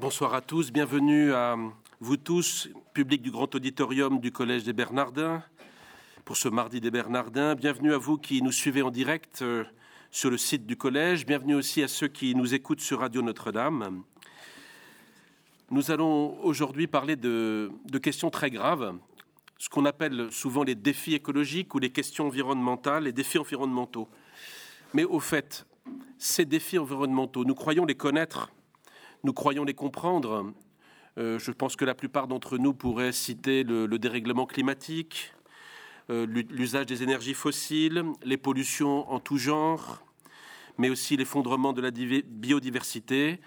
Bonsoir à tous, bienvenue à vous tous, public du Grand Auditorium du Collège des Bernardins, pour ce mardi des Bernardins. Bienvenue à vous qui nous suivez en direct euh, sur le site du Collège. Bienvenue aussi à ceux qui nous écoutent sur Radio Notre-Dame. Nous allons aujourd'hui parler de, de, questions très graves, ce qu'on appelle souvent les défis écologiques ou les questions environnementales, les défis environnementaux. Mais au fait, ces défis environnementaux, nous croyons les connaître nous croyons les comprendre. Euh, je pense que la plupart d'entre nous pourraient citer le, dérèglement climatique, euh, l'usage des énergies fossiles, les pollutions en tout genre, mais aussi l'effondrement de la biodiversité.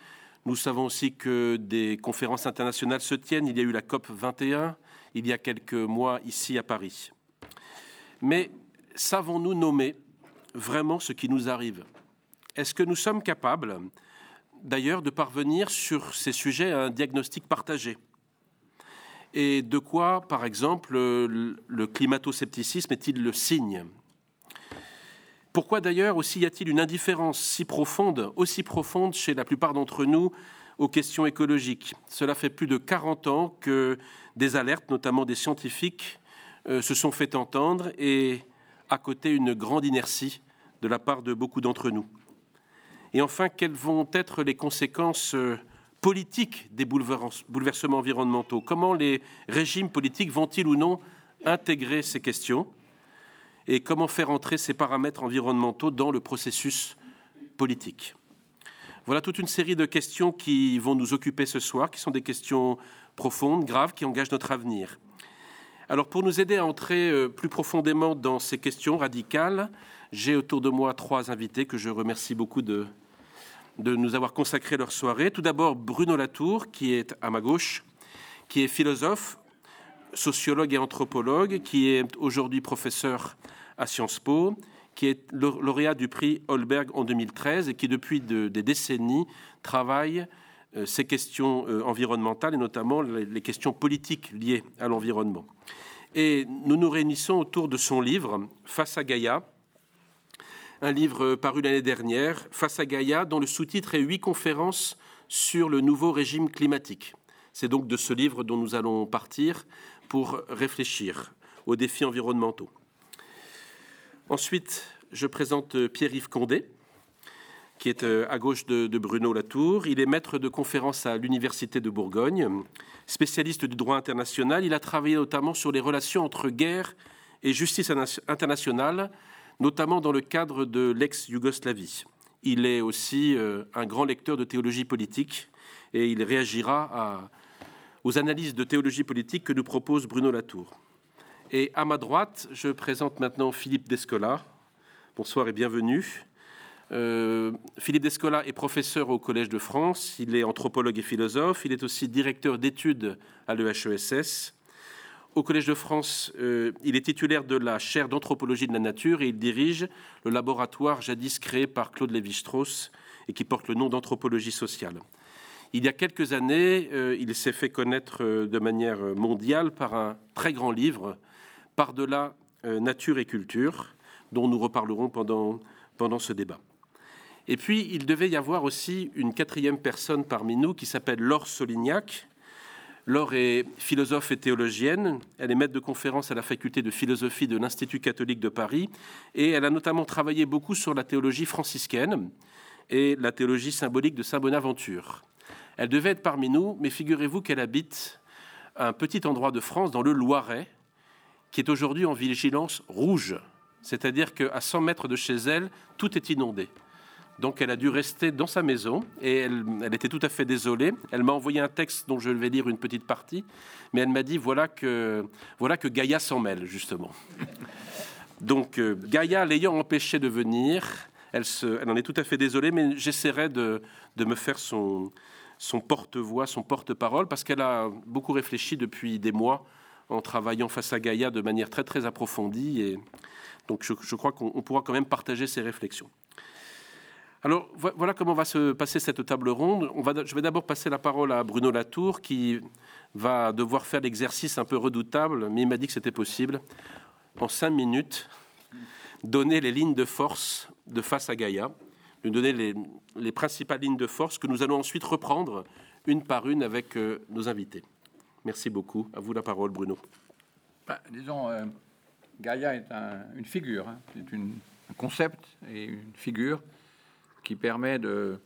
Nous savons aussi que des conférences internationales se tiennent. Il y a eu la COP 21 il y a quelques mois ici à Paris. Mais savons-nous nommer vraiment ce qui nous arrive? Est-ce que nous sommes capables d'ailleurs de parvenir sur ces sujets à un diagnostic partagé. Et de quoi, par exemple, le climato-scepticisme est-il le signe? Pourquoi d'ailleurs aussi y a-t-il une indifférence si profonde, aussi profonde chez la plupart d'entre nous aux questions écologiques? Cela fait plus de 40 ans que des alertes, notamment des scientifiques, euh, se sont fait entendre et à côté une grande inertie de la part de beaucoup d'entre nous. Et enfin, quelles vont être les conséquences euh, politiques des bouleversements environnementaux? Comment les régimes politiques vont-ils ou non intégrer ces questions? Et comment faire entrer ces paramètres environnementaux dans le processus politique? Voilà toute une série de questions qui vont nous occuper ce soir, qui sont des questions profondes, graves, qui engagent notre avenir. Alors pour nous aider à entrer euh, plus profondément dans ces questions radicales, j'ai autour de moi trois invités que je remercie beaucoup de de nous avoir consacré leur soirée. Tout d'abord, Bruno Latour, qui est à ma gauche, qui est philosophe, sociologue et anthropologue, qui est aujourd'hui professeur à Sciences Po, qui est lauréat du prix Holberg en 2013 et qui, depuis des décennies, travaille euh, ces questions euh, environnementales et notamment les questions politiques liées à l'environnement. Et nous nous réunissons autour de son livre Face à Gaïa, un livre paru l'année dernière, Face à Gaïa, dont le sous-titre est Huit conférences sur le nouveau régime climatique. C'est donc de ce livre dont nous allons partir pour réfléchir aux défis environnementaux. Ensuite, je présente Pierre-Yves Condé, qui est euh, à gauche de, Bruno Latour. Il est maître de conférences à l'Université de Bourgogne, spécialiste du droit international. Il a travaillé notamment sur les relations entre guerre et justice internationale notamment dans le cadre de l'ex-Yougoslavie. Il est aussi euh, un grand lecteur de théologie politique et il réagira aux analyses de théologie politique que nous propose Bruno Latour. Et à ma droite, je présente maintenant Philippe Descola. Bonsoir et bienvenue. Euh, Philippe Descola est professeur au Collège de France, il est anthropologue et philosophe, il est aussi directeur d'études à l'EHESS. Au Collège de France, euh, il est titulaire de la chaire d'anthropologie de la nature et il dirige le laboratoire jadis créé par Claude Lévi-Strauss et qui porte le nom d'anthropologie sociale. Il y a quelques années, euh, il s'est fait connaître euh, de manière mondiale par un très grand livre, Par-delà nature et culture, dont nous reparlerons pendant, pendant ce débat. Et puis, il devait y avoir aussi une quatrième personne parmi nous qui s'appelle Laure Solignac, Laure est philosophe et théologienne. Elle est maître de conférence à la faculté de philosophie de l'Institut catholique de Paris. Et elle a notamment travaillé beaucoup sur la théologie franciscaine et la théologie symbolique de Saint Bonaventure. Elle devait être parmi nous, mais figurez-vous qu'elle habite un petit endroit de France, dans le Loiret, qui est aujourd'hui en vigilance rouge. C'est-à-dire qu'à 100 mètres de chez elle, tout est inondé. Donc elle a dû rester dans sa maison et elle, était tout à fait désolée. Elle m'a envoyé un texte dont je vais lire une petite partie, mais elle m'a dit voilà que, voilà que Gaïa s'en mêle, justement. Donc euh, Gaïa l'ayant empêché de venir, elle, en est tout à fait désolée, mais j'essaierai de, de, me faire son, son porte-voix, son porte-parole, parce qu'elle a beaucoup réfléchi depuis des mois en travaillant face à Gaïa de manière très très approfondie. Et donc je crois qu'on pourra quand même partager ses réflexions. Alors voilà comment va se passer cette table ronde. Je vais d'abord passer la parole à Bruno Latour qui va devoir faire l'exercice un peu redoutable, mais il m'a dit que c'était possible. En cinq minutes, donner les lignes de force de face à Gaïa, lui donner les, les principales lignes de force que nous allons ensuite reprendre une par une avec nos invités. Merci beaucoup. À vous la parole, Bruno. Bah, disons, Gaïa est une figure, hein. c'est un concept et une figure permet de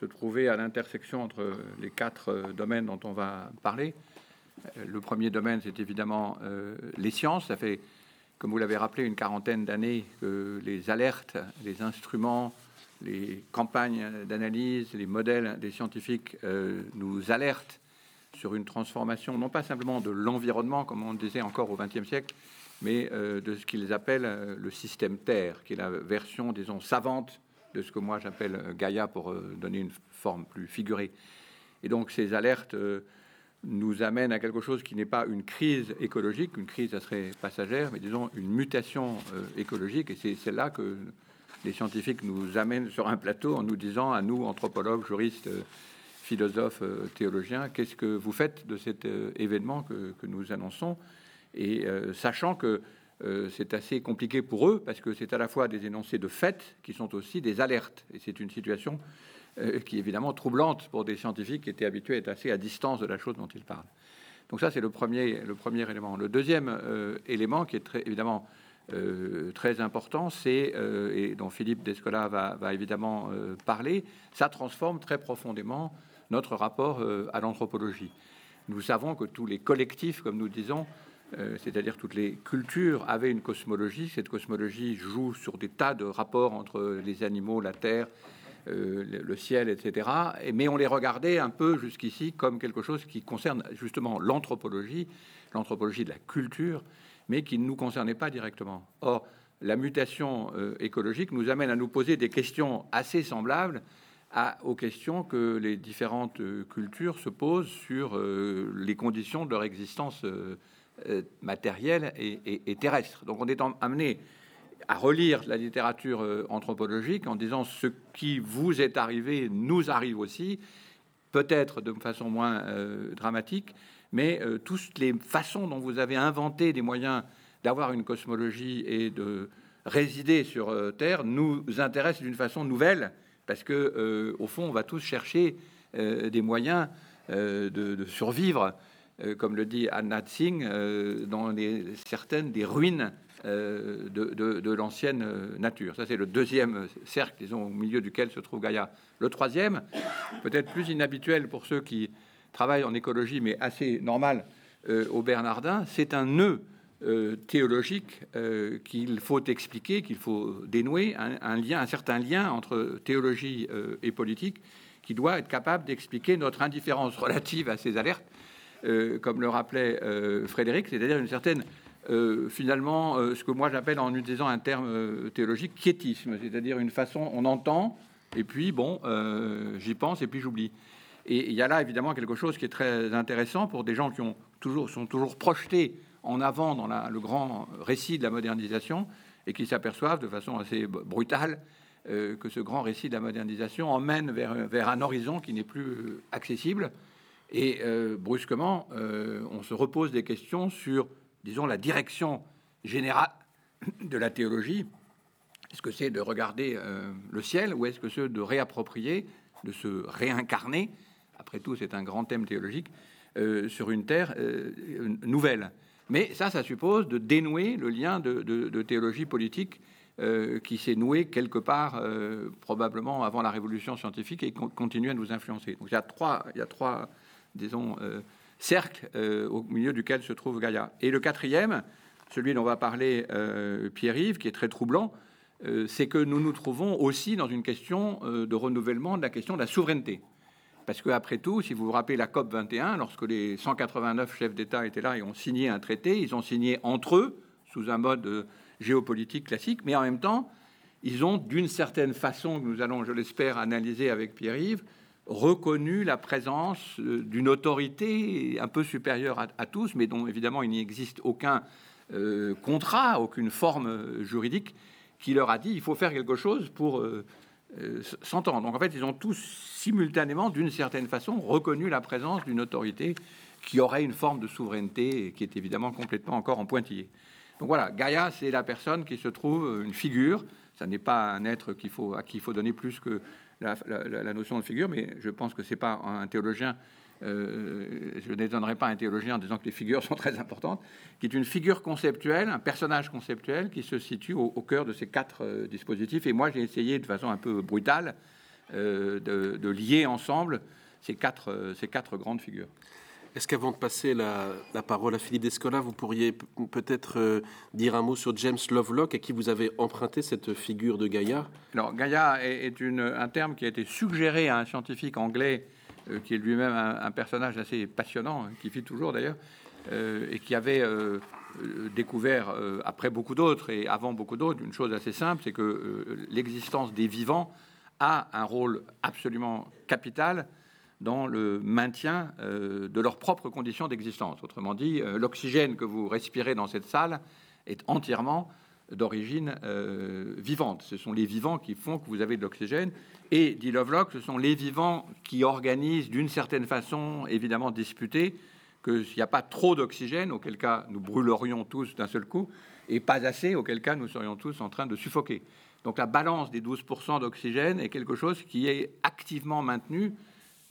se trouver à l'intersection entre les quatre domaines dont on va parler. Le premier domaine, c'est évidemment les sciences. Ça fait comme vous l'avez rappelé, une quarantaine d'années que les alertes, les instruments, les campagnes d'analyse, les modèles des scientifiques euh, nous alertent sur une transformation, non pas simplement de l'environnement, comme on disait encore au XXe siècle, mais euh, de ce qu'ils appellent euh, le système Terre, qui est la version, disons, savante de ce que moi j'appelle Gaïa pour donner une forme plus figurée. Et donc ces alertes nous amène à quelque chose qui n'est pas une crise écologique, une crise, ça serait passagère, mais disons une mutation euh, écologique. Et c'est celle-là que les scientifiques nous amènent sur un plateau en nous disant, à nous, anthropologues, juristes, euh, philosophes, euh, théologiens, qu'est-ce que vous faites de cet événement que, nous annonçons? Et sachant que c'est assez compliqué pour eux, parce que c'est à la fois des énoncés de fait qui sont aussi des alertes. Et c'est une situation euh, qui est évidemment troublante pour des scientifiques qui étaient habitués à être assez à distance de la chose dont ils parlent. Donc ça, c'est le premier, le premier élément. Le deuxième euh, élément, qui est très, évidemment euh, très important, c'est, et dont Philippe Descola va, va évidemment parler, ça transforme très profondément notre rapport à l'anthropologie. Nous savons que tous les collectifs, comme nous disons, c'est-à-dire toutes les cultures, avaient une cosmologie. Cette cosmologie joue sur des tas de rapports entre les animaux, la Terre, euh, le ciel, etc. Mais on les regardait un peu jusqu'ici comme quelque chose qui concerne justement l'anthropologie, l'anthropologie de la culture, mais qui ne nous concernait pas directement. Or, la mutation euh, écologique nous amène à nous poser des questions assez semblables aux questions que les différentes euh, cultures se posent sur les conditions de leur existence matérielle et, terrestre. Donc on est amené à relire la littérature euh, anthropologique en disant ce qui vous est arrivé nous arrive aussi, peut-être de façon moins euh, dramatique, mais euh, toutes les façons dont vous avez inventé des moyens d'avoir une cosmologie et de résider sur Terre nous intéressent d'une façon nouvelle, parce que au fond, on va tous chercher des moyens de, survivre, comme le dit Anna Tsing, dans les, certaines des ruines euh, de, l'ancienne nature. Ça, c'est le deuxième cercle, disons, au milieu duquel se trouve Gaïa. Le troisième, peut-être plus inhabituel pour ceux qui travaillent en écologie, mais assez normal euh, au Bernardin, c'est un nœud euh, théologique qu'il faut expliquer, qu'il faut dénouer, un, lien, un certain lien entre théologie et politique qui doit être capable d'expliquer notre indifférence relative à ces alertes, comme le rappelait Frédéric, c'est-à-dire une certaine euh, finalement euh, ce que moi j'appelle en utilisant un terme euh, théologique quiétisme, c'est-à-dire une façon, on entend, et puis bon, j'y pense, et puis j'oublie. Et il y a là évidemment quelque chose qui est très intéressant pour des gens qui sont toujours projetés en avant dans le grand récit de la modernisation et qui s'aperçoivent de façon assez brutale que ce grand récit de la modernisation emmène vers un horizon qui n'est plus accessible. Et brusquement, on se repose des questions sur disons, la direction générale de la théologie Est-ce que c'est de regarder euh, le ciel ou est-ce que c'est de réapproprier, de se réincarner? Après tout, c'est un grand thème théologique euh, sur une terre euh, nouvelle. Mais ça, ça suppose de dénouer le lien de, théologie politique qui s'est noué quelque part, probablement avant la révolution scientifique, et qui continue à nous influencer. Donc il y a trois, il y a trois disons, cercle euh, au milieu duquel se trouve Gaïa. Et le quatrième, celui dont va parler euh, Pierre-Yves, qui est très troublant, euh, c'est que nous nous trouvons aussi dans une question de renouvellement de la question de la souveraineté. Parce que après tout, si vous vous rappelez la COP 21, lorsque les 189 chefs d'État étaient là et ont signé un traité, ils ont signé entre eux sous un mode géopolitique classique, mais en même temps, ils ont d'une certaine façon, que nous allons, je l'espère, analyser avec Pierre-Yves, reconnu la présence euh, d'une autorité un peu supérieure à, tous, mais dont évidemment il n'y existe aucun euh, contrat, aucune forme euh, juridique, qui leur a dit il faut faire quelque chose pour s'entendre. Donc en fait, ils ont tous simultanément, d'une certaine façon, reconnu la présence d'une autorité qui aurait une forme de souveraineté et qui est évidemment complètement encore en pointillé. Donc voilà, Gaïa, c'est la personne qui se trouve une figure. Ça n'est pas un être à qui il faut donner plus que la, notion de figure, mais je pense que c'est pas un théologien. Euh, je n'étonnerai pas un théologien en disant que les figures sont très importantes, qui est une figure conceptuelle, un personnage conceptuel qui se situe au, cœur de ces quatre euh, dispositifs. Et moi, j'ai essayé de façon un peu brutale euh, de, lier ensemble ces quatre, ces quatre grandes figures. Est-ce qu'avant de passer la, parole à Philippe Descola, vous pourriez peut-être euh, dire un mot sur James Lovelock, à qui vous avez emprunté cette figure de Gaïa? Alors, Gaïa est, un terme qui a été suggéré à un scientifique anglais, euh, qui est lui-même un, personnage assez passionnant, hein, qui vit toujours d'ailleurs, euh, et qui avait découvert, après beaucoup d'autres et avant beaucoup d'autres, une chose assez simple, c'est que l'existence des vivants a un rôle absolument capital dans le maintien euh, de leurs propres conditions d'existence. Autrement dit, euh, l'oxygène que vous respirez dans cette salle est entièrement d'origine euh, vivante. Ce sont les vivants qui font que vous avez de l'oxygène. Et, dit Lovelock, ce sont les vivants qui organisent d'une certaine façon, évidemment disputée, que s'il n'y a pas trop d'oxygène, auquel cas nous brûlerions tous d'un seul coup, et pas assez, auquel cas nous serions tous en train de suffoquer. Donc la balance des 12% d'oxygène est quelque chose qui est activement maintenu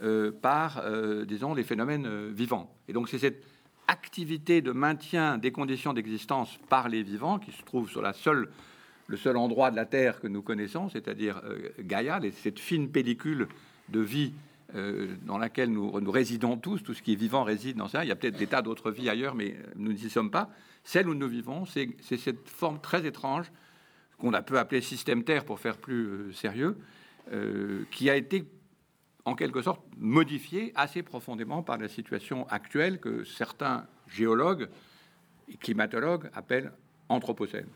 euh, par, euh, disons, les phénomènes euh, vivants. Et donc c'est cette activité de maintien des conditions d'existence par les vivants qui se trouve sur la seule, le seul endroit de la Terre que nous connaissons, c'est-à-dire Gaïa, cette fine pellicule de vie dans laquelle nous, résidons tous, tout ce qui est vivant réside dans ça. Il y a peut-être des tas d'autres vies ailleurs, mais nous n'y sommes pas. Celle où nous vivons, c'est cette forme très étrange qu'on a peu appelé système Terre pour faire plus sérieux, qui a été en quelque sorte modifié assez profondément par la situation actuelle que certains géologues et climatologues appellent anthropocène.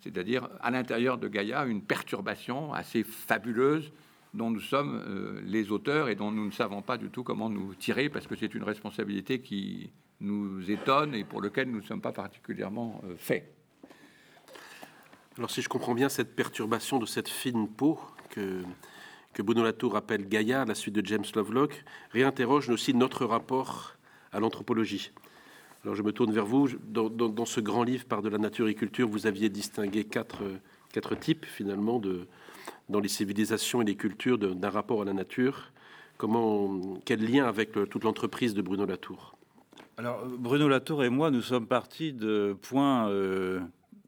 C'est-à-dire à l'intérieur de Gaïa une perturbation assez fabuleuse dont nous sommes euh, les auteurs et dont nous ne savons pas du tout comment nous tirer parce que c'est une responsabilité qui nous étonne et pour laquelle nous ne sommes pas particulièrement euh, faits. Alors si je comprends bien cette perturbation de cette fine peau que que Bruno Latour appelle Gaïa à la suite de James Lovelock, réinterroge aussi notre rapport à l'anthropologie. Alors je me tourne vers vous. Dans, ce grand livre Par de la nature et culture, vous aviez distingué quatre, quatre types finalement de, dans les civilisations et les cultures d'un rapport à la nature. Comment, quel lien avec toute l'entreprise de Bruno Latour? Alors Bruno Latour et moi, nous sommes partis de points euh,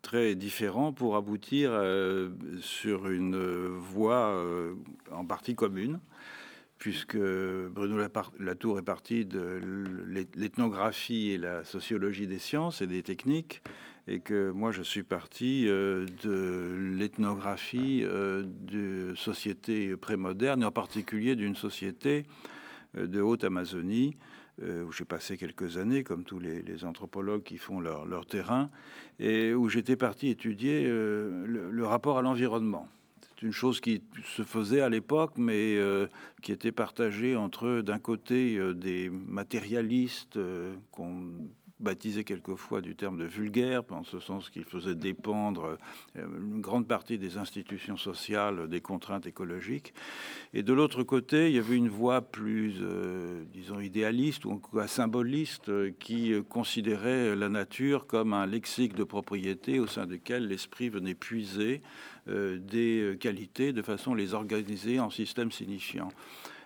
très différents pour aboutir euh, sur une voie euh, en partie commune, puisque Bruno Latour est parti de l'ethnographie et la sociologie des sciences et des techniques, et que moi je suis parti euh, de l'ethnographie de sociétés prémodernes, et en particulier d'une société de Haute-Amazonie, où j'ai passé quelques années, comme tous les, anthropologues qui font leur, terrain, et où j'étais parti étudier euh, le, rapport à l'environnement. C'est une chose qui se faisait à l'époque, mais euh, qui était partagée entre, d'un côté, des matérialistes qu'on baptisé quelquefois du terme de vulgaire, en ce sens qu'il faisait dépendre euh, une grande partie des institutions sociales des contraintes écologiques. Et de l'autre côté, il y avait une voix plus, euh, disons, idéaliste ou symboliste euh, qui considérait la nature comme un lexique de propriété au sein duquel l'esprit venait puiser des qualités de façon à les organiser en systèmes signifiants.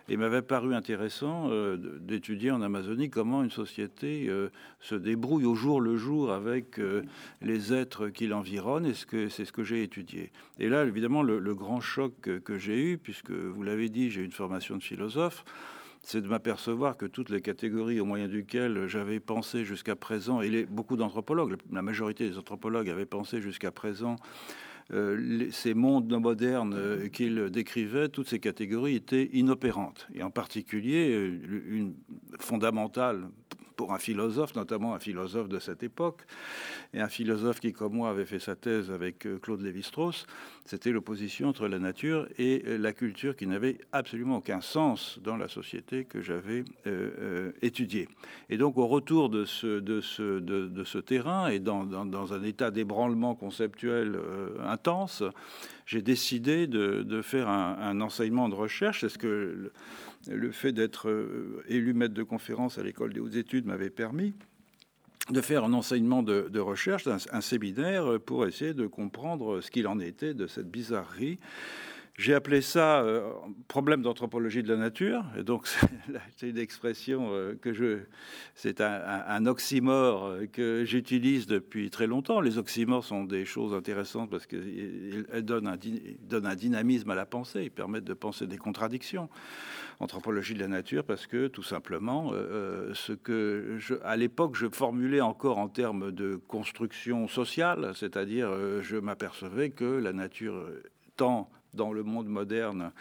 Et il m'avait paru intéressant euh, d'étudier en Amazonie comment une société euh, se débrouille au jour le jour avec euh, les êtres qui l'environnent, et c'est ce que j'ai étudié. Et là, évidemment, le, grand choc que, j'ai eu, puisque vous l'avez dit, j'ai une formation de philosophe, c'est de m'apercevoir que toutes les catégories au moyen duquel j'avais pensé jusqu'à présent, et beaucoup d'anthropologues, la majorité des anthropologues avaient pensé jusqu'à présent euh, ces mondes modernes euh, qu'il décrivait, toutes ces catégories étaient inopérantes. Et en particulier, euh, une fondamentale pour un philosophe, notamment un philosophe de cette époque, et un philosophe qui, comme moi, avait fait sa thèse avec euh, Claude Lévi-Strauss, c'était l'opposition entre la nature et euh, la culture qui n'avait absolument aucun sens dans la société que j'avais euh, étudiée. Et donc, au retour de ce, terrain et dans, un état d'ébranlement conceptuel intense, j'ai décidé de, de, faire un, un, enseignement de recherche. C'est ce que le fait d'être euh, élu maître de conférence à l'école des hautes études m'avait permis de faire un enseignement de, recherche, un, séminaire pour essayer de comprendre ce qu'il en était de cette bizarrerie J'ai appelé ça euh, problème d'anthropologie de la nature. Et donc, c'est une expression euh, que je. C'est un, oxymore euh, que j'utilise depuis très longtemps. Les oxymores sont des choses intéressantes parce qu'elles donnent un, donnent un dynamisme à la pensée. Ils permettent de penser des contradictions. Anthropologie de la nature parce que, tout simplement, ce que à l'époque je formulais encore en termes de construction sociale, c'est-à-dire je m'apercevais que la nature tant dans le monde moderne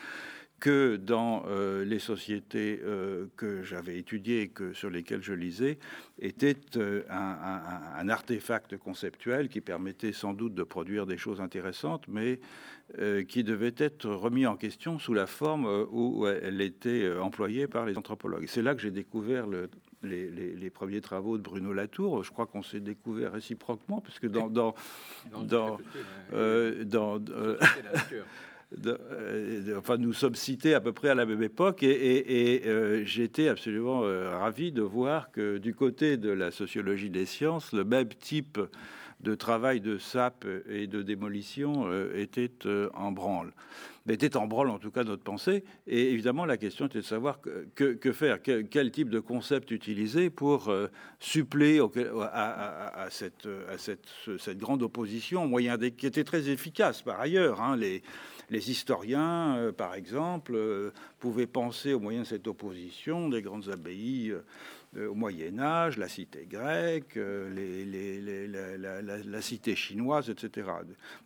que dans euh, les sociétés euh, que j'avais étudiées et que, sur lesquelles je lisais, était euh, un, artefact conceptuel qui permettait sans doute de produire des choses intéressantes, mais qui devait être remis en question sous la forme où elle était employée par les anthropologues. C'est là que j'ai découvert le, les, premiers travaux de Bruno Latour. Je crois qu'on s'est découvert réciproquement, puisque dans, dans, dans, dans euh, enfin, nous sommes cités à peu près à la même époque, et, euh, j'étais absolument euh, ravi de voir que du côté de la sociologie des sciences, le même type de travail de sape et de démolition était en branle était en branle en tout cas notre pensée. Et évidemment, la question était de savoir que, faire, quel, type de concept utiliser pour suppléer à, cette, grande opposition, moyen qui était très efficace par ailleurs. Hein, les historiens, euh, par exemple, euh, pouvaient penser au moyen de cette opposition des grandes abbayes euh, au Moyen Âge, la cité grecque, la, cité chinoise, etc.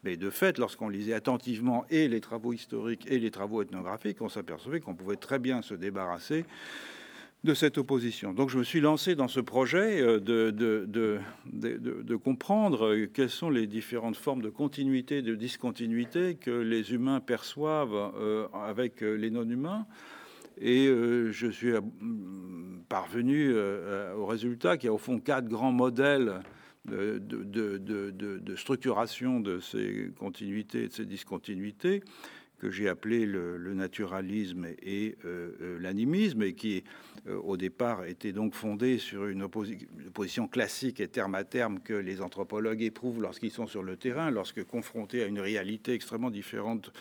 Mais de fait, lorsqu'on lisait attentivement et les travaux historiques et les travaux ethnographiques, on s'apercevait qu'on pouvait très bien se débarrasser de cette opposition. Donc je me suis lancé dans ce projet euh, de, de, de, comprendre euh, quelles sont les différentes formes de continuité, de discontinuité que les humains perçoivent euh, avec les non-humains. Et je suis parvenu au résultat qu'il y a au fond quatre grands modèles de, de, structuration de ces continuités et de ces discontinuités que j'ai appelé le, naturalisme et euh, euh, l'animisme, et qui euh, au départ était donc fondé sur une, opposition classique et terme à terme que les anthropologues éprouvent lorsqu'ils sont sur le terrain, lorsque confrontés à une réalité extrêmement différente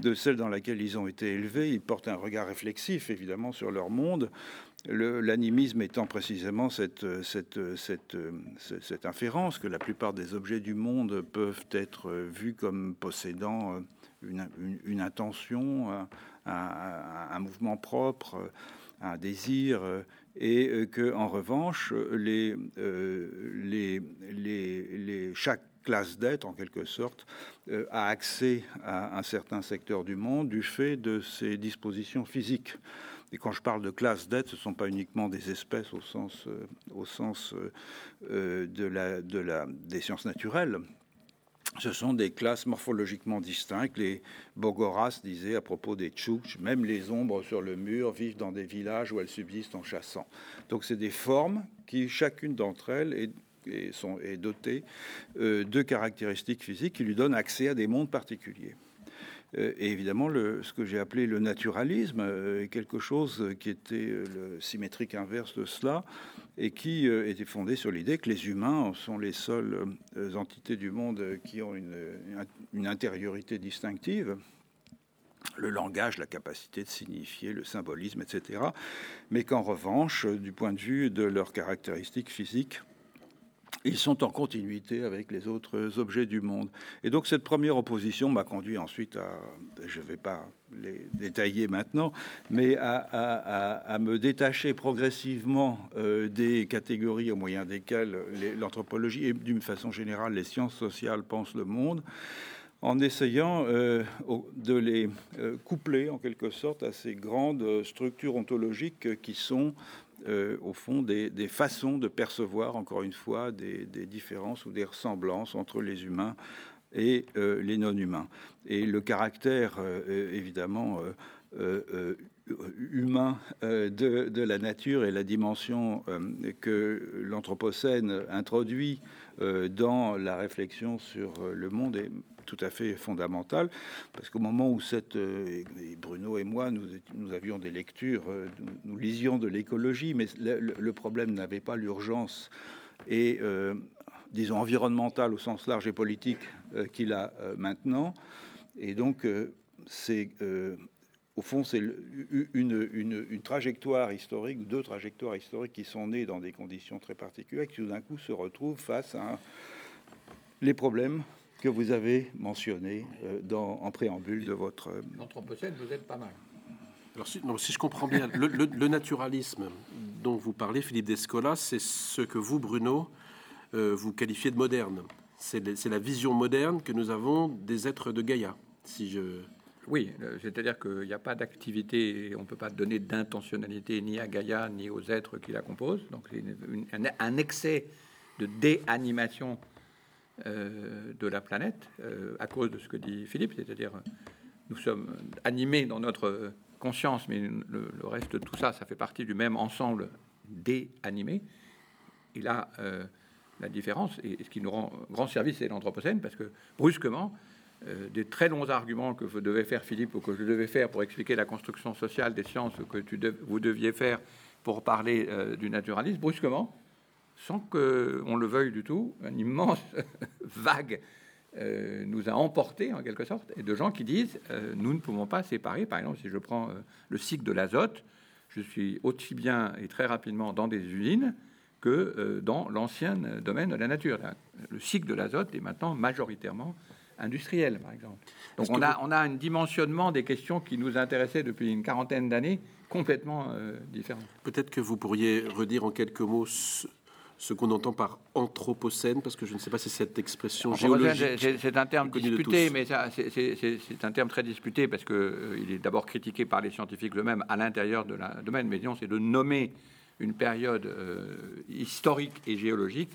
de celle dans laquelle ils ont été élevés, ils portent un regard réflexif évidemment sur leur monde. L'animisme étant précisément cette, cette, inférence que la plupart des objets du monde peuvent être vus comme possédant une, intention, un, mouvement propre, un désir, et que en revanche, les, chaque classe d'être, en quelque sorte, a accès à un certain secteur du monde du fait de ses dispositions physiques. Et quand je parle de classe d'être, ce ne sont pas uniquement des espèces au sens, la, des sciences naturelles, ce sont des classes morphologiquement distinctes. Les Bogoras disaient à propos des Tchouks, même les ombres sur le mur vivent dans des villages où elles subsistent en chassant. Donc c'est des formes qui, chacune d'entre elles, est, dotée euh, de caractéristiques physiques qui lui donnent accès à des mondes particuliers. Euh, et évidemment, ce que j'ai appelé le naturalisme euh, est quelque chose qui était le symétrique inverse de cela et qui euh, était fondé sur l'idée que les humains sont les seules euh, entités du monde qui ont une, une, intériorité distinctive, le langage, la capacité de signifier, le symbolisme, etc. Mais qu'en revanche, du point de vue de leurs caractéristiques physiques, ils sont en continuité avec les autres objets du monde. Et donc cette première opposition m'a conduit ensuite à, je ne vais pas les détailler maintenant, mais à, me détacher progressivement euh, des catégories au moyen desquelles l'anthropologie et d'une façon générale les sciences sociales pensent le monde, en essayant euh, de les euh, coupler en quelque sorte à ces grandes structures ontologiques qui sont euh, au fond, des, façons de percevoir, encore une fois, des, différences ou des ressemblances entre les humains et euh, les non-humains. Et le caractère, euh, évidemment, humain de, la nature et la dimension que l'Anthropocène introduit dans la réflexion sur le monde est tout à fait fondamental, parce qu'au moment où euh, Bruno et moi, nous, avions des lectures, euh, nous, lisions de l'écologie, mais le, problème n'avait pas l'urgence et, euh, disons, environnementale au sens large et politique qu'il a maintenant. Et donc, c'est au fond, c'est une, une, trajectoire historique, deux trajectoires historiques qui sont nées dans des conditions très particulières, qui tout d'un coup se retrouvent face à les problèmes que vous avez mentionnés dans, en préambule de votre... L'Anthropocène, vous êtes pas mal. Alors, si, si je comprends bien, le, naturalisme dont vous parlez, Philippe Descola, c'est ce que vous, Bruno, euh, vous qualifiez de moderne. C'est la vision moderne que nous avons des êtres de Gaïa. Si je... Oui, euh, c'est-à-dire qu'il n'y a pas d'activité, on ne peut pas donner d'intentionnalité ni à Gaïa ni aux êtres qui la composent. Donc c'est un, excès de déanimation euh, de la planète à cause de ce que dit Philippe, c'est-à-dire nous sommes animés dans notre conscience, mais le, reste de tout ça, ça fait partie du même ensemble déanimé. Et là, la différence, et ce qui nous rend grand service, c'est l'Anthropocène, parce que brusquement, euh, des très longs arguments que vous devez faire, Philippe, ou que je devais faire pour expliquer la construction sociale des sciences, ou que vous deviez faire pour parler euh, du naturalisme, brusquement, sans qu'on le veuille du tout, un immense vague euh, nous a emportés en quelque sorte, et de gens qui disent nous ne pouvons pas séparer. Par exemple, si je prends le cycle de l'azote, je suis aussi bien et très rapidement dans des usines que euh, dans l'ancien domaine de la nature. Le cycle de l'azote est maintenant majoritairement industriel, par exemple. Donc on a, on a un dimensionnement des questions qui nous intéressaient depuis une quarantaine d'années complètement euh, différent. Peut-être que vous pourriez redire en quelques mots ce, qu'on entend par anthropocène, parce que je ne sais pas si cette expression géologique. C'est un terme disputé, mais c'est un terme très disputé parce qu'il euh, il est d'abord critiqué par les scientifiques eux-mêmes à l'intérieur de la domaine. Mais disons, c'est de nommer une période euh, historique et géologique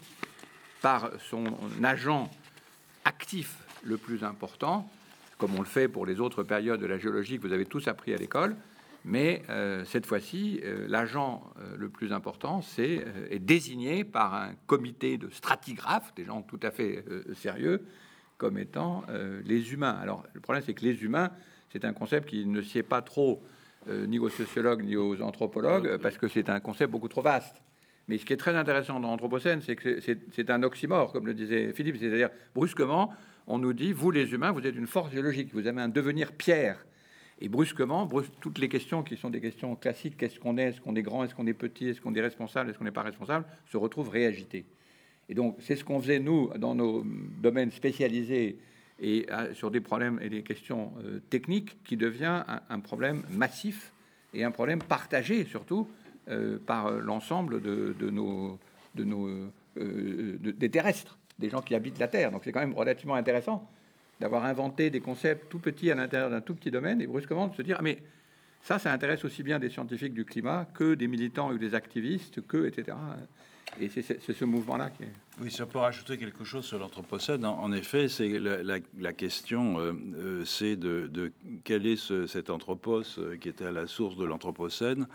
par son agent actif le plus important, comme on le fait pour les autres périodes de la géologie que vous avez tous appris à l'école. Mais euh, cette fois-ci, euh, l'agent le plus important c'est, est désigné par un comité de stratigraphes, des gens tout à fait sérieux, comme étant les humains. Alors le problème, c'est que les humains, c'est un concept qui ne sied pas trop euh, ni aux sociologues ni aux anthropologues, parce que c'est un concept beaucoup trop vaste. Mais ce qui est très intéressant dans l'Anthropocène, c'est que c'est un oxymore, comme le disait Philippe, c'est-à-dire brusquement, on nous dit, vous les humains, vous êtes une force géologique, vous avez un devenir pierre. Et brusquement, toutes les questions qui sont des questions classiques, qu'est-ce qu'on est, est-ce qu'on est grand, est-ce qu'on est petit, est-ce qu'on est responsable, est-ce qu'on n'est pas responsable, se retrouvent réagitées. Et donc, c'est ce qu'on faisait, nous, dans nos domaines spécialisés et sur des problèmes et des questions euh, techniques qui devient un, problème massif et un problème partagé surtout euh, par l'ensemble de, nos, de nos euh, des terrestres, des gens qui habitent la Terre. Donc c'est quand même relativement intéressant d'avoir inventé des concepts tout petits à l'intérieur d'un tout petit domaine et brusquement de se dire ah, mais ça, ça intéresse aussi bien des scientifiques du climat que des militants ou des activistes, que etc. Et c'est ce mouvement-là qui est. Oui, ça peut rajouter quelque chose sur l'Anthropocène. En, effet, c'est la, question, euh, euh, c'est de, quel est cet anthropos euh, qui était à la source de l'Anthropocène.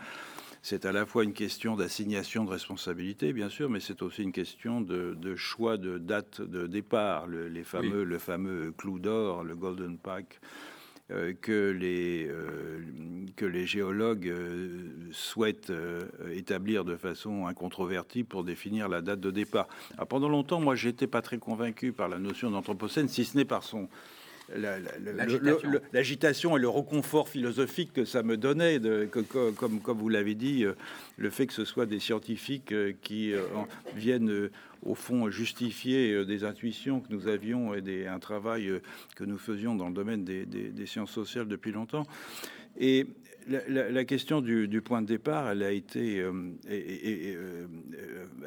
C'est à la fois une question d'assignation de responsabilité, bien sûr, mais c'est aussi une question de, choix de date de départ. Le, les fameux, le fameux clou d'or, le Golden Pack euh, que, les, euh, que les géologues euh, souhaitent établir de façon incontrovertie pour définir la date de départ. pendant longtemps, moi, j'étais pas très convaincu par la notion d'anthropocène, si ce n'est par son l'agitation et le reconfort philosophique que ça me donnait, de, comme, comme vous l'avez dit, le fait que ce soit des scientifiques qui viennent au fond, justifier euh, des intuitions que nous avions et des, un travail euh, que nous faisions dans le domaine des, des sciences sociales depuis longtemps. Et la, question du, point de départ, elle a été euh, euh,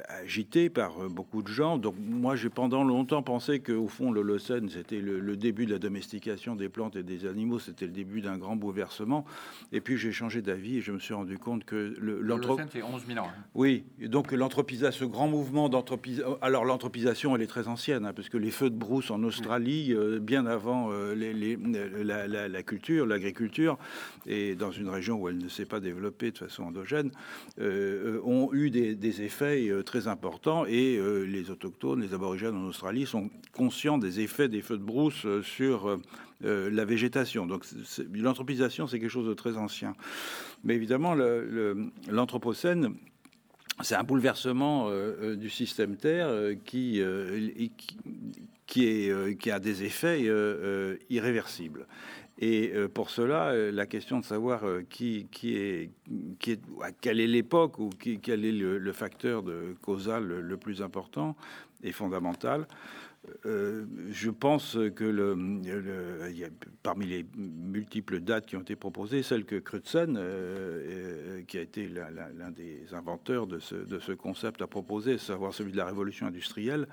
agitée par euh, beaucoup de gens. Donc moi, j'ai pendant longtemps pensé qu'au fond, l'Holocène, c'était le, début de la domestication des plantes et des animaux, c'était le début d'un grand bouleversement. Et puis j'ai changé d'avis et je me suis rendu compte que l'Holocène, c'est 11 000 ans. Hein. Oui, donc l'anthropisation, ce grand mouvement d'anthropisation. Alors l'anthropisation, elle est très ancienne, hein, parce que les feux de brousse en Australie, bien avant les, la, la, culture, l'agriculture, et dans une région où elle ne s'est pas développée de façon endogène, euh, ont eu des, effets euh, très importants et euh, les autochtones, les aborigènes en Australie sont conscients des effets des feux de brousse sur la végétation. Donc l'anthropisation, c'est quelque chose de très ancien. Mais évidemment, l'anthropocène, c'est un bouleversement du système Terre qui, qui, a des effets irréversibles. Et pour cela, la question de savoir à quelle est l'époque ou quel est le, facteur causal le, plus important est fondamental. Euh, je pense que parmi les multiples dates qui ont été proposées, celle que Crutzen, euh, euh, qui a été l'un des inventeurs de ce, concept, a proposé, savoir celui de la révolution industrielle,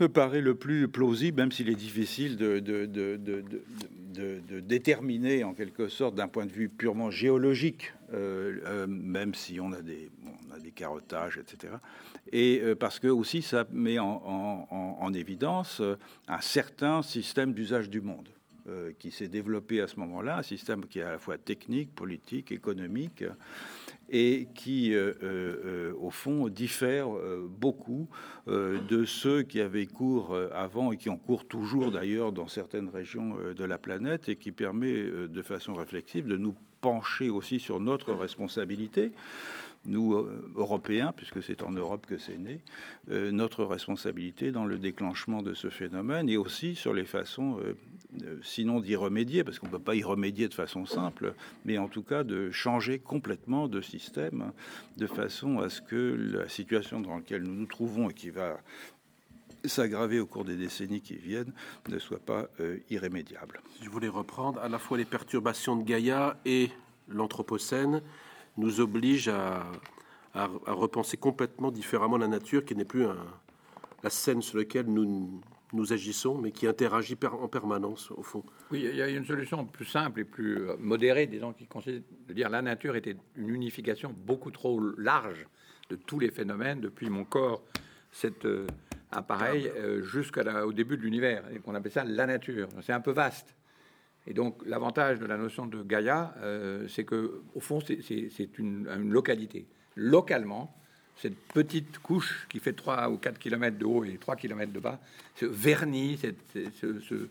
me paraît le plus plausible, même s'il est difficile de, de, de, déterminer en quelque sorte d'un point de vue purement géologique, même si on a des, on a des carottages, etc et euh, parce que aussi ça met en, évidence euh, un certain système d'usage du monde euh, qui s'est développé à ce moment-là, un système qui est à la fois technique, politique, économique, et qui, au fond, diffère beaucoup de ceux qui avaient cours avant et qui ont cours toujours d'ailleurs dans certaines régions de la planète, et qui permet de façon réflexive de nous pencher aussi sur notre responsabilité. Nous, euh, Européens, puisque c'est en Europe que c'est né, euh, notre responsabilité dans le déclenchement de ce phénomène et aussi sur les façons, euh, sinon d'y remédier, parce qu'on ne peut pas y remédier de façon simple, mais en tout cas de changer complètement de système de façon à ce que la situation dans laquelle nous nous trouvons et qui va s'aggraver au cours des décennies qui viennent ne soit pas irrémédiable. Je voulais reprendre à la fois les perturbations de Gaïa et l'Anthropocène nous oblige à, repenser complètement différemment la nature, qui n'est plus la scène sur laquelle nous, nous agissons, mais qui interagit en permanence, au fond. Oui, il y a une solution plus simple et plus euh, modérée, disons, qui consiste de dire la nature était une unification beaucoup trop large de tous les phénomènes, depuis mon corps, cet euh, appareil, euh, jusqu'au début de l'univers, et qu'on appelle ça la nature. C'est un peu vaste. Et donc, l'avantage de la notion de Gaïa, euh, c'est que, au fond, c'est une, localité. Localement, cette petite couche qui fait 3 ou 4 km de haut et 3 km de bas, ce vernis, ce,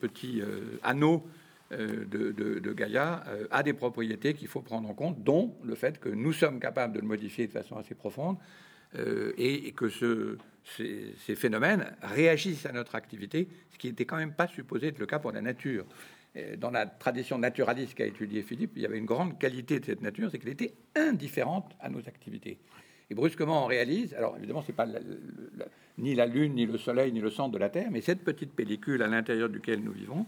petit euh, anneau euh, de, Gaïa a des propriétés qu'il faut prendre en compte, dont le fait que nous sommes capables de le modifier de façon assez profonde et, que ce, ces, phénomènes réagissent à notre activité, ce qui n'était quand même pas supposé être le cas pour la nature. Dans la tradition naturaliste qu'a étudié Philippe, il y avait une grande qualité de cette nature, c'est qu'elle était indifférente à nos activités. Et brusquement, on réalise, alors évidemment, c'est pas ni la Lune, ni le Soleil, ni le centre de la Terre, mais cette petite pellicule à l'intérieur duquel nous vivons,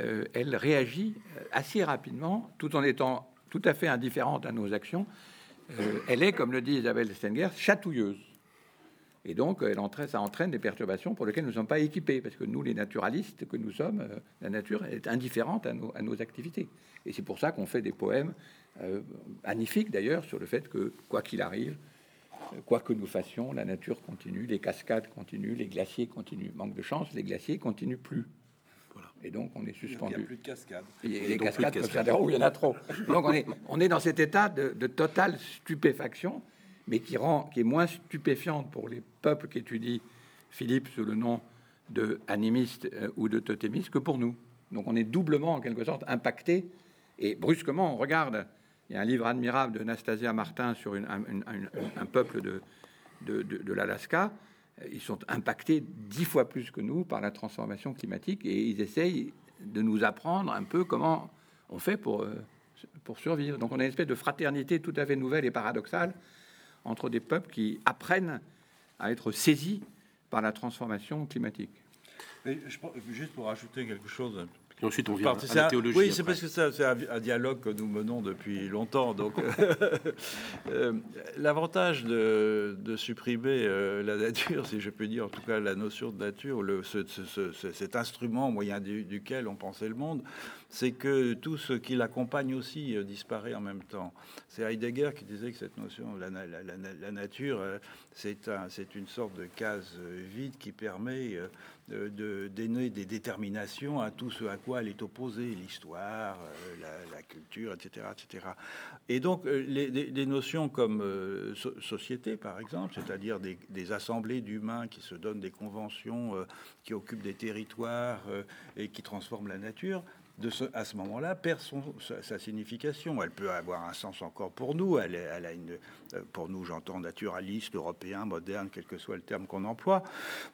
euh, elle réagit assez rapidement, tout en étant tout à fait indifférente à nos actions. Euh, elle est, comme le dit Isabelle Stenger, chatouilleuse. Et donc, elle entraîne, ça entraîne des perturbations pour lesquelles nous ne sommes pas équipés, parce que nous, les naturalistes que nous sommes, euh, la nature est indifférente à nos, à nos activités. Et c'est pour ça qu'on fait des poèmes euh, magnifiques, d'ailleurs, sur le fait que, quoi qu'il arrive, euh, quoi que nous fassions, la nature continue, les cascades continuent, les glaciers continuent. Manque de chance, les glaciers continuent plus. Voilà. Et donc, on est suspendu. Il n'y a plus de cascades. les cascades peuvent il y en a trop. Donc, on est, on est dans cet état de, de totale stupéfaction mais qui, rend, qui est moins stupéfiante pour les peuples qu'étudie Philippe sous le nom de animiste euh, ou de totémiste que pour nous. Donc on est doublement en quelque sorte impacté et brusquement on regarde. Il y a un livre admirable de Nastasia Martin sur un, peuple de, de, l'Alaska. Ils sont impactés dix fois plus que nous par la transformation climatique et ils essayent de nous apprendre un peu comment on fait pour, euh, pour survivre. Donc on a une espèce de fraternité tout à fait nouvelle et paradoxale entre des peuples qui apprennent à être saisis par la transformation climatique. juste pour ajouter quelque chose et ensuite, on vient à la théologie. Oui, c'est parce que c'est un, dialogue que nous menons depuis longtemps. Donc, euh, l'avantage de, supprimer euh, la nature, si je peux dire, en tout cas la notion de nature, le, cet instrument au moyen duquel on pensait le monde, c'est que tout ce qui l'accompagne aussi euh, disparaît en même temps. C'est Heidegger qui disait que cette notion, la, la, nature, c'est un, une sorte de case vide qui permet de donner des déterminations à tout ce à quoi elle est opposée, l'histoire, euh, la, culture, etc., etc. Et donc, euh, les, notions comme euh, société, par exemple, c'est-à-dire des, assemblées d'humains qui se donnent des conventions, qui occupent des territoires et qui transforment la nature, à ce moment-là, perd son, sa, signification. Elle peut avoir un sens encore pour nous. Elle, elle a une, euh, pour nous, j'entends naturaliste, européen, moderne, quel que soit le terme qu'on emploie.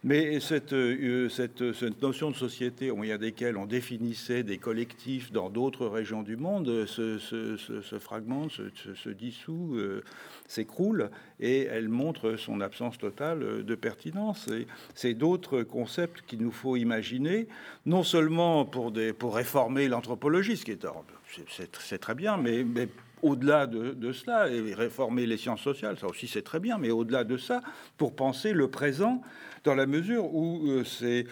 Mais cette, euh, cette, cette, notion de société au moyen desquelles on définissait des collectifs dans d'autres régions du monde se, se, se fragmente, se, dissout, euh, s'écroule, et elle montre son absence totale de pertinence. Et c'est d'autres concepts qu'il nous faut imaginer, non seulement pour, des, pour réformer l'anthropologie, ce qui est, c'est très bien, mais, mais au-delà de, cela, et réformer les sciences sociales, ça aussi c'est très bien, mais au-delà de ça, pour penser le présent, dans la mesure où euh, euh,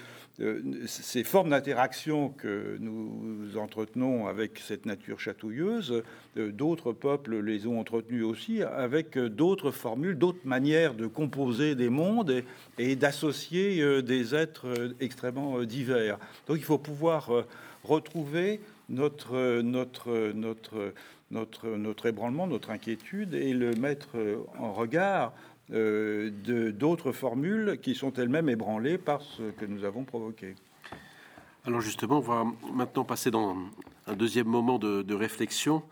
ces formes d'interaction que nous entretenons avec cette nature chatouilleuse, euh, d'autres peuples les ont entretenues aussi avec d'autres formules, d'autres manières de composer des mondes et, d'associer des êtres extrêmement divers. Donc il faut pouvoir retrouver notre, ébranlement, notre inquiétude et le mettre en regard euh, d'autres formules qui sont elles-mêmes ébranlées par ce que nous avons provoqué. Alors justement, on va maintenant passer dans un deuxième moment de, réflexion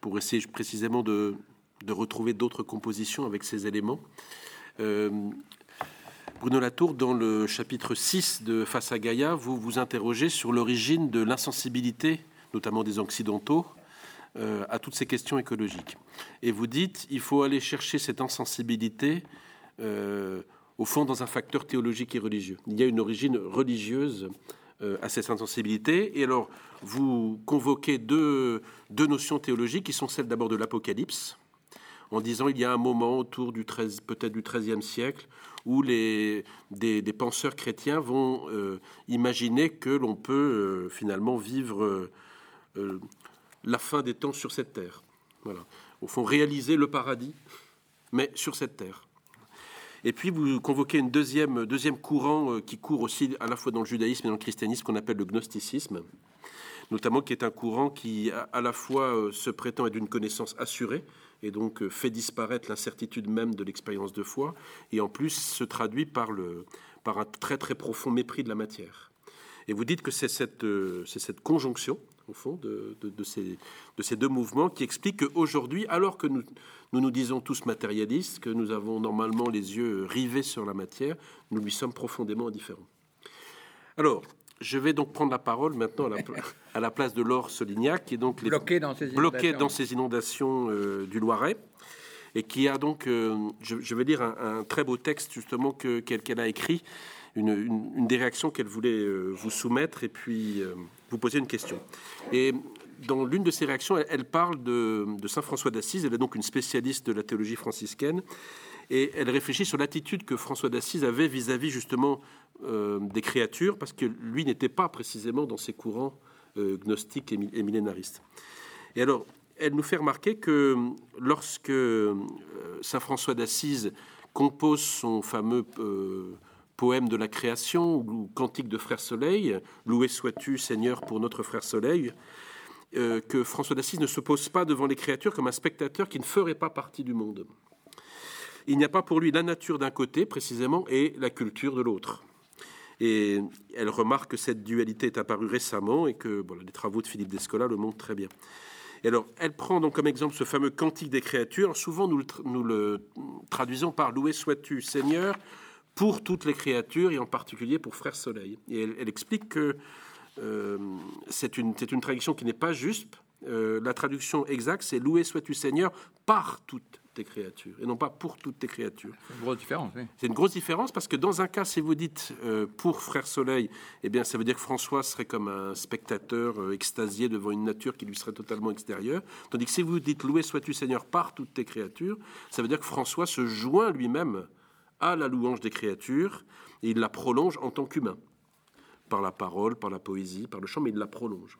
pour essayer précisément de, de retrouver d'autres compositions avec ces éléments. Euh, Bruno Latour, dans le chapitre 6 de Face à Gaïa, vous vous interrogez sur l'origine de l'insensibilité, notamment des Occidentaux, euh, à toutes ces questions écologiques. Et vous dites, il faut aller chercher cette insensibilité, euh, au fond, dans un facteur théologique et religieux. Il y a une origine religieuse euh, à cette insensibilité. Et alors, vous convoquez deux, deux notions théologiques qui sont celles d'abord de l'Apocalypse, en disant il y a un moment autour du 13, peut-être du XIIIe siècle où les, des, penseurs chrétiens vont imaginer que l'on peut finalement vivre la fin des temps sur cette terre. Voilà. Au fond, réaliser le paradis, mais sur cette terre. Et puis vous convoquez une deuxième, deuxième courant euh, qui court aussi à la fois dans le judaïsme et dans le christianisme qu'on appelle le gnosticisme, notamment qui est un courant qui à la fois euh, se prétend être d'une connaissance assurée et donc euh, fait disparaître l'incertitude même de l'expérience de foi, et en plus se traduit par, le, par un très très profond mépris de la matière. Et vous dites que c'est cette, c'est cette conjonction au fond, de, ces, de ces deux mouvements qui expliquent qu'aujourd'hui, alors que nous, nous, nous disons tous matérialistes, que nous avons normalement les yeux rivés sur la matière, nous lui sommes profondément indifférents. Alors, je vais donc prendre la parole maintenant à la, à la place de Laure Solignac, qui est donc bloqué dans ces inondations, dans ces inondations euh, du Loiret, et qui a donc, euh, je, vais lire un, très beau texte justement qu'elle a écrit, une, une, des réactions qu'elle voulait euh, vous soumettre, et puis vous poser une question. Et dans l'une de ses réactions, elle, parle de, Saint François d'Assise. Elle est donc une spécialiste de la théologie franciscaine. Et elle réfléchit sur l'attitude que François d'Assise avait vis-à-vis justement euh, des créatures, parce que lui n'était pas précisément dans ses courants euh, gnostiques et, millénaristes. Et alors, elle nous fait remarquer que lorsque euh, Saint François d'Assise compose son fameux poème de la création ou cantique de Frère Soleil, Loué sois-tu Seigneur pour notre Frère Soleil, euh, que François d'Assise ne se pose pas devant les créatures comme un spectateur qui ne ferait pas partie du monde. Il n'y a pas pour lui la nature d'un côté précisément et la culture de l'autre. Et elle remarque que cette dualité est apparue récemment et que les travaux de Philippe Descola le montrent très bien. Et alors, elle prend donc comme exemple ce fameux cantique des créatures. Souvent, nous le, nous le traduisons par Loué sois-tu Seigneur pour toutes les créatures et en particulier pour Frère Soleil. Et elle, explique que euh, c'est une, une, traduction qui n'est pas juste. Euh, la traduction exacte, c'est Loué sois-tu Seigneur par toutes tes créatures et non pas pour toutes tes créatures. C'est une grosse différence. Oui. C'est une grosse différence parce que dans un cas, si vous dites euh, pour Frère Soleil, eh bien, ça veut dire que François serait comme un spectateur extasié devant une nature qui lui serait totalement extérieure. Tandis que si vous dites Loué sois-tu Seigneur par toutes tes créatures, ça veut dire que François se joint lui-même à la louange des créatures et il la prolonge en tant qu'humain, par la parole, par la poésie, par le chant, mais il la prolonge.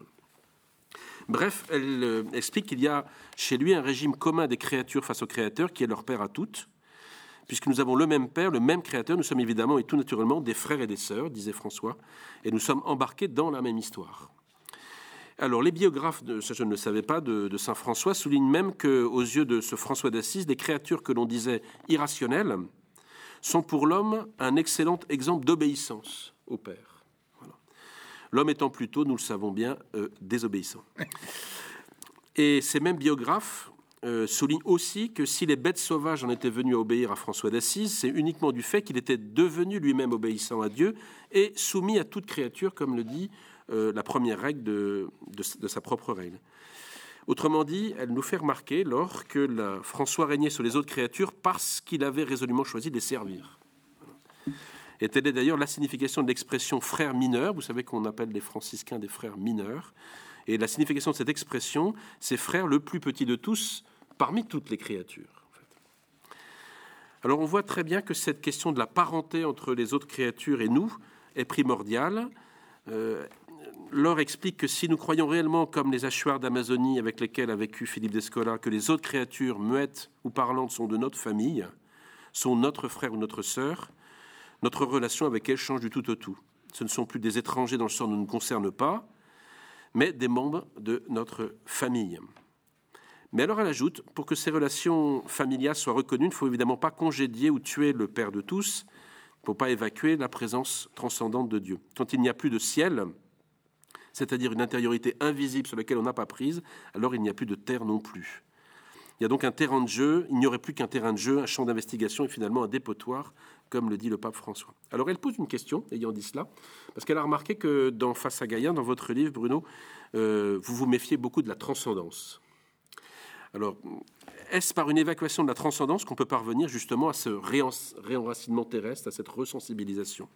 Bref, elle euh, explique qu'il y a chez lui un régime commun des créatures face au Créateur qui est leur Père à toutes, puisque nous avons le même Père, le même Créateur, nous sommes évidemment et tout naturellement des frères et des sœurs, disait François, et nous sommes embarqués dans la même histoire. Alors, les biographes, de, ça je ne le savais pas, de, de Saint François soulignent même qu'aux yeux de ce François d'Assise, des créatures que l'on disait irrationnelles, sont pour l'homme un excellent exemple d'obéissance au Père. l'homme étant plutôt, nous le savons bien, euh, désobéissant. Et ces mêmes biographes euh, soulignent aussi que si les bêtes sauvages en étaient venus à obéir à François d'Assise, c'est uniquement du fait qu'il était devenu lui-même obéissant à Dieu et soumis à toute créature, comme le dit euh, la première règle de, de, sa propre règle. Autrement dit, elle nous fait remarquer, lors que François régnait sur les autres créatures parce qu'il avait résolument choisi de les servir. Et telle est d'ailleurs la signification de l'expression frère mineur. Vous savez qu'on appelle les franciscains des frères mineurs. Et la signification de cette expression, c'est frère le plus petit de tous parmi toutes les créatures. Alors on voit très bien que cette question de la parenté entre les autres créatures et nous est primordiale. Euh, Laure explique que si nous croyons réellement, comme les hachoirs d'Amazonie avec lesquels a vécu Philippe Descola, que les autres créatures muettes ou parlantes sont de notre famille, sont notre frère ou notre sœur, notre relation avec elles change du tout au tout. Ce ne sont plus des étrangers dans le sens où nous ne concerne pas, mais des membres de notre famille. Mais alors elle ajoute, pour que ces relations familiales soient reconnues, il ne faut évidemment pas congédier ou tuer le Père de tous, il ne pas évacuer la présence transcendante de Dieu. Quand il n'y a plus de ciel, c'est-à-dire une intériorité invisible sur laquelle on n'a pas prise, alors il n'y a plus de terre non plus. Il y a donc un terrain de jeu, il n'y aurait plus qu'un terrain de jeu, un champ d'investigation et finalement un dépotoir comme le dit le pape François. Alors elle pose une question, ayant dit cela, parce qu'elle a remarqué que dans Face à Gaïa, dans votre livre, Bruno, euh, vous vous méfiez beaucoup de la transcendance. Alors, est-ce par une évacuation de la transcendance qu'on peut parvenir justement à ce réenracinement terrestre, à cette resensibilisation?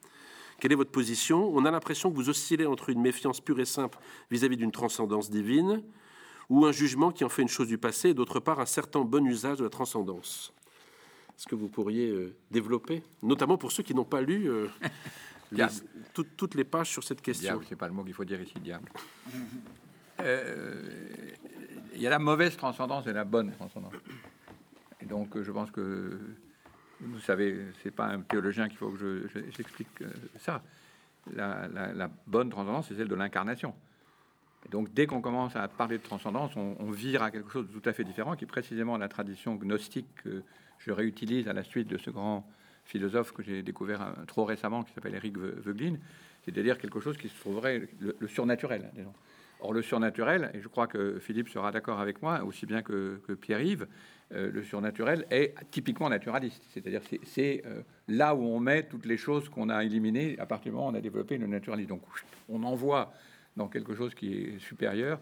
Quelle est votre position? On a l'impression que vous oscillez entre une méfiance pure et simple vis-à-vis d'une transcendance divine, ou un jugement qui en fait une chose du passé, et d'autre part un certain bon usage de la transcendance. Est-ce que vous pourriez euh, développer, notamment pour ceux qui n'ont pas lu euh, toutes les pages sur cette question? C'est pas le mot qu'il faut dire ici, diable. Euh, il y a la mauvaise transcendance et la bonne transcendance. Et donc, je pense que vous savez, c'est pas un théologien qu'il faut que j'explique ça. La, bonne transcendance, c'est celle de l'incarnation. Donc, dès qu'on commence à parler de transcendance, on, on, vire à quelque chose de tout à fait différent, qui est précisément la tradition gnostique je réutilise à la suite de ce grand philosophe que j'ai découvert euh, trop récemment, qui s'appelle Eric Veuglin, c'est-à-dire quelque chose qui se trouverait le, surnaturel. Or, le surnaturel, et je crois que Philippe sera d'accord avec moi, aussi bien que, Pierre-Yves, euh, le surnaturel est typiquement naturaliste. C'est-à-dire c'est euh, là où on met toutes les choses qu'on a éliminées à partir du moment où on a développé le naturalisme. Donc on envoie dans quelque chose qui est supérieur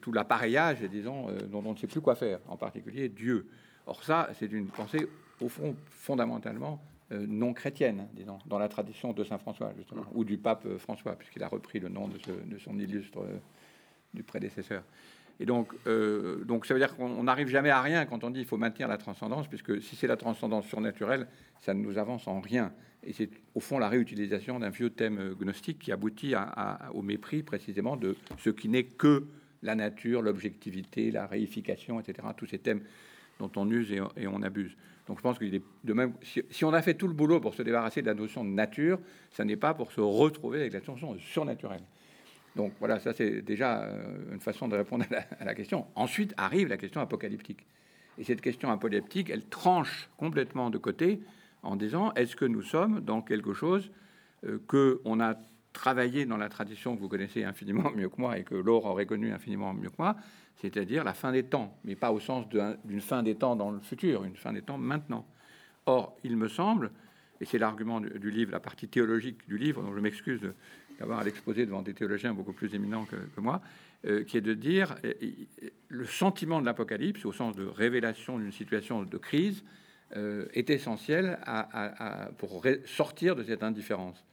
tout l'appareillage, disons, dont on ne sait plus quoi faire, en particulier Dieu. Or ça, c'est une pensée, au fond, fondamentalement euh, non chrétienne, disons, dans la tradition de Saint François, justement, ou du pape euh, François, puisqu'il a repris le nom de, son illustre euh, du prédécesseur. Et donc, donc ça veut dire qu'on n'arrive jamais à rien quand on dit qu'il faut maintenir la transcendance, puisque si c'est la transcendance surnaturelle, ça ne nous avance en rien. Et c'est au fond la réutilisation d'un vieux thème gnostique qui aboutit au mépris précisément de ce qui n'est que la nature, l'objectivité, la réification, etc. Tous ces thèmes dont on use et, on abuse. Donc je pense qu'il est de même. Si, on a fait tout le boulot pour se débarrasser de la notion de nature, ça n'est pas pour se retrouver avec la notion surnaturelle. Donc voilà, ça c'est déjà euh, une façon de répondre à la, question. Ensuite arrive la question apocalyptique. Et cette question apocalyptique, elle tranche complètement de côté en disant est-ce que nous sommes dans quelque chose euh, que on a travaillé dans la tradition que vous connaissez infiniment mieux que moi et que Laure aurait connu infiniment mieux que moi, c'est-à-dire la fin des temps, mais pas au sens d'une fin des temps dans le futur, une fin des temps maintenant. Or, il me semble, et c'est l'argument du, livre, la partie théologique du livre, dont je m'excuse d'avoir à l'exposer devant des théologiens beaucoup plus éminents que, moi, euh, qui est de dire le sentiment de l'Apocalypse, au sens de révélation d'une situation de crise, euh, est essentiel pour sortir de cette indifférence.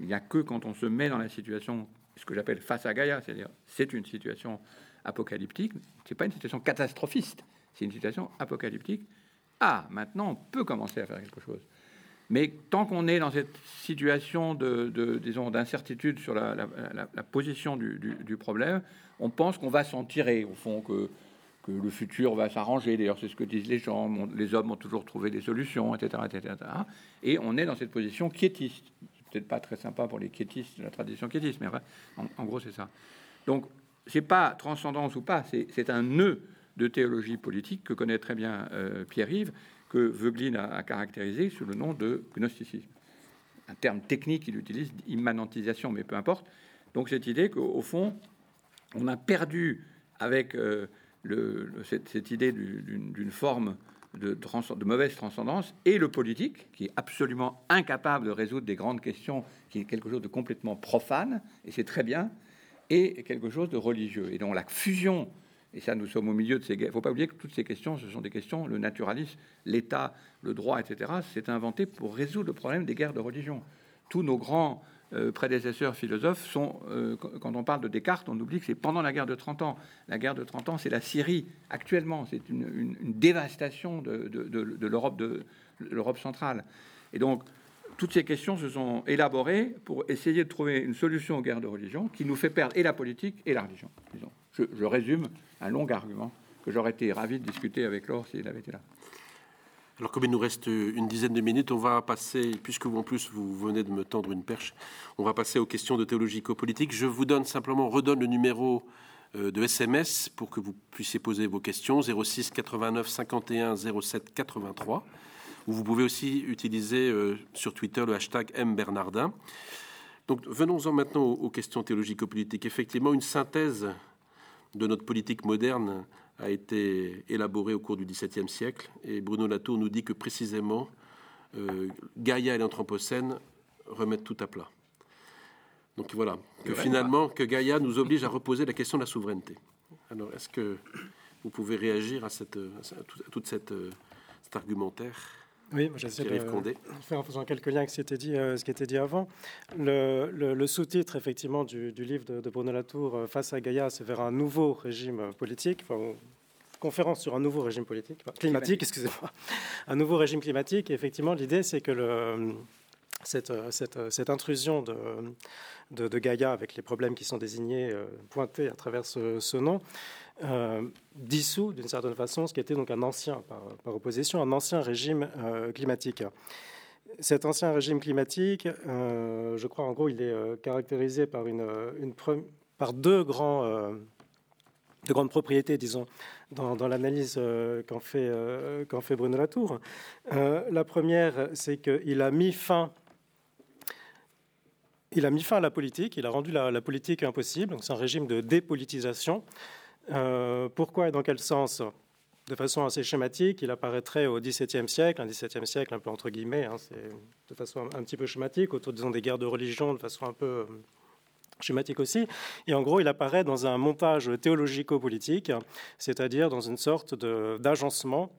Il n'y a que quand on se met dans la situation, ce que j'appelle face à Gaïa, c'est-à-dire c'est une situation apocalyptique, c'est pas une situation catastrophiste, c'est une situation apocalyptique. Ah, maintenant on peut commencer à faire quelque chose. Mais tant qu'on est dans cette situation de, disons, d'incertitude sur la, position du, problème, on pense qu'on va s'en tirer, au fond, que, le futur va s'arranger. D'ailleurs, c'est ce que disent les gens. Les hommes ont toujours trouvé des solutions, etc., etc., Et on est dans cette position quiétiste. Peut-être pas très sympa pour les quiétistes de la tradition quiétiste, mais en, en gros, c'est ça. Donc, c'est pas transcendance ou pas, c'est un nœud de théologie politique que connaît très bien euh, Pierre-Yves, que Veuglin a, caractérisé sous le nom de gnosticisme. Un terme technique qu'il utilise, immanentisation, mais peu importe. Donc cette idée qu'au fond, on a perdu avec euh, le, cette, idée d'une forme de, de, mauvaise transcendance et le politique, qui est absolument incapable de résoudre des grandes questions, qui est quelque chose de complètement profane, et c'est très bien, et quelque chose de religieux. Et donc la fusion, et ça nous sommes au milieu de ces... Il ne faut pas oublier que toutes ces questions, ce sont des questions, le naturalisme, l'État, le droit, etc., c'est inventé pour résoudre le problème des guerres de religion. Tous nos grands euh, prédécesseurs philosophes sont, euh, quand on parle de Descartes, on oublie que c'est pendant la guerre de 30 ans. La guerre de 30 ans, c'est la Syrie actuellement, c'est une, dévastation de, de l'Europe centrale. Et donc, toutes ces questions se sont élaborées pour essayer de trouver une solution aux guerres de religion qui nous fait perdre et la politique et la religion. Je résume un long argument que j'aurais été ravi de discuter avec Laure s'il avait été là. Alors, comme il nous reste une dizaine de minutes, on va passer, puisque vous en plus vous venez de me tendre une perche, on va passer aux questions de théologico-politique. Je vous donne simplement, redonne le numéro euh, de SMS pour que vous puissiez poser vos questions 06 89 51 07 83. Ou vous pouvez aussi utiliser euh, sur Twitter le hashtag mbernardin. Donc, venons-en maintenant aux questions théologico-politiques. Effectivement, une synthèse de notre politique moderne a été élaboré au cours du XVIIe siècle. Et Bruno Latour nous dit que précisément, euh, Gaïa et l'Anthropocène remettent tout à plat. Donc voilà, que finalement, que Gaïa nous oblige à reposer la question de la souveraineté. Alors, est-ce que vous pouvez réagir à, cette, à tout cette, euh, cet argumentaire? Oui, j'essaie de faire en faisant quelques liens avec ce qui était dit, euh, ce qui était dit avant. Le, sous-titre, effectivement, du, livre de, Bruno Latour, euh, Face à Gaïa, c'est vers un nouveau régime politique, enfin, conférence sur un nouveau régime politique, climatique, excusez-moi, un nouveau régime climatique. Et effectivement, l'idée, c'est que le, cette, cette, cette, intrusion de, de, Gaïa, avec les problèmes qui sont désignés, euh, pointés à travers ce, ce nom, euh, dissout d'une certaine façon ce qui était donc un ancien, par, opposition, un ancien régime euh, climatique. Cet ancien régime climatique, euh, je crois en gros, il est caractérisé par, une, par deux, grands, de grandes propriétés, disons, dans, l'analyse qu'en fait, fait Bruno Latour. la première, c'est qu'il a mis fin il a mis fin à la politique, il a rendu la, la politique impossible, c'est un régime de dépolitisation. Euh, pourquoi et dans quel sens? De façon assez schématique, il apparaîtrait au XVIIe siècle, un XVIIe siècle un peu entre guillemets, hein, c'est de façon un, petit peu schématique, autour disons, des guerres de religion, de façon un peu euh, schématique aussi. Et en gros, il apparaît dans un montage théologico-politique, c'est-à-dire dans une sorte d'agencement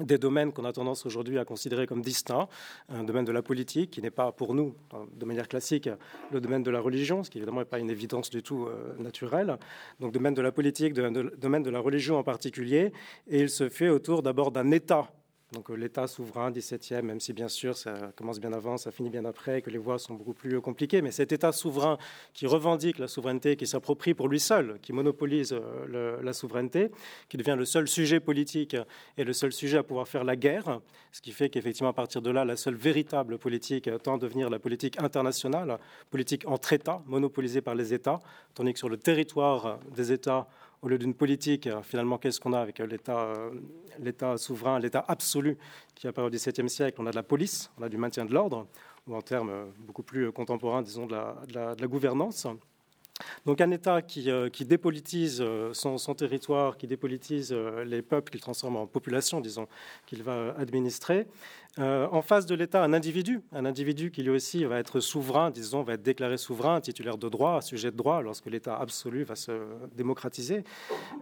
des domaines qu'on a tendance aujourd'hui à considérer comme distincts, un domaine de la politique qui n'est pas pour nous, de manière classique, le domaine de la religion, ce qui évidemment n'est pas une évidence du tout euh, naturelle, donc domaine de la politique, domaine de la religion en particulier, et il se fait autour d'abord d'un État donc euh, l'État souverain, 17e, même si bien sûr ça commence bien avant, ça finit bien après, que les voies sont beaucoup plus compliquées, mais cet État souverain qui revendique la souveraineté, qui s'approprie pour lui seul, qui monopolise euh, la souveraineté, qui devient le seul sujet politique et le seul sujet à pouvoir faire la guerre, ce qui fait qu'effectivement à partir de là, la seule véritable politique tend à devenir la politique internationale, politique entre États, monopolisée par les États, tandis que sur le territoire des États, au lieu d'une politique, euh, finalement, qu'est-ce qu'on a avec euh, euh, l'État, souverain, l'État absolu qui apparaît au XVIIe siècle? On a de la police, on a du maintien de l'ordre, ou en termes beaucoup plus contemporains, disons, de la gouvernance. Donc un État qui, euh, dépolitise euh, son, territoire, qui dépolitise euh, les peuples qu'il transforme en population, disons, qu'il va administrer. en face de l'État, un individu, un individu qui lui aussi va être souverain, disons, va être déclaré souverain, titulaire de droit, sujet de droit, lorsque l'État absolu va se démocratiser.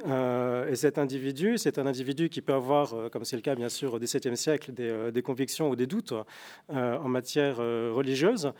et cet individu, c'est un individu qui peut avoir, comme c'est le cas bien sûr au XVIIe siècle, des, des, convictions ou des doutes en matière religieuse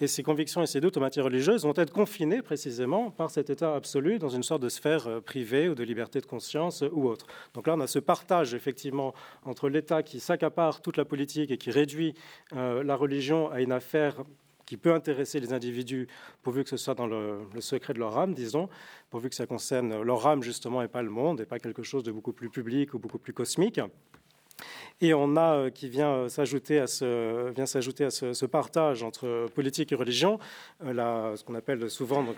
et ces convictions et ces doutes en matière religieuse vont être confinés précisément par cet état absolu dans une sorte de sphère euh, privée ou de liberté de conscience euh, ou autre. Donc là, on a ce partage effectivement entre l'État qui s'accapare toute la politique et qui réduit euh, la religion à une affaire qui peut intéresser les individus pourvu que ce soit dans le, le, secret de leur âme, disons, pourvu que ça concerne leur âme justement et pas le monde et pas quelque chose de beaucoup plus public ou beaucoup plus cosmique. Et on a euh, qui vient euh, s'ajouter à ce, vient à ce, partage entre politique et religion, euh, ce qu'on appelle souvent, donc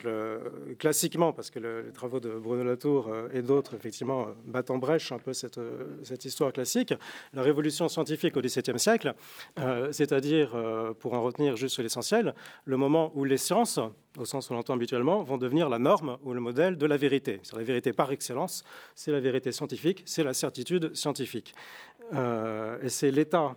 classiquement, parce que les travaux de Bruno Latour et d'autres, effectivement, battent en brèche un peu cette, cette histoire classique, la révolution scientifique au XVIIe siècle, c'est-à-dire, pour en retenir juste l'essentiel, le moment où les sciences, au sens où on l'entend habituellement, vont devenir la norme ou le modèle de la vérité. C'est la vérité par excellence, c'est la vérité scientifique, c'est la certitude scientifique. Euh, et c'est l'État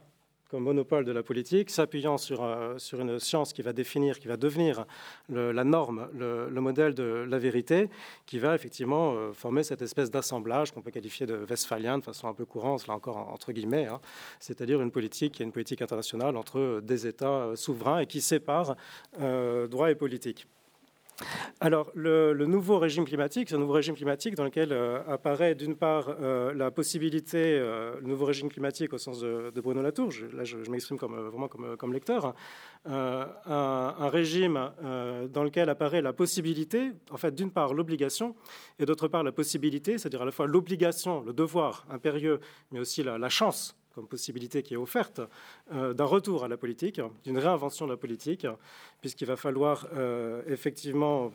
monopole de la politique, s'appuyant sur, euh, sur, une science qui va définir, qui va devenir la norme, le, modèle de la vérité, qui va effectivement euh, former cette espèce d'assemblage qu'on peut qualifier de westphalien de façon un peu courante, là encore entre guillemets, hein. c'est-à-dire une politique qui est une politique internationale entre des États souverains et qui sépare droit et politique. Alors, le, nouveau régime climatique, c'est un nouveau régime climatique dans lequel euh, apparaît d'une part euh, la possibilité, euh, le nouveau régime climatique au sens de, Bruno Latour, là je, m'exprime comme, vraiment comme, lecteur, un, régime dans lequel apparaît la possibilité, en fait, d'une part l'obligation, et d'autre part la possibilité, c'est-à-dire à la fois l'obligation, le devoir impérieux, mais aussi la chance comme possibilité qui est offerte euh, d'un retour à la politique, d'une réinvention de la politique, puisqu'il va falloir euh, effectivement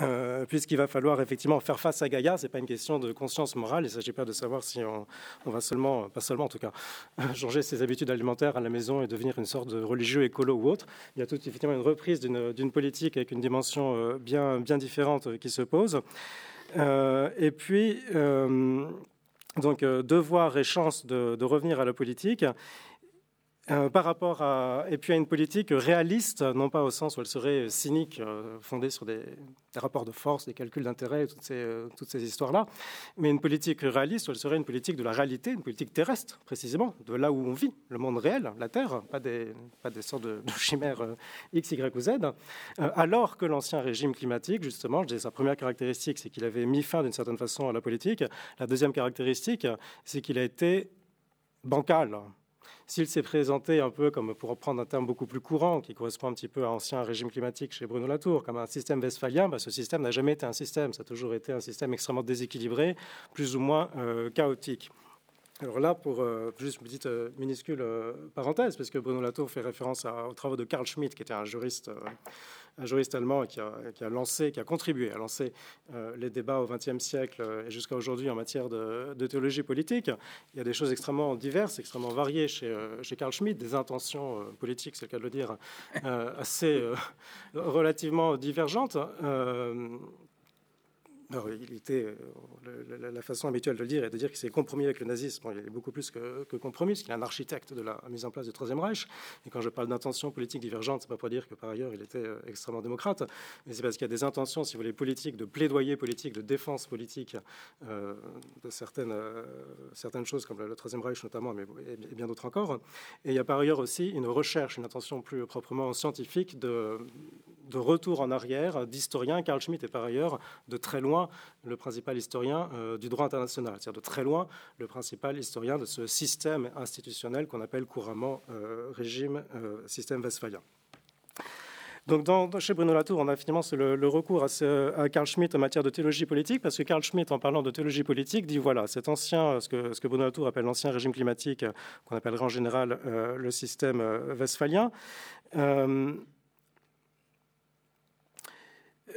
euh, puisqu'il va falloir effectivement faire face à Gaïa, ce n'est pas une question de conscience morale, il s'agit pas de savoir si on, va seulement, pas seulement en tout cas, changer ses habitudes alimentaires à la maison et devenir une sorte de religieux écolo ou autre. Il y a tout effectivement une reprise d'une politique avec une dimension bien, bien différente qui se pose. et puis, donc euh, devoir et chance de, revenir à la politique. Euh, par rapport à, et puis à une politique réaliste, non pas au sens où elle serait cynique, euh, fondée sur des, rapports de force, des calculs d'intérêt, toutes ces, euh, toutes ces histoires-là, mais une politique réaliste où elle serait une politique de la réalité, une politique terrestre, précisément, de là où on vit, le monde réel, la Terre, pas des, pas des sortes de, chimères X, Y ou Z, alors que l'ancien régime climatique, justement, je disais, sa première caractéristique, c'est qu'il avait mis fin d'une certaine façon à la politique. La deuxième caractéristique, c'est qu'il a été bancal s'il s'est présenté un peu comme, pour reprendre un terme beaucoup plus courant, qui correspond un petit peu à l'ancien régime climatique chez Bruno Latour, comme un système westphalien, bah, ce système n'a jamais été un système, ça a toujours été un système extrêmement déséquilibré, plus ou moins euh, chaotique. Alors là, pour euh, juste une petite euh, minuscule parenthèse, parce que Bruno Latour fait référence aux travaux de Karl Schmitt, qui était un juriste allemand a, qui a, lancé, qui a contribué à lancer euh, les débats au XXe siècle euh, et jusqu'à aujourd'hui en matière de, théologie politique. Il y a des choses extrêmement diverses, extrêmement variées chez, euh, chez Carl Schmitt, des intentions politiques, c'est le cas de le dire, assez relativement divergentes il était, euh, la, façon habituelle de le dire est de dire qu'il s'est compromis avec le nazisme. il est beaucoup plus que, compromis, parce qu'il est un architecte de la mise en place du Troisième Reich. Et quand je parle d'intentions politiques divergentes, c'est pas pour dire que par ailleurs il était euh, extrêmement démocrate, mais c'est parce qu'il y a des intentions, si vous voulez, politiques, de plaidoyer politique, de défense politique euh, de certaines, certaines choses, comme le, Troisième Reich notamment, mais et bien d'autres encore. Et il y a par ailleurs aussi une recherche, une intention plus proprement scientifique de, de retour en arrière d'historiens. Carl Schmitt est par ailleurs de très loin le principal historien euh, du droit international, c'est-à-dire de très loin le principal historien de ce système institutionnel qu'on appelle couramment euh, régime euh, système westphalien. Donc, chez Bruno Latour, on a finalement le, recours à, à, Carl Schmitt en matière de théologie politique, parce que Carl Schmitt, en parlant de théologie politique, dit voilà, cet ancien, ce que, ce que Bruno Latour appelle l'ancien régime climatique, qu'on appellerait en général le système westphalien,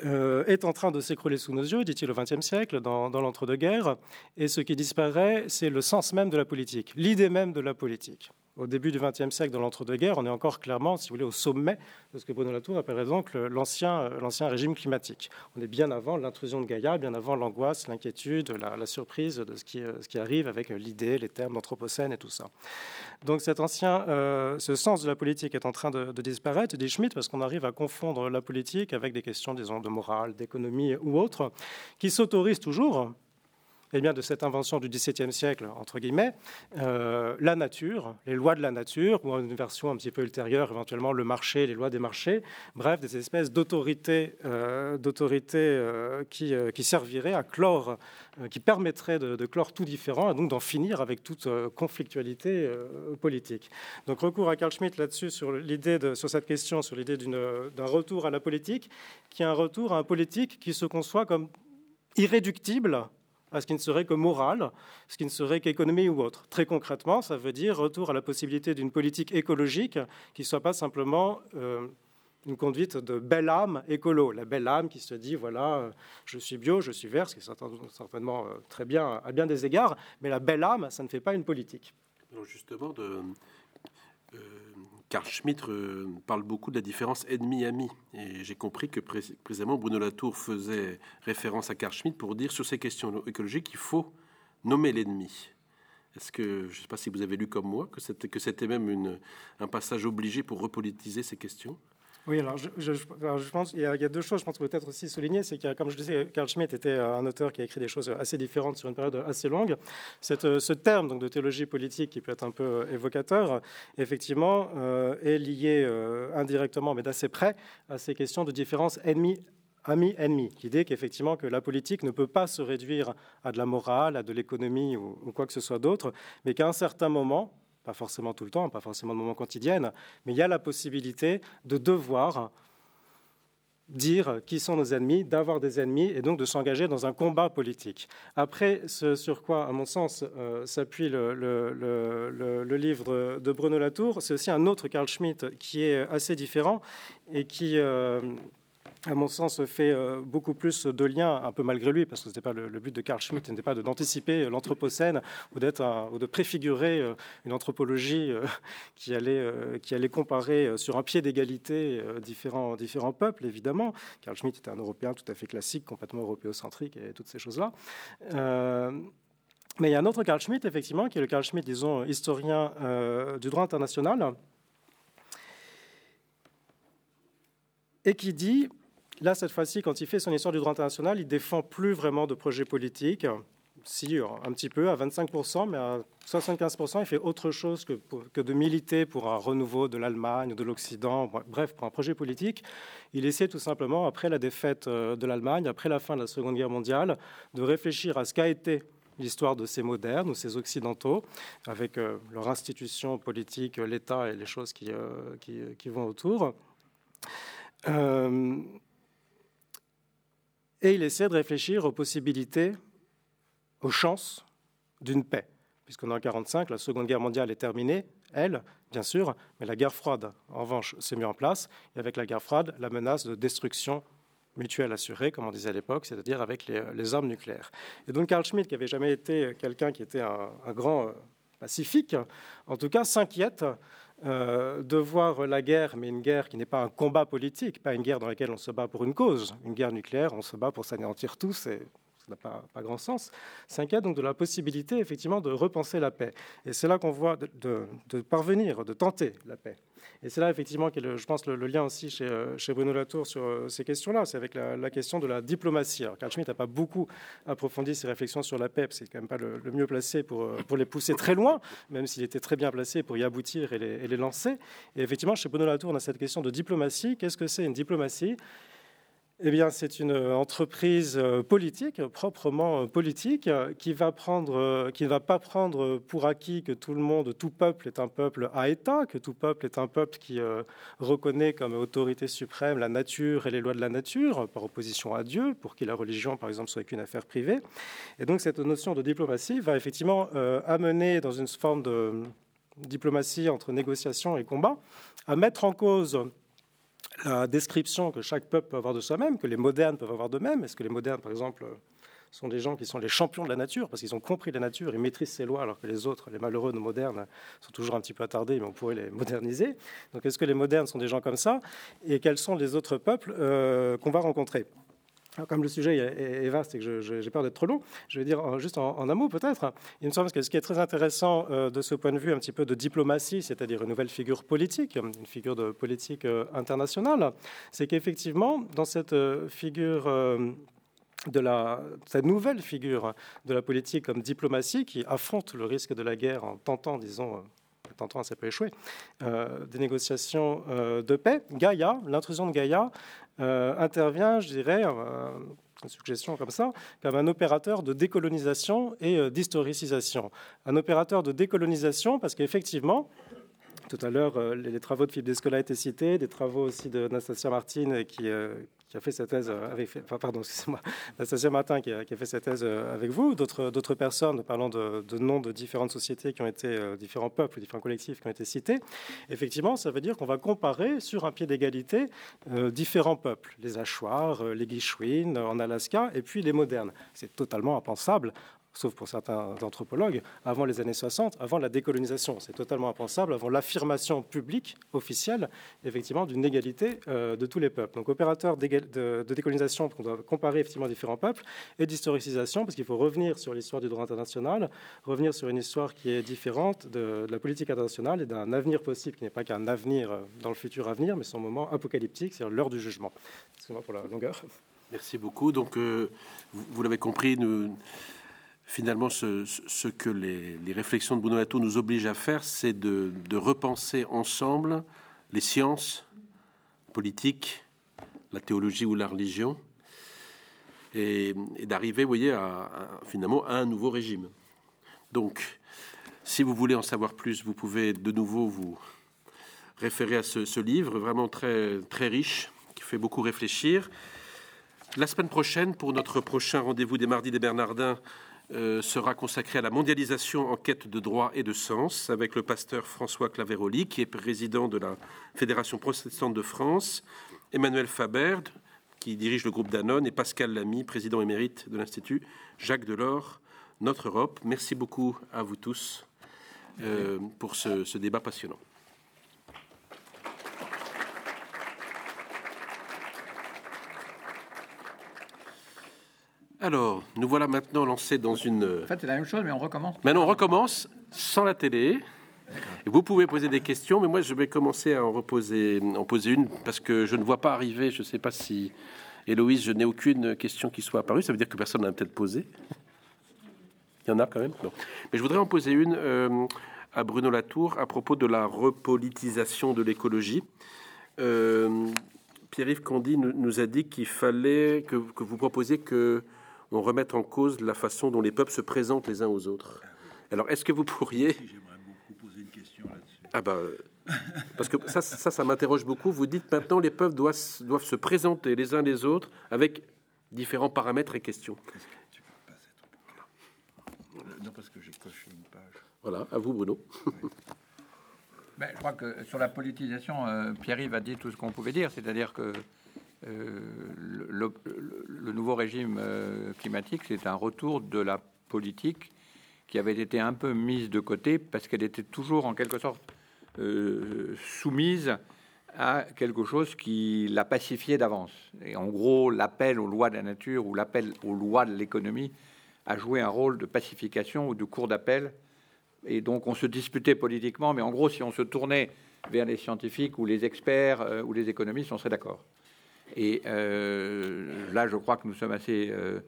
est en train de s'écrouler sous nos yeux, dit-il au XXe siècle, dans, dans l'entre-deux-guerres. Et ce qui disparaît, c'est le sens même de la politique, l'idée même de la politique au début du XXe siècle, dans l'entre-deux-guerres, on est encore clairement, si vous voulez, au sommet de ce que Bruno Latour appellerait donc l'ancien, l'ancien régime climatique. On est bien avant l'intrusion de Gaïa, bien avant l'angoisse, l'inquiétude, la, surprise de ce qui, qui arrive avec l'idée, les termes d'anthropocène et tout ça. Donc cet ancien, euh, ce sens de la politique est en train de, disparaître, dit Schmitt, parce qu'on arrive à confondre la politique avec des questions, disons, de morale, d'économie ou autres, qui s'autorisent toujours, eh bien, de cette invention du XVIIe siècle, entre guillemets, euh, la nature, les lois de la nature, ou une version un petit peu ultérieure, éventuellement le marché, les lois des marchés, bref, des espèces d'autorités euh, euh, qui, serviraient à clore, qui permettraient de, clore tout différent, et donc d'en finir avec toute conflictualité politique. Donc recours à Carl Schmitt là-dessus, sur, sur cette question, sur l'idée d'un retour à la politique, qui est un retour à un politique qui se conçoit comme irréductible à ce qui ne serait que moral, ce qui ne serait qu'économie ou autre. Très concrètement, ça veut dire retour à la possibilité d'une politique écologique qui ne soit pas simplement euh, une conduite de belle âme écolo, la belle âme qui se dit voilà, euh, je suis bio, je suis vert, ce qui est certainement euh, très bien à bien des égards, mais la belle âme, ça ne fait pas une politique. Justement, de, Carl Schmitt parle beaucoup de la différence ennemi-ami. Et j'ai compris que précisément Bruno Latour faisait référence à Carl Schmitt pour dire sur ces questions écologiques, il faut nommer l'ennemi. Est-ce que, je ne sais pas si vous avez lu comme moi, que c'était, même un passage obligé pour repolitiser ces questions? Oui, alors je, pense qu'il y, a deux choses, je pense peut-être aussi souligner, c'est que, comme je disais, Carl Schmitt était un auteur qui a écrit des choses assez différentes sur une période assez longue. Cette, ce terme donc, de théologie politique, qui peut être un peu évocateur, effectivement, euh, est lié euh, indirectement, mais d'assez près, à ces questions de différence ennemi ami-ennemi. L'idée qu'effectivement que la politique ne peut pas se réduire à de la morale, à de l'économie ou, quoi que ce soit d'autre, mais qu'à un certain moment, pas forcément tout le temps, pas forcément de moment quotidien, mais il y a la possibilité de devoir dire qui sont nos ennemis, d'avoir des ennemis et donc de s'engager dans un combat politique. Après, ce sur quoi, à mon sens, euh, s'appuie le, le, livre de Bruno Latour, c'est aussi un autre Carl Schmitt qui est assez différent et qui, euh, à mon sens, fait euh, beaucoup plus de liens, un peu malgré lui, parce que ce n'était pas le, but de Carl Schmitt, n'était pas d'anticiper l'anthropocène ou, ou de préfigurer euh, une anthropologie euh, qui, allait, qui allait comparer sur un pied d'égalité différents, différents peuples, évidemment. Carl Schmitt était un Européen tout à fait classique, complètement européocentrique et toutes ces choses-là. mais il y a un autre Carl Schmitt, effectivement, qui est le Carl Schmitt, disons, historien du droit international, et qui dit Là, cette fois-ci, quand il fait son histoire du droit international, il défend plus vraiment de projets politiques. Si, un petit peu, à 25%, mais à 75%, il fait autre chose que, que de militer pour un renouveau de l'Allemagne de l'Occident, bref, pour un projet politique. Il essaie tout simplement, après la défaite euh, de l'Allemagne, après la fin de la Seconde Guerre mondiale, de réfléchir à ce qu'a été l'histoire de ces modernes ou ces occidentaux, avec euh, leur institution politique, l'État et les choses qui, euh, qui vont autour. Euh, et il essaie de réfléchir aux possibilités, aux chances d'une paix. Puisqu'en 1945, la Seconde Guerre mondiale est terminée, elle, bien sûr, mais la guerre froide, en revanche, s'est mise en place. Et avec la guerre froide, la menace de destruction mutuelle assurée, comme on disait à l'époque, c'est-à-dire avec les, armes nucléaires. Et donc Carl Schmitt, qui avait jamais été quelqu'un qui était un, un grand euh, pacifique, en tout cas s'inquiète euh, de voir la guerre, mais une guerre qui n'est pas un combat politique, pas une guerre dans laquelle on se bat pour une cause. Une guerre nucléaire, on se bat pour s'anéantir tous et ça n'a pas, grand sens. S'inquiète donc de la possibilité, effectivement, de repenser la paix. Et c'est là qu'on voit de parvenir, de tenter la paix. Et c'est là, effectivement, que je pense, le, lien aussi chez, euh, Bruno Latour sur euh, ces questions-là. C'est avec la, question de la diplomatie. Alors, Carl Schmitt n'a pas beaucoup approfondi ses réflexions sur la PEP. C'est quand même pas le, mieux placé pour, euh, pour les pousser très loin, même s'il était très bien placé pour y aboutir et les lancer. Et effectivement, chez Bruno Latour, on a cette question de diplomatie. Qu'est-ce que c'est une diplomatie? Eh bien, c'est une entreprise euh, politique, proprement euh, politique, euh, qui ne va pas prendre pour acquis que tout le monde, tout peuple est un peuple à État, que tout peuple est un peuple qui reconnaît comme autorité suprême la nature et les lois de la nature, par opposition à Dieu, pour qui la religion, par exemple, soit qu'une affaire privée. Et donc, cette notion de diplomatie va effectivement amener dans une forme de diplomatie entre négociation et combat à mettre en cause la description que chaque peuple peut avoir de soi-même, que les modernes peuvent avoir d'eux-mêmes. Est-ce que les modernes, par exemple, sont des gens qui sont les champions de la nature, parce qu'ils ont compris la nature, ils maîtrisent ses lois, alors que les autres, les malheureux, nos modernes, sont toujours un petit peu attardés, mais on pourrait les moderniser. Donc est-ce que les modernes sont des gens comme ça? Et quels sont les autres peuples euh, qu'on va rencontrer? Comme le sujet est, vaste et que j'ai peur d'être trop long, je vais dire euh, juste en, un mot peut-être. Il me semble que ce qui est très intéressant euh, de ce point de vue un petit peu de diplomatie, c'est-à-dire une nouvelle figure politique, une figure de politique euh, internationale, c'est qu'effectivement, dans cette figure de la, cette nouvelle figure de la politique comme diplomatie qui affronte le risque de la guerre en tentant, disons, tentant, ça peut échouer, des négociations de paix. Gaïa, l'intrusion de Gaïa, euh, intervient, je dirais, euh, une suggestion comme ça, comme un opérateur de décolonisation et euh, d'historicisation. Un opérateur de décolonisation parce qu'effectivement, tout à l'heure, les, travaux de Philippe Descola étaient cités, des travaux aussi de Nastasia Martin qui, qui qui a fait cette thèse avec, pardon, Martin qui a, fait cette thèse avec vous, d'autres, personnes parlant de, de, noms de différentes sociétés qui ont été, différents peuples, différents collectifs qui ont été cités. Effectivement, ça veut dire qu'on va comparer sur un pied d'égalité différents peuples, les Achuars, les Guichouines en Alaska, et puis les modernes. C'est totalement impensable sauf pour certains anthropologues, avant les années 60, avant la décolonisation. C'est totalement impensable, avant l'affirmation publique, officielle, effectivement, d'une égalité euh, de tous les peuples. Donc, opérateur de, décolonisation, qu'on doit comparer effectivement différents peuples, et d'historicisation, parce qu'il faut revenir sur l'histoire du droit international, revenir sur une histoire qui est différente de, la politique internationale et d'un avenir possible qui n'est pas qu'un avenir euh, dans le futur avenir, mais son moment apocalyptique, c'est-à-dire l'heure du jugement. Excusez-moi pour la longueur. Merci beaucoup. Donc, euh, vous, vous l'avez compris, nous finalement, ce, que les, réflexions de Bruno Latour nous obligent à faire, c'est de, repenser ensemble les sciences politiques, la théologie ou la religion, et, d'arriver, vous voyez, à, finalement à un nouveau régime. Donc, si vous voulez en savoir plus, vous pouvez de nouveau vous référer à ce, ce livre, vraiment très, très riche, qui fait beaucoup réfléchir. La semaine prochaine, pour notre prochain rendez-vous des mardis des Bernardins, sera consacré à la mondialisation en quête de droit et de sens avec le pasteur François Claveroli, qui est président de la Fédération protestante de France, Emmanuel Faber, qui dirige le groupe Danone, et Pascal Lamy, président émérite de l'Institut Jacques Delors, Notre Europe. Merci beaucoup à vous tous euh, pour ce débat passionnant. Alors, nous voilà maintenant lancés dans une. En fait, c'est la même chose, mais on recommence. Maintenant, on recommence sans la télé. Vous pouvez poser des questions, mais moi, je vais commencer à en, reposer, en poser une parce que je ne vois pas arriver. Je ne sais pas si. Héloïse, je n'ai aucune question qui soit apparue. Ça veut dire que personne n'a peut-être posé. Il y en a quand même. Mais je voudrais en poser une euh, à Bruno Latour à propos de la repolitisation de l'écologie. Euh, Pierre-Yves Candy nous a dit qu'il fallait que, que vous proposiez que on remette en cause la façon dont les peuples se présentent les uns aux autres. Alors, est-ce que vous pourriez... J'aimerais beaucoup poser une question là-dessus. Ah ben, parce que ça, ça, ça m'interroge beaucoup. Vous dites maintenant les peuples doivent, doivent se présenter les uns les autres avec différents paramètres et questions. Non, parce que j'ai coché une page. Voilà, à vous Bruno. Ben, je crois que sur la politisation, euh, Pierre-Yves a dit tout ce qu'on pouvait dire, c'est-à-dire que euh, le, le, nouveau régime euh, climatique, c'est un retour de la politique qui avait été un peu mise de côté parce qu'elle était toujours en quelque sorte euh, soumise à quelque chose qui la pacifiait d'avance. Et en gros, l'appel aux lois de la nature ou l'appel aux lois de l'économie a joué un rôle de pacification ou de cours d'appel. Et donc on se disputait politiquement, mais en gros, si on se tournait vers les scientifiques ou les experts ou les économistes, on serait d'accord. Et euh, là, je crois que nous sommes assez. Euh,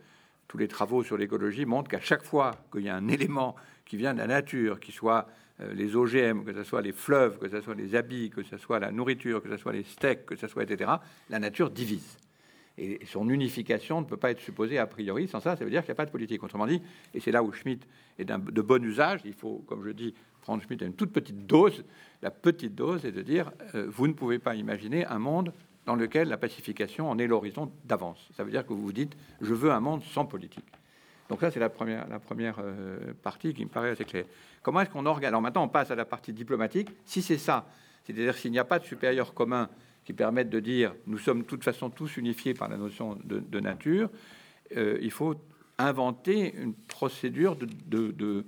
tous les travaux sur l'écologie montrent qu'à chaque fois qu'il y a un élément qui vient de la nature, qui soit euh, les OGM, que ce soit les fleuves, que ce soit les habits, que ce soit la nourriture, que ce soit les steaks, que ce soit etc., la nature divise. Et son unification ne peut pas être supposée a priori. Sans ça, ça veut dire qu'il n'y a pas de politique. Autrement dit, et c'est là où Schmitt est de bon usage, il faut, comme je dis, prendre Schmitt à une toute petite dose. La petite dose est de dire, vous ne pouvez pas imaginer un monde dans lequel la pacification en est l'horizon d'avance. Ça veut dire que vous vous dites, je veux un monde sans politique. Donc ça, c'est la première, la première euh, partie qui me paraît assez claire. Comment est-ce qu'on organise Alors maintenant, on passe à la partie diplomatique. Si c'est ça, c'est-à-dire s'il n'y a pas de supérieur commun qui permette de dire, nous sommes de toute façon tous unifiés par la notion de, nature, euh, il faut inventer une procédure de,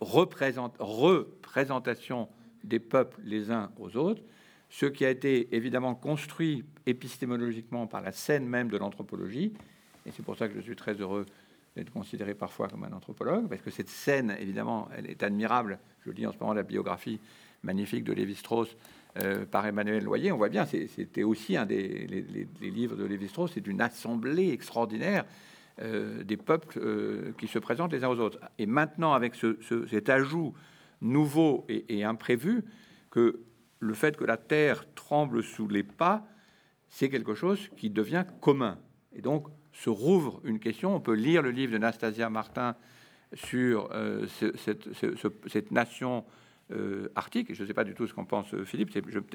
représentation des peuples les uns aux autres ce qui a été évidemment construit épistémologiquement par la scène même de l'anthropologie, et c'est pour ça que je suis très heureux d'être considéré parfois comme un anthropologue, parce que cette scène, évidemment, elle est admirable. Je lis en ce moment la biographie magnifique de Lévi-Strauss euh, par Emmanuel Loyer. On voit bien, c'était aussi un des livres de Lévi-Strauss, c'est une assemblée extraordinaire euh, des peuples euh, qui se présentent les uns aux autres. Et maintenant, avec ce, cet ajout nouveau et imprévu, que le fait que la terre tremble sous les pas, c'est quelque chose qui devient commun. Et donc se rouvre une question. On peut lire le livre de Nastasia Martin sur euh, cette, nation euh, arctique. Je ne sais pas du tout ce qu'en pense Philippe,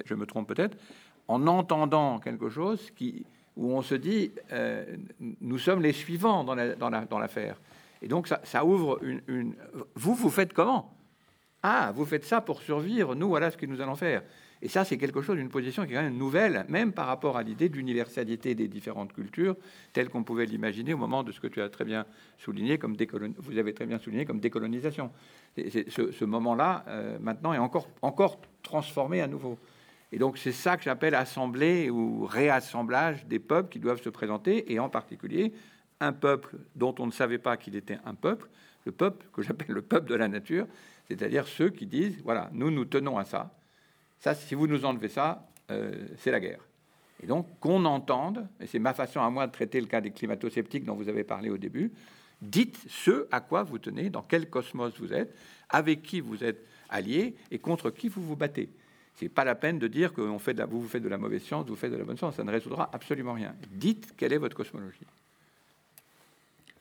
je, me trompe peut-être, en entendant quelque chose où on se dit, euh, nous sommes les suivants dans l'affaire. Et donc ça, ça ouvre une, une, Vous, vous faites comment? Ah, vous faites ça pour survivre, nous, voilà ce que nous allons faire. Et ça, c'est quelque chose, une position qui est quand même nouvelle, même par rapport à l'idée d'universalité des différentes cultures, telle qu'on pouvait l'imaginer au moment de ce que tu as très bien souligné comme vous avez très bien souligné comme décolonisation. ce, moment-là, euh, maintenant, est encore, encore transformé à nouveau. Et donc, c'est ça que j'appelle assemblée ou réassemblage des peuples qui doivent se présenter, et en particulier un peuple dont on ne savait pas qu'il était un peuple, le peuple que j'appelle le peuple de la nature, c'est-à-dire ceux qui disent, voilà, nous nous tenons à ça, ça, si vous nous enlevez ça, euh, c'est la guerre. Et donc, qu'on entende, et c'est ma façon à moi de traiter le cas des climato-sceptiques dont vous avez parlé au début, dites ce à quoi vous tenez, dans quel cosmos vous êtes, avec qui vous êtes alliés et contre qui vous vous battez. C'est pas la peine de dire que vous, vous faites de la mauvaise science, vous faites de la bonne science, ça ne résoudra absolument rien. Dites quelle est votre cosmologie.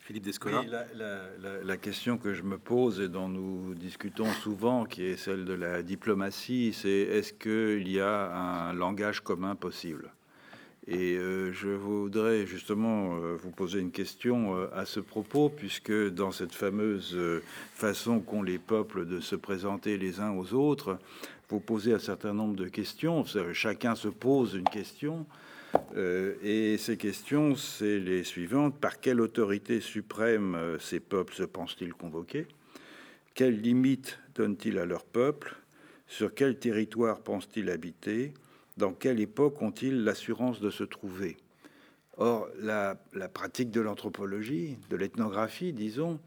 Philippe Descola. la, question que je me pose et dont nous discutons souvent, qui est celle de la diplomatie, c'est est-ce qu'il y a un langage commun possible? Et euh, je voudrais justement euh, vous poser une question euh, à ce propos, puisque dans cette fameuse façon qu'ont les peuples de se présenter les uns aux autres, vous posez un certain nombre de questions, chacun se pose une question. Euh, et ces questions, c'est les suivantes. Par quelle autorité suprême euh, ces peuples se pensent-ils convoqués? Quelles limites donnent-ils à leur peuple? Sur quel territoire pensent-ils habiter? Dans quelle époque ont-ils l'assurance de se trouver? Or, la pratique de l'anthropologie, de l'ethnographie, disons,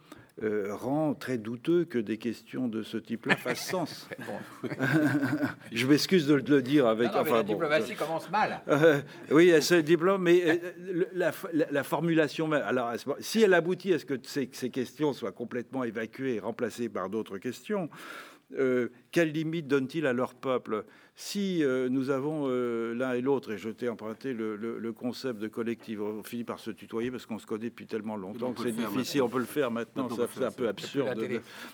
euh, rend très douteux que des questions de ce type-là fassent sens. je m'excuse de le dire avec. enfin, la diplomatie commence mal. Euh, oui, le diplôme, mais euh, la, formulation même. Alors, si elle aboutit à ce que ces, ces questions soient complètement évacuées et remplacées par d'autres questions, euh, quelles limites donnent-ils à leur peuple? Si euh, nous avons euh, l'un et l'autre, et je t'ai emprunté le, concept de collectif, on finit par se tutoyer parce qu'on se connaît depuis tellement longtemps que c'est difficile, on peut le faire maintenant, c'est un peu absurde.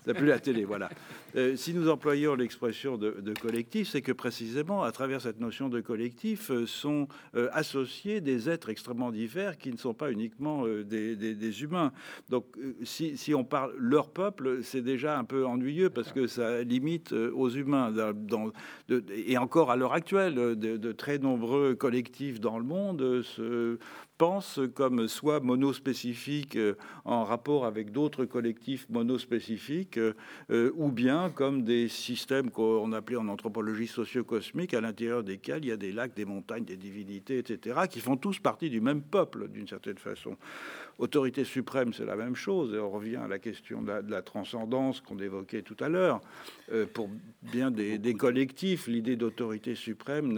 Ça plus la télé, voilà. si nous employons l'expression de, collectif, c'est que précisément, à travers cette notion de collectif, sont associés des êtres extrêmement divers qui ne sont pas uniquement des, humains. Donc, si, si on parle leur peuple, c'est déjà un peu ennuyeux parce que ça limite euh, aux humains. Dans, et encore à l'heure actuelle, de, très nombreux collectifs dans le monde se pensent comme soit monospécifiques euh, en rapport avec d'autres collectifs monospécifiques, euh, ou bien comme des systèmes qu'on appelait en anthropologie socio-cosmique, à l'intérieur desquels il y a des lacs, des montagnes, des divinités, etc., qui font tous partie du même peuple, d'une certaine façon. Autorité suprême, c'est la même chose. Et on revient à la question de la, transcendance qu'on évoquait tout à l'heure. Euh, pour bien des, collectifs, l'idée d'autorité suprême,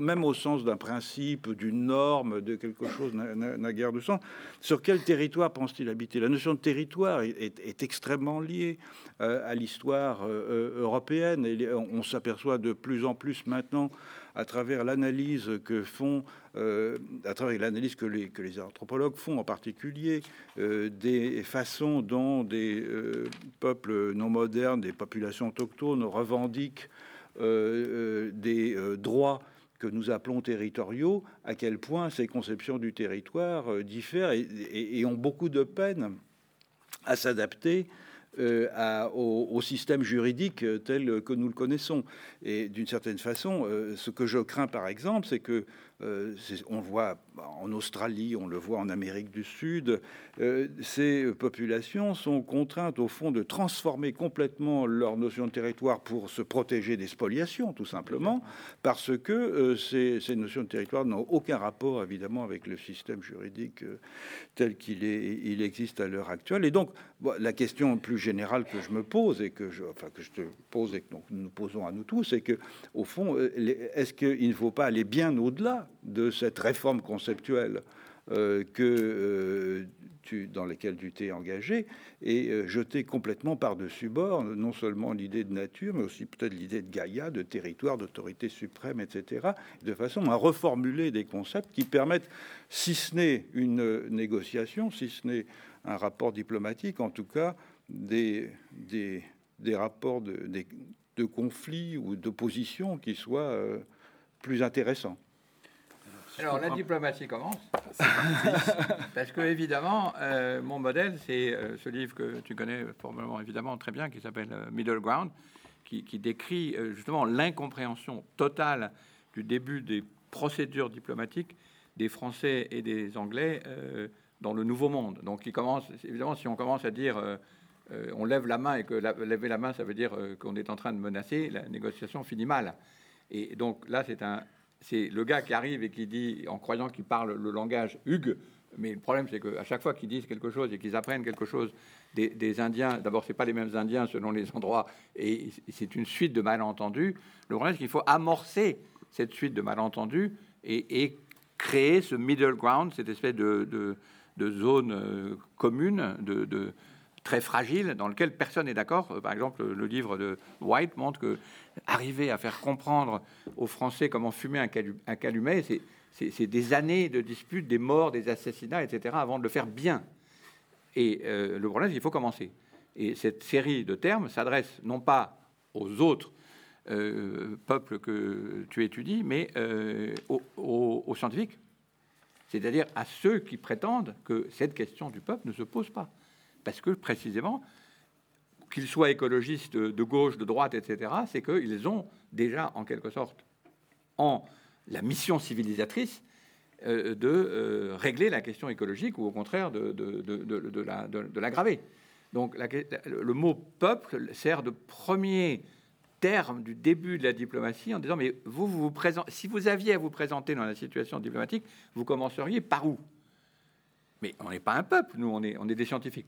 même au sens d'un principe, d'une norme, de quelque chose, n'a guère de sens. Sur quel territoire pense-t-il habiter? La notion de territoire est, extrêmement liée euh, à l'histoire euh, européenne. Et on s'aperçoit de plus en plus maintenant à travers l'analyse que font, euh, à travers l'analyse que les, anthropologues font en particulier, euh, des façons dont des euh, peuples non modernes, des populations autochtones revendiquent des droits que nous appelons territoriaux, à quel point ces conceptions du territoire diffèrent et, ont beaucoup de peine à s'adapter euh, au, système juridique euh, tel que nous le connaissons. Et d'une certaine façon, euh, ce que je crains, par exemple, c'est que euh, on voit en Australie, on le voit en Amérique du Sud, euh, ces populations sont contraintes au fond de transformer complètement leur notion de territoire pour se protéger des spoliations, tout simplement, parce que euh, ces, notions de territoire n'ont aucun rapport évidemment avec le système juridique tel qu'il il existe à l'heure actuelle. Et donc la question plus générale que je me pose et que je, enfin, que je te pose et que nous posons à nous tous, c'est que au fond, est-ce qu'il ne faut pas aller bien au-delà de cette réforme conceptuelle euh, euh, dans laquelle tu t'es engagé et euh, jeter complètement par-dessus bord non seulement l'idée de nature, mais aussi peut-être l'idée de Gaïa, de territoire, d'autorité suprême, etc., de façon à reformuler des concepts qui permettent, si ce n'est une négociation, si ce n'est un rapport diplomatique, en tout cas des, des, rapports de, de conflits ou d'opposition qui soient plus intéressants Alors la diplomatie commence. Parce que évidemment, euh, mon modèle, c'est euh, ce livre que tu connais probablement évidemment très bien, qui s'appelle euh, Middle Ground, qui, qui décrit euh, justement l'incompréhension totale du début des procédures diplomatiques des Français et des Anglais dans le Nouveau Monde. Donc il commence, évidemment, si on commence à dire on lève la main et que la- lever la main, ça veut dire qu'on est en train de menacer, la négociation finit mal. Et donc là, c'est un, c'est le gars qui arrive et qui dit, en croyant qu'il parle le langage Hugues, mais le problème, c'est qu'à chaque fois qu'ils disent quelque chose et qu'ils apprennent quelque chose des, Indiens, d'abord, c'est pas les mêmes Indiens selon les endroits, et c'est une suite de malentendus. Le problème, c'est qu'il faut amorcer cette suite de malentendus et, créer ce middle ground, cette espèce de, zone euh, commune, de- très fragile, dans lequel personne n'est d'accord. Euh, Par exemple, le livre de White montre que arriver à faire comprendre aux Français comment fumer un, calu- un calumet, c'est- des années de disputes, des morts, des assassinats, etc., avant de le faire bien. Et euh, le problème, c'est qu'il faut commencer. Et cette série de termes s'adresse non pas aux autres euh, peuples que tu étudies, mais aux- aux scientifiques. C'est-à-dire à ceux qui prétendent que cette question du peuple ne se pose pas. Parce que précisément, qu'ils soient écologistes de gauche, de droite, etc., c'est qu'ils ont déjà, en quelque sorte, en la mission civilisatrice euh, de euh, régler la question écologique ou au contraire de, de- de- de- de la- de- de l'aggraver. Donc le mot peuple sert de premier terme du début de la diplomatie en disant mais vous, vous vous présent- si vous aviez à vous présenter dans la situation diplomatique, vous commenceriez par où? Mais on n'est pas un peuple, nous, on est des scientifiques.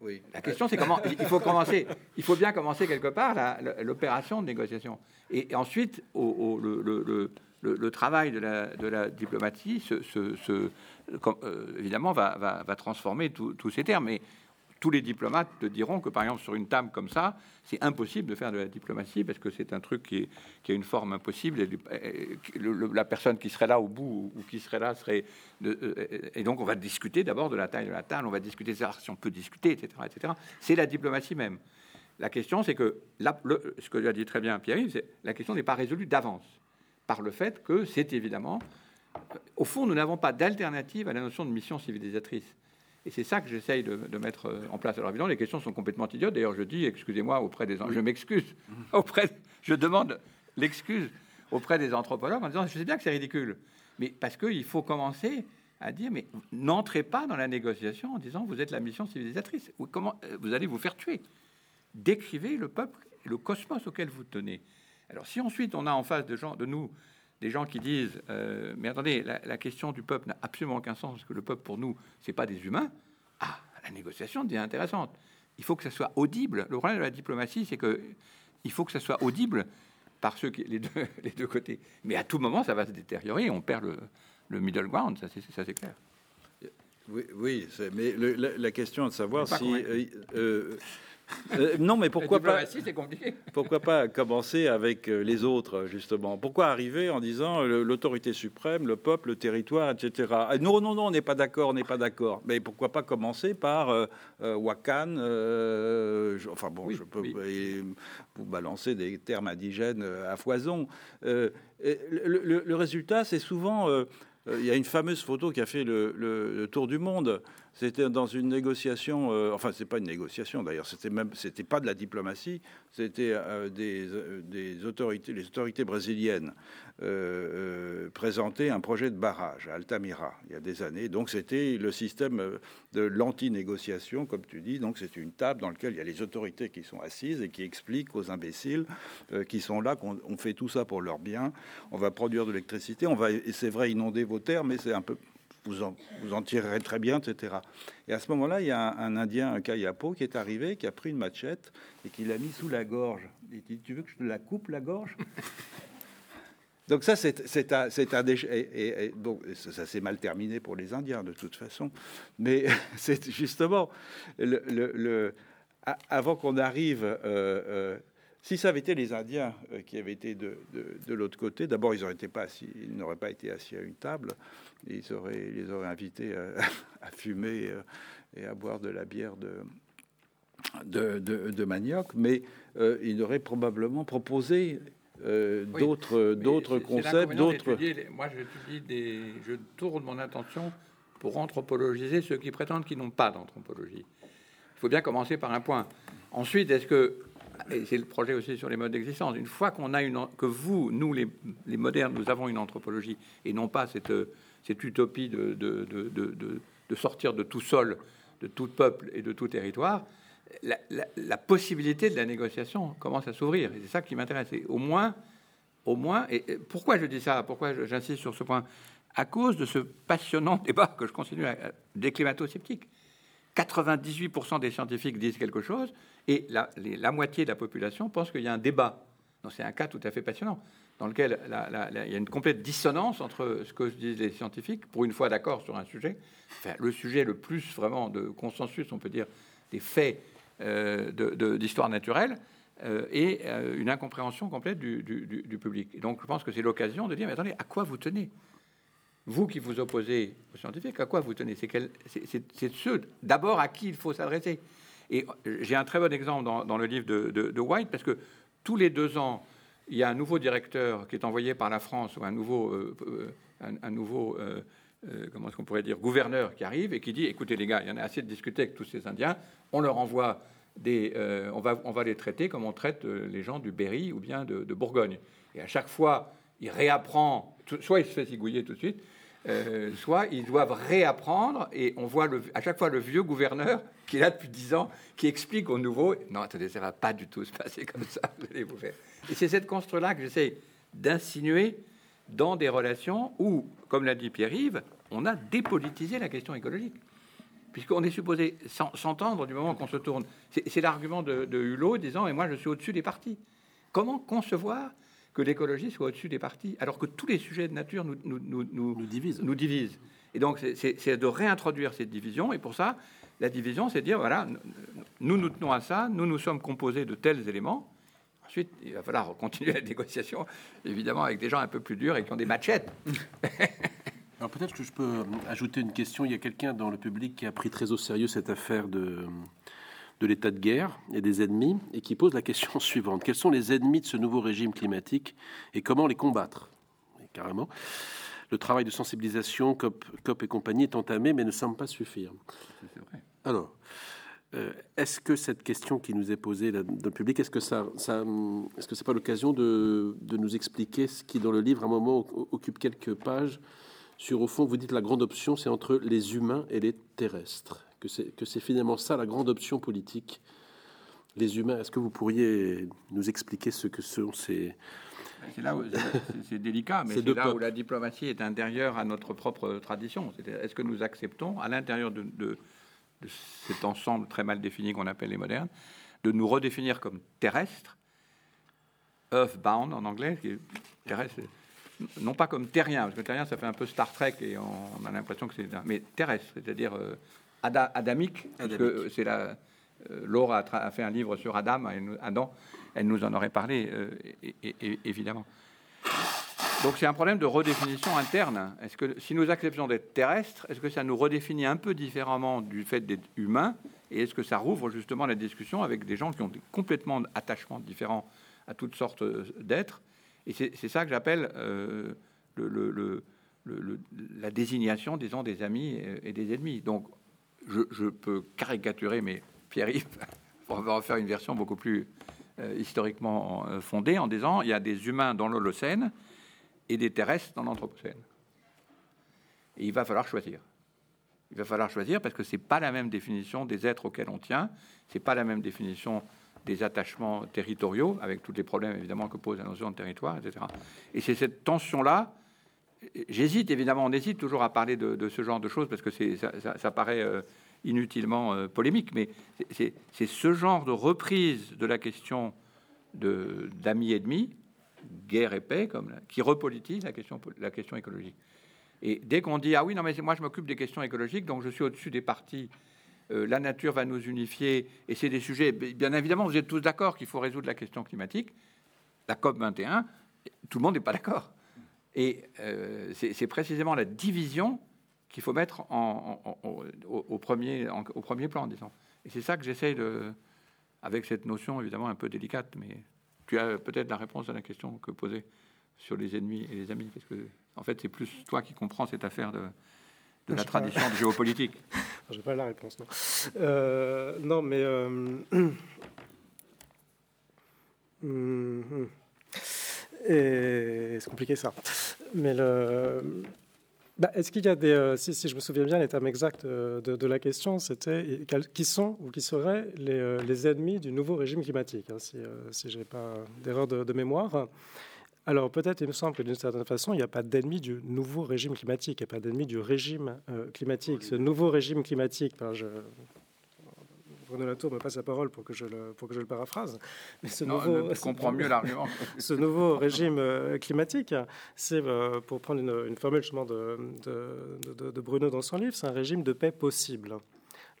Oui. La question, c'est comment il faut commencer. Il faut bien commencer quelque part l'opération de négociation. Et, ensuite, au, le, le- travail de la, diplomatie, se, euh, évidemment, va, transformer tous ces termes. Tous les diplomates te diront que, par exemple, sur une table comme ça, c'est impossible de faire de la diplomatie parce que c'est un truc qui, est- a une forme impossible. La personne qui serait là au bout ou, qui serait là serait. de- euh, et donc, on va discuter d'abord de la taille de la table, on va discuter de si on peut discuter, etc. etc. C'est la diplomatie même. La question, c'est que là, ce que as dit très bien, Pierre-Yves, c'est la question n'est pas résolue d'avance par le fait que c'est évidemment. Au fond, nous n'avons pas d'alternative à la notion de mission civilisatrice. Et c'est ça que j'essaye de, de mettre euh, en place. Alors évidemment, les questions sont complètement idiotes. D'ailleurs, je dis, excusez-moi auprès des, je m'excuse auprès, je demande l'excuse auprès des anthropologues en disant, je sais bien que c'est ridicule, mais parce qu'il faut commencer à dire, mais n'entrez pas dans la négociation en disant, vous êtes la mission civilisatrice. Ou comment euh, vous allez vous faire tuer Décrivez le peuple, le cosmos auquel vous tenez. Alors si ensuite on a en face de gens, de nous, des gens qui disent euh, mais attendez, la, la question du peuple n'a absolument aucun sens parce que le peuple pour nous c'est pas des humains. Ah, la négociation devient intéressante. Il faut que ça soit audible. Le problème de la diplomatie, c'est que il faut que ça soit audible par ceux qui les deux, les deux côtés. Mais à tout moment, ça va se détériorer. On perd le, le middle ground. Ça, c'est ça, c'est clair. Oui, oui mais le- la, la question est de savoir si. Euh, non, mais pourquoi pas, pourquoi pas commencer avec euh, les autres, justement? Pourquoi arriver en disant euh, l'autorité suprême, le peuple, le territoire, etc. Non, non, non, on n'est pas d'accord, on n'est pas d'accord. Mais pourquoi pas commencer par euh, Wakan euh, je- Enfin bon, Oui, je peux oui. vous balancer des termes indigènes à foison. Le, le- le résultat, c'est souvent. il y a une fameuse photo qui a fait le, le- le tour du monde. C'était dans une négociation. euh, enfin, c'est pas une négociation d'ailleurs. C'était même, c'était pas de la diplomatie. C'était euh, des, euh, des autorités, les autorités brésiliennes euh, présentaient un projet de barrage à Altamira il y a des années. Donc c'était le système de l'anti-négociation, comme tu dis. Donc c'est une table dans laquelle il y a les autorités qui sont assises et qui expliquent aux imbéciles qui sont là qu'on on fait tout ça pour leur bien. On va produire de l'électricité, on va, et c'est vrai, inonder vos terres, mais c'est un peu, vous en, vous en tirerez très bien, etc. Et à ce moment-là, il y a un, Indien, un Kayapo, qui est arrivé, qui a pris une machette et qui l'a mis sous la gorge. Il dit, tu veux que je te la coupe, la gorge? Donc ça, c'est un, un déchet. Et, donc, ça, s'est mal terminé pour les Indiens, de toute façon. Mais c'est justement, le, avant qu'on arrive... euh, euh, si ça avait été les Indiens euh, qui avaient été de, de- de l'autre côté, d'abord, ils n'auraient pas assis, ils n'auraient pas été assis à une table. Ils auraient, ils les auraient invités à, à fumer euh, et à boire de la bière de, de, de- manioc, mais euh, ils auraient probablement proposé euh, d'autres, d'autres concepts, d'autres. Moi, j'étudie des, je tourne mon attention pour anthropologiser ceux qui prétendent qu'ils n'ont pas d'anthropologie. Il faut bien commencer par un point. Ensuite, est-ce que et c'est le projet aussi sur les modes d'existence. Une fois qu'on a une, que vous, nous les, modernes, nous avons une anthropologie et non pas cette, cette utopie de, de, de, de, sortir de tout sol, de tout peuple et de tout territoire, la, possibilité de la négociation commence à s'ouvrir. Et c'est ça qui m'intéresse. Au moins, au moins, et pourquoi je dis ça? Pourquoi j'insiste sur ce point? À cause de ce passionnant débat que je continue à, des climato-sceptiques. 98% des scientifiques disent quelque chose et la, moitié de la population pense qu'il y a un débat. C'est un cas tout à fait passionnant dans lequel il y a une complète dissonance entre ce que disent les scientifiques, pour une fois d'accord sur un sujet, le sujet le plus vraiment de consensus, on peut dire, des faits euh, d'histoire naturelle, euh, et euh, une incompréhension complète du, du, public. Et donc je pense que c'est l'occasion de dire, mais attendez, à quoi vous tenez? Vous qui vous opposez aux scientifiques, à quoi vous tenez? C'est ceux d'abord à qui il faut s'adresser? Et j'ai un très bon exemple dans, le livre de, White, parce que tous les deux ans, il y a un nouveau directeur qui est envoyé par la France, ou un nouveau, euh, euh, un, nouveau euh, comment est-ce pourrait dire, gouverneur qui arrive et qui dit, écoutez les gars, il y en a assez de discuter avec tous ces Indiens, on leur envoie des... on, va, on va les traiter comme on traite les gens du Berry ou bien de, de Bourgogne. Et à chaque fois, il réapprend, soit il se fait zigouiller tout de suite, euh, soit ils doivent réapprendre et on voit à chaque fois le vieux gouverneur qui est là depuis dix ans qui explique au nouveau non attendez ça va pas du tout se passer comme ça vous allez vous faire. Et c'est cette construction là que j'essaie d'insinuer dans des relations où comme l'a dit Pierre-Yves on a dépolitisé la question écologique. Puisqu'on est supposé s'entendre du moment qu'on se tourne. C'est l'argument de, de Hulot disant et moi je suis au-dessus des partis. Comment concevoir que l'écologie soit au-dessus des partis, alors que tous les sujets de nature nous, nous, nous, nous divisent. nous divisent. Et donc, c'est de réintroduire cette division. Et pour ça, la division, c'est dire, voilà, nous nous tenons à ça, nous nous sommes composés de tels éléments. Ensuite, il va falloir continuer la négociation, évidemment, avec des gens un peu plus durs et qui ont des machettes. Alors peut-être que je peux ajouter une question. Il y a quelqu'un dans le public qui a pris très au sérieux cette affaire de de l'état de guerre et des ennemis, et qui pose la question suivante. Quels sont les ennemis de ce nouveau régime climatique et comment les combattre? Carrément. Le travail de sensibilisation, COP, COP et compagnie est entamé, mais ne semble pas suffire. Alors, euh, est-ce que cette question qui nous est posée dans le public, est-ce que ça, ça est-ce que c'est pas l'occasion de, de, nous expliquer ce qui, dans le livre, à un moment, occupe quelques pages sur, au fond, vous dites la grande option, c'est entre les humains et les terrestres? Que c'est finalement ça la grande option politique. Les humains, est-ce que vous pourriez nous expliquer ce que sont ces... C'est là où c'est délicat, mais c'est là où la diplomatie est intérieure à notre propre tradition. Est-ce que nous acceptons, à l'intérieur de, de, cet ensemble très mal défini qu'on appelle les modernes, de nous redéfinir comme terrestres, earthbound en anglais, qui est terrestre, non pas comme terrien, parce que terrien ça fait un peu Star Trek et on, a l'impression que c'est, mais terrestre, c'est-à-dire euh, adamique, parce que c'est la. Euh, Laura a, fait un livre sur Adam, Adam, elle nous en aurait parlé, euh, évidemment. Donc c'est un problème de redéfinition interne. Est-ce que si nous acceptons d'être terrestres, est-ce que ça nous redéfinit un peu différemment du fait d'être humain Et est-ce que ça rouvre justement la discussion avec des gens qui ont complètement attachements différents à toutes sortes d'êtres? Et c'est ça que j'appelle euh, le, la désignation, disons, des amis et des ennemis. Donc je, peux caricaturer, mais Pierre-Yves, on va en faire une version beaucoup plus euh, historiquement euh, fondée en disant il y a des humains dans l'Holocène et des terrestres dans l'Anthropocène. Et il va falloir choisir. Il va falloir choisir parce que c'est pas la même définition des êtres auxquels on tient, c'est pas la même définition des attachements territoriaux, avec tous les problèmes évidemment que pose la notion de territoire, etc. Et c'est cette tension-là J'hésite, évidemment, on hésite toujours à parler de, ce genre de choses parce que ça, paraît euh, inutilement euh, polémique, mais c'est ce genre de reprise de la question d'amis et ennemis, guerre et paix, qui repolitise la question, la question écologique. Et dès qu'on dit ah oui non mais moi je m'occupe des questions écologiques donc je suis au-dessus des partis, euh, la nature va nous unifier et c'est des sujets bien évidemment vous êtes tous d'accord qu'il faut résoudre la question climatique, la COP 21, tout le monde n'est pas d'accord. Et euh, c'est précisément la division qu'il faut mettre au, premier, au premier plan, disons. Et c'est ça que j'essaye de, avec cette notion évidemment un peu délicate, mais tu as peut-être la réponse à la question que posait sur les ennemis et les amis, parce que en fait, c'est plus toi qui comprends cette affaire de, de la tradition de géopolitique. Je n'ai pas la réponse, non. Euh, non, mais euh, hum, c'est compliqué ça. Mais le, bah, est-ce qu'il y a des. Euh, si, je me souviens bien, les termes exacts de, de la question, c'était qui sont ou qui seraient les, les ennemis du nouveau régime climatique, hein, si, si je n'ai pas d'erreur de, mémoire. Alors peut-être, il me semble que d'une certaine façon, il n'y a pas d'ennemi du nouveau régime climatique, il n'y a pas d'ennemi du régime euh, climatique. Ce nouveau régime climatique, ben, je, Bruno Latour me passe la parole pour que je le, pour que je le paraphrase. Mais ce nouveau, comprends mieux l'argument. ce nouveau régime euh, climatique, c'est, euh, pour prendre une, formule justement de, de, de, Bruno dans son livre, c'est un régime de paix possible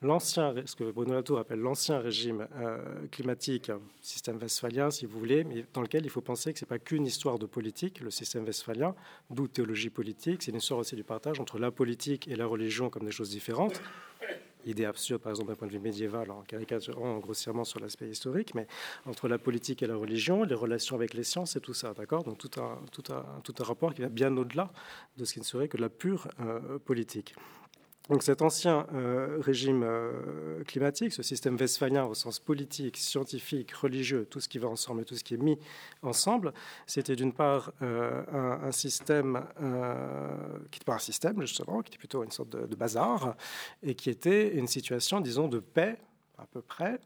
l'ancien, ce que Bruno Latour appelle l'ancien régime euh, climatique, système westphalien, si vous voulez, mais dans lequel il faut penser que ce n'est pas qu'une histoire de politique, le système westphalien, d'où théologie politique, c'est une histoire aussi du partage entre la politique et la religion comme des choses différentes. Idée absurde, par exemple, d'un point de vue médiéval, en caricaturant grossièrement sur l'aspect historique, mais entre la politique et la religion, les relations avec les sciences et tout ça, d'accord? Donc tout un, tout, un, tout un rapport qui va bien au-delà de ce qui ne serait que de la pure euh, politique. Donc cet ancien euh, régime euh, climatique, ce système westphalien au sens politique, scientifique, religieux, tout ce qui va ensemble tout ce qui est mis ensemble, c'était d'une part euh, un, système qui n'était pas un système justement, qui était plutôt une sorte de bazar, et qui était une situation, disons, de paix à peu près,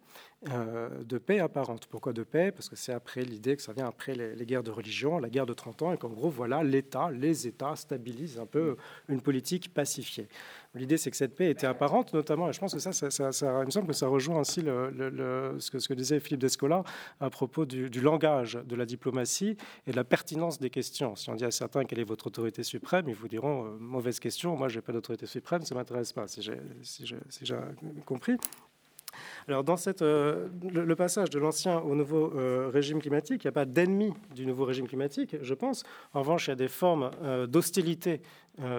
euh, de paix apparente. Pourquoi de paix? Parce que c'est après l'idée que ça vient après les, guerres de religion, la guerre de 30 ans, et qu'en gros, voilà, l'État, les États stabilisent un peu une politique pacifiée. L'idée, c'est que cette paix était apparente, notamment, et je pense que ça, ça, il me semble que ça rejoint le, ce, que, disait Philippe Descola à propos du, langage de la diplomatie et de la pertinence des questions. Si on dit à certains quelle est votre autorité suprême, ils vous diront euh, mauvaise question, moi, je n'ai pas d'autorité suprême, ça ne m'intéresse pas, si j'ai compris. Alors, dans cette, euh, le, passage de l'ancien au nouveau euh, régime climatique, il n'y a pas d'ennemi du nouveau régime climatique, je pense. En revanche, il y a des formes euh, d'hostilité,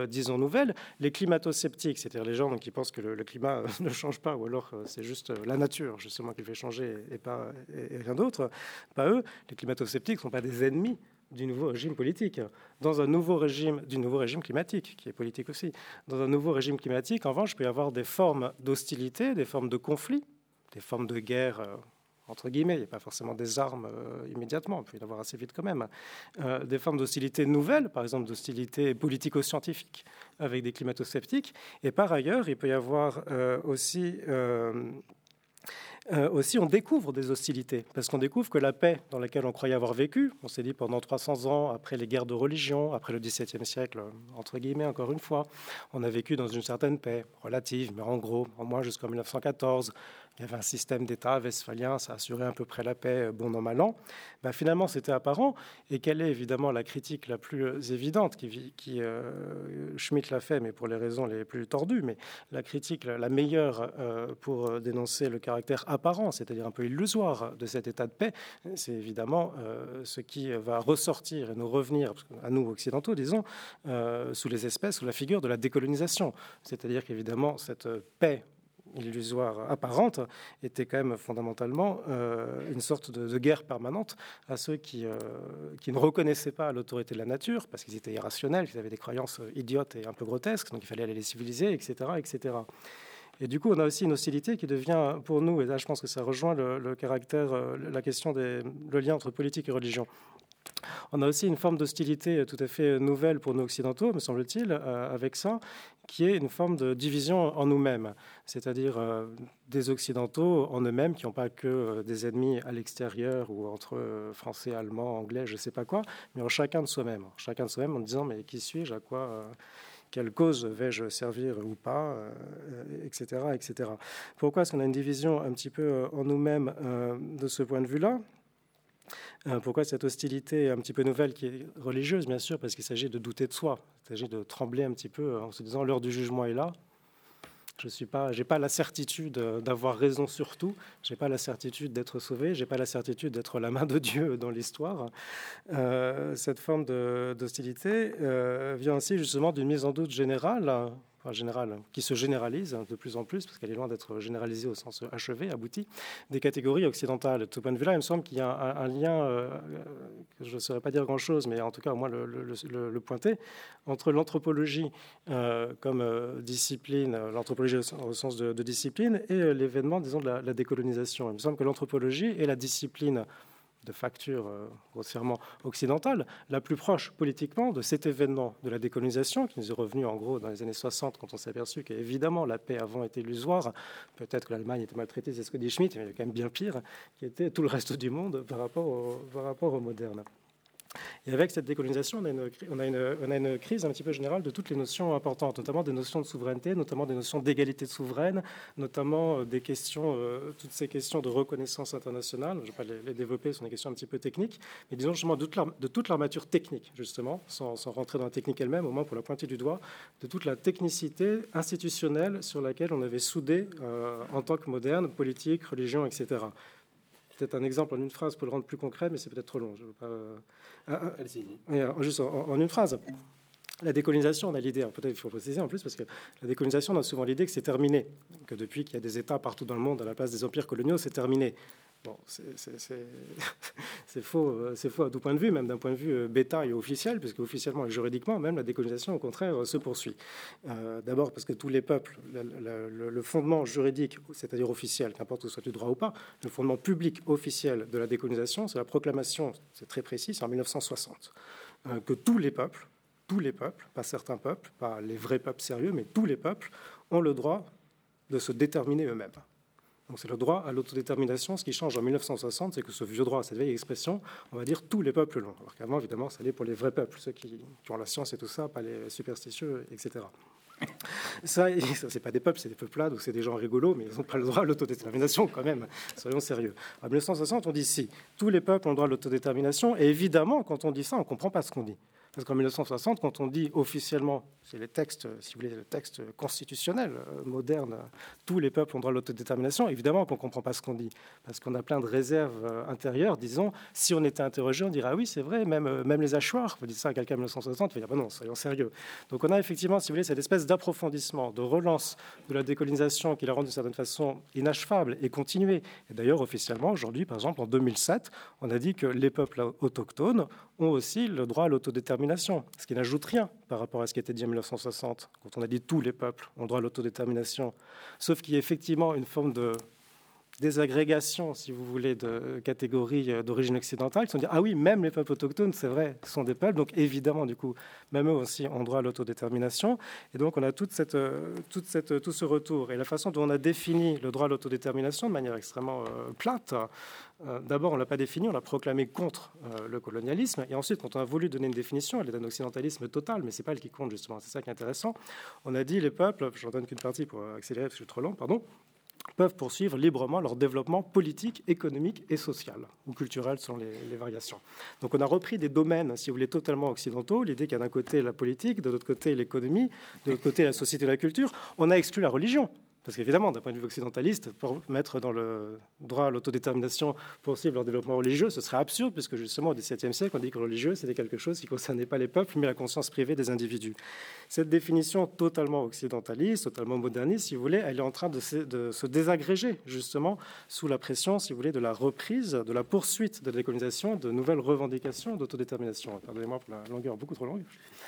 disons, nouvelles. Les climato-sceptiques, c'est-à-dire les gens qui pensent que le, climat ne change pas, ou alors c'est juste la nature, justement, qui fait changer et, et, rien d'autre, pas eux. Les climato-sceptiques ne sont pas des ennemis du nouveau régime politique, dans un nouveau régime, du nouveau régime climatique, qui est politique aussi. Dans un nouveau régime climatique, en revanche, il peut y avoir des formes d'hostilité, des formes de conflit, des formes de guerre, euh, entre guillemets, il n'y a pas forcément des armes euh, immédiatement, il peut y en avoir assez vite quand même, euh, des formes d'hostilité nouvelles, par exemple d'hostilité politico-scientifique avec des climato-sceptiques. Et par ailleurs, il peut y avoir aussi euh, aussi, on découvre des hostilités, parce qu'on découvre que la paix dans laquelle on croyait avoir vécu, on s'est dit pendant 300 ans, après les guerres de religion, après le XVIIe siècle, entre guillemets, encore une fois, on a vécu dans une certaine paix relative, mais en gros, en moins jusqu'en 1914, il y avait un système d'État westphalien, ça assurait à peu près la paix, euh, bon an, mal an. Ben, finalement, c'était apparent. Et quelle est évidemment la critique la plus euh, évidente qui, qui Schmitt l'a fait, mais pour les raisons les plus tordues, mais la critique la meilleure pour dénoncer le caractère apparent, c'est-à-dire un peu illusoire de cet état de paix, c'est évidemment ce qui va ressortir et nous revenir, à nous occidentaux, disons, sous les espèces, sous la figure de la décolonisation. C'est-à-dire qu'évidemment, cette paix illusoire apparente était quand même fondamentalement euh, une sorte de, guerre permanente à ceux qui, euh, qui ne reconnaissaient pas l'autorité de la nature parce qu'ils étaient irrationnels, qu'ils avaient des croyances idiotes et un peu grotesques, donc il fallait aller les civiliser, etc., etc. Et du coup, on a aussi une hostilité qui devient pour nous, et là je pense que ça rejoint le, caractère, euh, la question des le lien entre politique et religion. On a aussi une forme d'hostilité tout à fait nouvelle pour nous occidentaux, me semble-t-il, avec ça, qui est une forme de division en nous-mêmes, c'est-à-dire euh, des Occidentaux en eux-mêmes qui n'ont pas que euh, des ennemis à l'extérieur ou entre euh, Français, Allemands, Anglais, je ne sais pas quoi, mais en chacun de soi-même, chacun de soi-même en disant mais qui suis-je, à quoi quelle cause vais-je servir ou pas, etc., etc. Pourquoi est-ce qu'on a une division un petit peu en nous-mêmes de ce point de vue-là? Euh, pourquoi cette hostilité un petit peu nouvelle qui est religieuse, bien sûr, parce qu'il s'agit de douter de soi, il s'agit de trembler un petit peu en se disant l'heure du jugement est là. Je n'ai pas, pas la certitude d'avoir raison sur tout, je n'ai pas la certitude d'être sauvé, je n'ai pas la certitude d'être la main de Dieu dans l'histoire. Euh, cette forme d'hostilité euh, vient aussi justement d'une mise en doute générale générale, qui se généralise de plus en plus, parce qu'elle est loin d'être généralisée au sens achevé, abouti, des catégories occidentales. De ce point de vue-là, il me semble qu'il y a un, lien, euh, je ne saurais pas dire grand-chose, mais en tout cas, au moins le, le, pointer, entre l'anthropologie euh, comme euh, discipline, l'anthropologie au, sens de, discipline, et l'événement, disons, de la, la décolonisation. Il me semble que l'anthropologie est la discipline de facture euh, grossièrement occidentale, la plus proche politiquement de cet événement de la décolonisation qui nous est revenu en gros dans les années 60 quand on s'est aperçu qu'évidemment la paix avant était illusoire. Peut-être que l'Allemagne était maltraitée, c'est ce que dit Schmitt, mais il y a quand même bien pire, qui était tout le reste du monde par rapport par rapport au moderne. Et avec cette décolonisation, on a, une, crise un petit peu générale de toutes les notions importantes, notamment des notions de souveraineté, notamment des notions d'égalité souveraine, notamment euh, des questions, euh, toutes ces questions de reconnaissance internationale. Je ne vais pas les, développer, ce sont des questions un petit peu techniques, mais disons justement de toute l'armature technique, justement, sans, rentrer dans la technique elle-même, au moins pour la pointer du doigt, de toute la technicité institutionnelle sur laquelle on avait soudé euh, en tant que moderne, politique, religion, etc peut-être un exemple en une phrase pour le rendre plus concret, mais c'est peut-être trop long. Je veux pas... Ah, ah, juste en, une phrase. La décolonisation, on a l'idée, peut-être il faut préciser en plus, parce que la décolonisation, on a souvent l'idée que c'est terminé, que depuis qu'il y a des États partout dans le monde à la place des empires coloniaux, c'est terminé. Bon, c'est faux, euh, c'est faux à tout point de vue, même d'un point de vue euh, bêta et officiel, puisque officiellement et juridiquement, même la décolonisation, au contraire, euh, se poursuit. D'abord parce que tous les peuples, le, fondement juridique, c'est-à-dire officiel, qu'importe que ce soit du droit ou pas, le fondement public officiel de la décolonisation, c'est la proclamation, c'est très précis, c'est en 1960, que tous les peuples, tous les peuples, pas certains peuples, pas les vrais peuples sérieux, mais tous les peuples ont le droit de se déterminer eux-mêmes. Donc c'est le droit à l'autodétermination. Ce qui change en 1960, c'est que ce vieux droit, cette vieille expression, on va dire tous les peuples l'ont. Alors qu'avant, évidemment, ça allait pour les vrais peuples, ceux qui, ont la science et tout ça, pas les superstitieux, etc. Ça, ça c'est pas des peuples, c'est des peuplades ou c'est des gens rigolos, mais ils n'ont pas le droit à l'autodétermination quand même. Soyons sérieux. En 1960, on dit si, tous les peuples ont le droit à l'autodétermination, et évidemment, quand on dit ça, on comprend pas ce qu'on dit. Parce qu'en 1960, quand on dit officiellement, c'est les textes, si vous voulez, le texte constitutionnel euh, moderne, tous les peuples ont droit à l'autodétermination, évidemment qu'on ne comprend pas ce qu'on dit, parce qu'on a plein de réserves euh, intérieures. Disons, si on était interrogé, on dirait ah oui, c'est vrai, même, euh, même les hachoirs, vous dites ça à quelqu'un en 1960, il va dire bah non, soyons sérieux. Donc on a effectivement, si vous voulez, cette espèce d'approfondissement, de relance de la décolonisation qui la rend d'une certaine façon inachevable et continuée. Et d'ailleurs, officiellement, aujourd'hui, par exemple, en 2007, on a dit que les peuples autochtones ont aussi le droit à l'autodétermination, ce qui n'ajoute rien par rapport à ce qui était dit en 1960, quand on a dit tous les peuples ont droit à l'autodétermination, sauf qu'il y a effectivement une forme de désagrégation, si vous voulez, de catégories euh, d'origine occidentale, qui sont dire ah oui, même les peuples autochtones, c'est vrai, sont des peuples, donc évidemment, du coup, même eux aussi ont droit à l'autodétermination. Et donc, on a euh, cette, tout ce retour. Et la façon dont on a défini le droit à l'autodétermination de manière extrêmement euh, plate, d'abord, on ne l'a pas défini, on l'a proclamé contre le colonialisme. Et ensuite, quand on a voulu donner une définition, elle est d'un occidentalisme total, mais c'est pas elle qui compte, justement. C'est ça qui est intéressant. On a dit les peuples, j'en donne qu'une partie pour accélérer parce que je suis trop long, pardon peuvent poursuivre librement leur développement politique, économique et social, ou culturel selon les, variations. Donc on a repris des domaines, si vous voulez, totalement occidentaux, l'idée qu'il y a d'un côté la politique, de l'autre côté l'économie, de l'autre côté la société et la culture. On a exclu la religion. Parce qu'évidemment, d'un point de vue occidentaliste, pour mettre dans le droit à l'autodétermination possible leur développement religieux, ce serait absurde, puisque justement au XVIIe siècle, on dit que religieux, c'était quelque chose qui concernait pas les peuples, mais la conscience privée des individus. Cette définition totalement occidentaliste, totalement moderniste, si vous voulez, elle est en train de se, désagréger, justement, sous la pression, si vous voulez, de la reprise, de la poursuite de la décolonisation, de nouvelles revendications d'autodétermination. Pardonnez-moi pour la longueur beaucoup trop longue.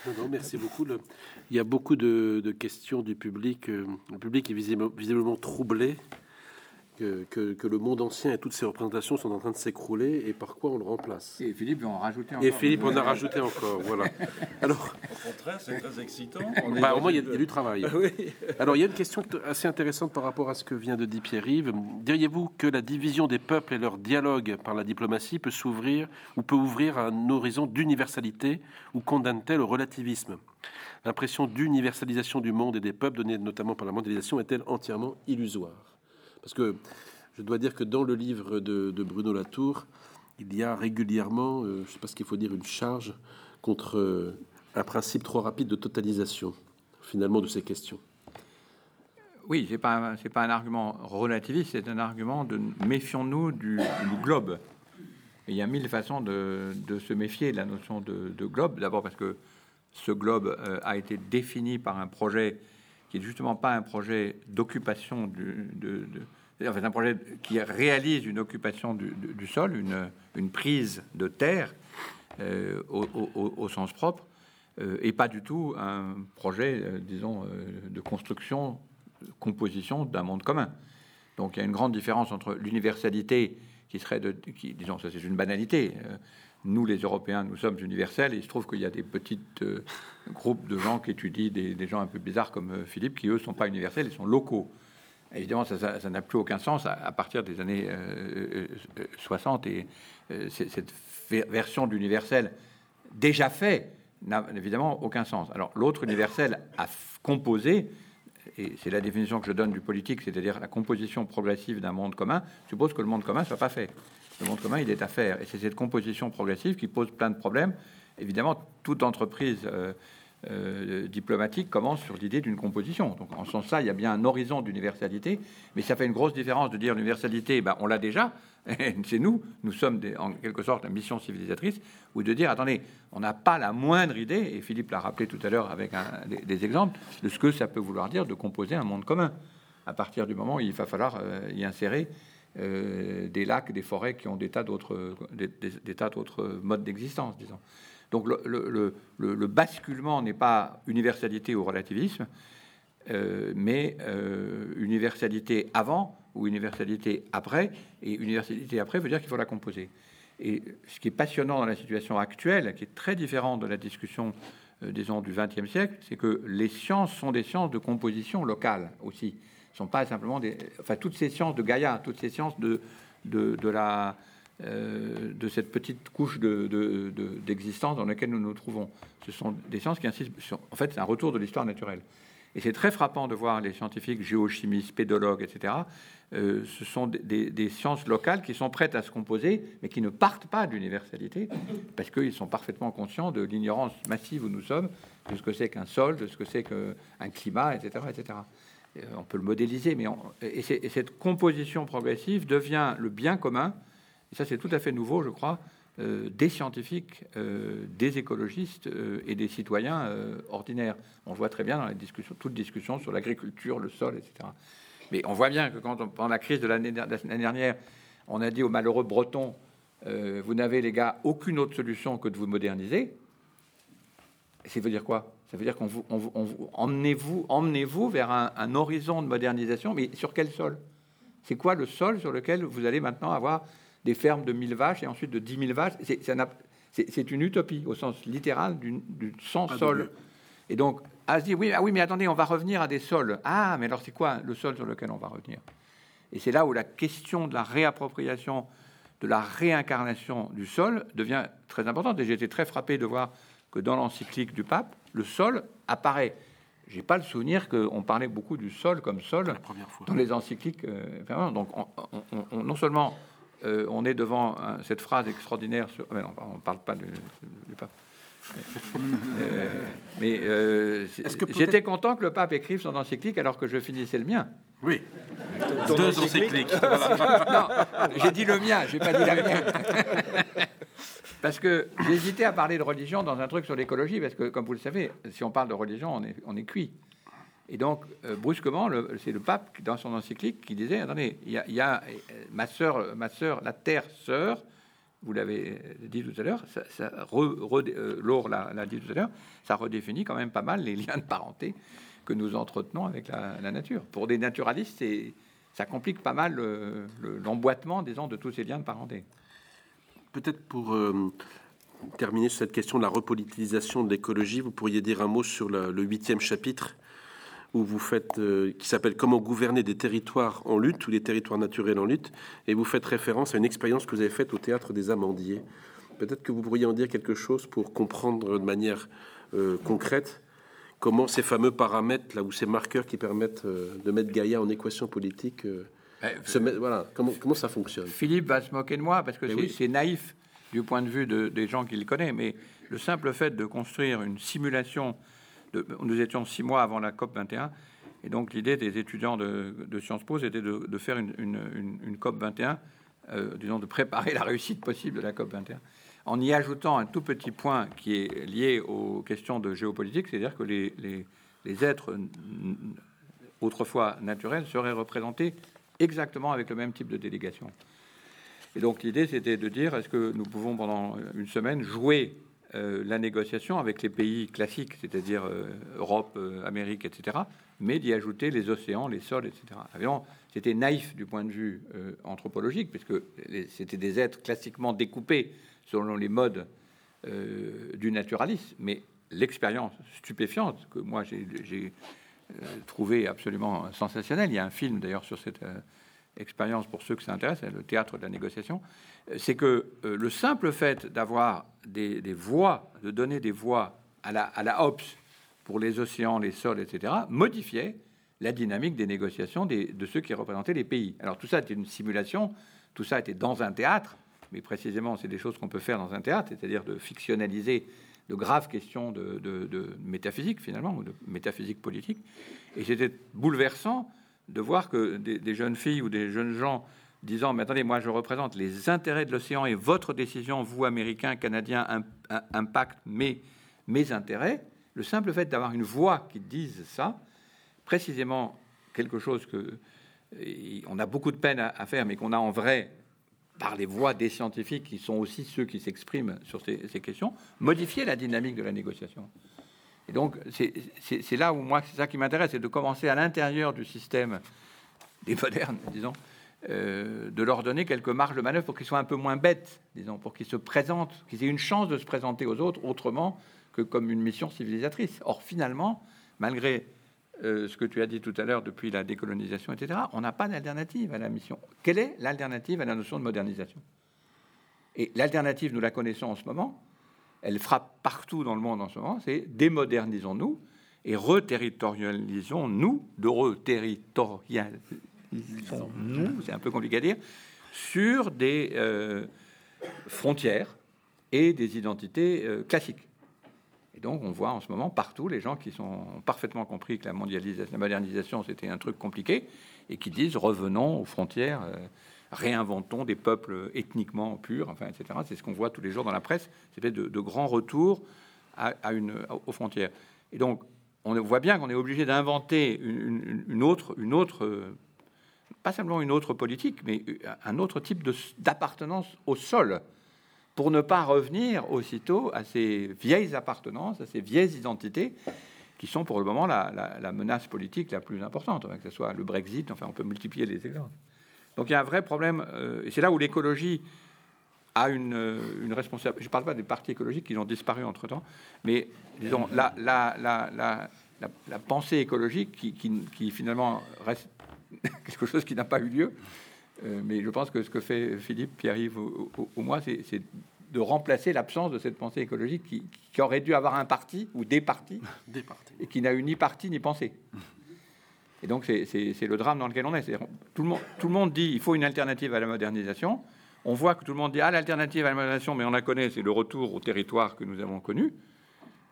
Non, merci beaucoup. Il y a beaucoup de, questions du public. Euh, le public est visiblement troublé que, le monde ancien et toutes ses représentations sont en train de s'écrouler et par quoi on le remplace. Et Philippe en rajouter encore. Et Philippe en a rajouté encore, voilà. Alors, au contraire, c'est très excitant. Bah, au moins, il y, a, du travail. Alors, il y a une question assez intéressante par rapport à ce que vient de dire Pierre-Yves. Diriez-vous que la division des peuples et leur dialogue par la diplomatie peut s'ouvrir ou peut ouvrir un horizon d'universalité ou condamne-t-elle au relativisme? L'impression d'universalisation du monde et des peuples donnée notamment par la mondialisation est-elle entièrement illusoire? Parce que je dois dire que dans le livre de, Bruno Latour, il y a régulièrement, euh, je ne sais pas ce qu'il faut dire, une charge contre euh, un principe trop rapide de totalisation, finalement, de ces questions. Oui, ce n'est pas, pas, un argument relativiste, c'est un argument de méfions-nous du, globe. il y a mille façons de, se méfier de la notion de, globe. D'abord parce que ce globe euh, a été défini par un projet qui est justement pas un projet d'occupation du, de, un projet qui réalise une occupation du, sol, une, prise de terre euh, au, sens propre, euh, et pas du tout un projet, euh, disons, de construction, composition d'un monde commun. Donc il y a une grande différence entre l'universalité qui serait de, disons, ça c'est une banalité nous, les Européens, nous sommes universels. Et il se trouve qu'il y a des petits euh, groupes de gens qui étudient des, gens un peu bizarres comme euh, Philippe, qui eux sont pas universels, ils sont locaux. évidemment, ça n'a plus aucun sens à, partir des années 60. Euh, et cette version d'universel déjà fait n'a évidemment aucun sens. Alors l'autre universel a composé, et c'est la définition que je donne du politique, c'est-à-dire la composition progressive d'un monde commun, suppose que le monde commun soit pas fait. Le monde commun, il est à faire. Et c'est cette composition progressive qui pose plein de problèmes. Évidemment, toute entreprise euh, euh, diplomatique commence sur l'idée d'une composition. Donc, en sens-là, il y a bien un horizon d'universalité, mais ça fait une grosse différence de dire l'universalité, ben, on l'a déjà, c'est nous, nous sommes en quelque sorte la mission civilisatrice, ou de dire, attendez, on n'a pas la moindre idée, et Philippe l'a rappelé tout à l'heure avec des, exemples, de ce que ça peut vouloir dire de composer un monde commun. À partir du moment où il va falloir euh, y insérer euh, des lacs, des forêts qui ont des tas d'autres, des, tas d'autres modes d'existence, disons. Donc le, le, basculement n'est pas universalité ou relativisme, euh, mais euh, universalité avant ou universalité après. Et universalité après veut dire qu'il faut la composer. Et ce qui est passionnant dans la situation actuelle, qui est très différent de la discussion, disons, du XXe siècle, c'est que les sciences sont des sciences de composition locale aussi sont pas simplement des. Enfin, toutes ces sciences de Gaïa, toutes ces sciences de, de, la. Euh, de cette petite couche d'existence de, dans laquelle nous nous trouvons. Ce sont des sciences qui insistent sur, en fait, c'est un retour de l'histoire naturelle. Et c'est très frappant de voir les scientifiques, géochimistes, pédologues, etc. Euh, ce sont des, des, sciences locales qui sont prêtes à se composer, mais qui ne partent pas de l'universalité, parce qu'ils sont parfaitement conscients de l'ignorance massive où nous sommes, de ce que c'est qu'un sol, de ce que c'est qu'un climat, etc., etc. Euh, on peut le modéliser, mais et, cette composition progressive devient le bien commun, et ça c'est tout à fait nouveau, je crois, euh, des scientifiques, euh, des écologistes et des citoyens ordinaires. On le voit très bien dans les discussions, toute discussion sur l'agriculture, le sol, etc. Mais on voit bien que quand on, pendant la crise de l'année dernière, on a dit aux malheureux Bretons, vous n'avez les gars aucune autre solution que de vous moderniser. Ça veut dire quoi? Ça veut dire qu'on vous, emmenez-vous, emmenez-vous vers un, horizon de modernisation, mais sur quel sol? C'est quoi le sol sur lequel vous allez maintenant avoir des fermes de 1000 vaches et ensuite de 10 000 vaches? C'est, une utopie au sens littéral du, sans sol. Et donc, à se dire, oui, ah oui, mais attendez, on va revenir à des sols. Ah, mais alors c'est quoi le sol sur lequel on va revenir? Et c'est là où la question de la réappropriation, de la réincarnation du sol devient très importante. Et j'ai été très frappé de voir que dans l'encyclique du pape, le sol apparaît. J'ai pas le souvenir qu'on parlait beaucoup du sol comme sol dans les encycliques. Euh, donc, non seulement euh, on est devant cette phrase extraordinaire sur. Mais non, on parle pas du, pape. mais euh, j'étais content que le pape écrive son encyclique alors que je finissais le mien. Oui. Deux encycliques. non, j'ai dit le mien, j'ai pas dit la mienne. Parce que j'hésitais à parler de religion dans un truc sur l'écologie, parce que, comme vous le savez, si on parle de religion, on est, on est cuit. Et donc, euh, brusquement, c'est le pape, dans son encyclique, qui disait, attendez, il y a, euh, ma sœur, ma sœur, la terre sœur, vous l'avez dit tout à l'heure, ça, ça euh, l'a dit tout à l'heure, ça redéfinit quand même pas mal les liens de parenté que nous entretenons avec la, nature. Pour des naturalistes, ça complique pas mal l'emboîtement, disons, de tous ces liens de parenté. Peut-être pour euh, terminer sur cette question de la repolitisation de l'écologie, vous pourriez dire un mot sur le huitième chapitre où vous faites, euh, qui s'appelle Comment gouverner des territoires en lutte ou des territoires naturels en lutte, et vous faites référence à une expérience que vous avez faite au théâtre des Amandiers. Peut-être que vous pourriez en dire quelque chose pour comprendre de manière euh, concrète comment ces fameux paramètres là ou ces marqueurs qui permettent de mettre Gaïa en équation politique voilà, comment, comment ça fonctionne? Philippe va se moquer de moi parce que eh c'est naïf du point de vue de, des gens qui le connaissent, mais le simple fait de construire une simulation, de, nous étions six mois avant la COP 21, et donc l'idée des étudiants de, Sciences Po, c'était de, faire une, une, COP 21, euh, disons de préparer la réussite possible de la COP 21, en y ajoutant un tout petit point qui est lié aux questions de géopolitique, c'est-à-dire que les, les les êtres autrefois naturels seraient représentés exactement avec le même type de délégation. Et donc l'idée, c'était de dire, est-ce que nous pouvons pendant une semaine jouer euh, la négociation avec les pays classiques, c'est-à-dire euh, Europe, euh, Amérique, etc., mais d'y ajouter les océans, les sols, etc. Évidemment, c'était naïf du point de vue anthropologique, puisque c'était des êtres classiquement découpés selon les modes du naturalisme, mais l'expérience stupéfiante que moi j'ai trouvé absolument sensationnelle, il y a un film d'ailleurs sur cette expérience pour ceux que ça intéresse, le théâtre de la négociation, c'est que euh, le simple fait d'avoir des, voix, de donner des voix à la, à la OPS pour les océans, les sols, etc., modifiait la dynamique des négociations de ceux qui représentaient les pays. Alors tout ça était une simulation, tout ça était dans un théâtre, mais précisément c'est des choses qu'on peut faire dans un théâtre, c'est-à-dire de fictionnaliser de graves questions de, métaphysique finalement, ou de métaphysique politique. Et c'était bouleversant de voir que des, jeunes filles ou des jeunes gens disant Mais attendez, moi je représente les intérêts de l'océan et votre décision, vous, Américains, Canadiens, impacte mes, mes intérêts. Le simple fait d'avoir une voix qui dise ça, précisément quelque chose que on a beaucoup de peine à, faire, mais qu'on a en vrai par les voix des scientifiques qui sont aussi ceux qui s'expriment sur ces, questions, modifier la dynamique de la négociation. Et donc, c'est là où moi, c'est ça qui m'intéresse, c'est de commencer à l'intérieur du système des modernes, disons, euh, de leur donner quelques marges de manœuvre pour qu'ils soient un peu moins bêtes, disons, pour qu'ils se présentent, qu'ils aient une chance de se présenter aux autres autrement que comme une mission civilisatrice. Or, finalement, malgré euh, ce que tu as dit tout à l'heure depuis la décolonisation, etc., on n'a pas d'alternative à la mission. Quelle est l'alternative à la notion de modernisation? Et l'alternative, nous la connaissons en ce moment, elle frappe partout dans le monde en ce moment, c'est démodernisons-nous et reterritorialisons-nous, de reterritorialisons-nous, c'est un peu compliqué à dire, sur des euh, frontières et des identités euh, classiques. Donc, on voit en ce moment partout les gens qui sont parfaitement compris que la mondialisation, la modernisation, c'était un truc compliqué, et qui disent revenons aux frontières. Euh, réinventons des peuples ethniquement purs, enfin, etc. C'est ce qu'on voit tous les jours dans la presse, c'est de, de grands retours à, une, aux frontières. Et donc, on voit bien qu'on est obligé d'inventer une, autre, une autre, pas simplement une autre politique, mais un autre type d'appartenance au sol, pour ne pas revenir aussitôt à ces vieilles appartenances, à ces vieilles identités qui sont pour le moment la, menace politique la plus importante, que ce soit le Brexit, enfin on peut multiplier les exemples. Donc il y a un vrai problème, euh, et c'est là où l'écologie a une, euh, une responsabilité. Je ne parle pas des partis écologiques qui ont disparu entre-temps, mais disons, la, la, la, la pensée écologique qui, qui, finalement reste quelque chose qui n'a pas eu lieu. Euh, mais je pense que ce que fait Philippe, Pierre-Yves ou, moi, c'est de remplacer l'absence de cette pensée écologique qui, qui, aurait dû avoir un parti ou des partis, des partis. et qui n'a eu ni parti ni pensée. Et donc, c'est le drame dans lequel on est. tout, le monde, tout le monde dit il faut une alternative à la modernisation. On voit que tout le monde dit ah, l'alternative à la modernisation, mais on la connaît, c'est le retour au territoire que nous avons connu,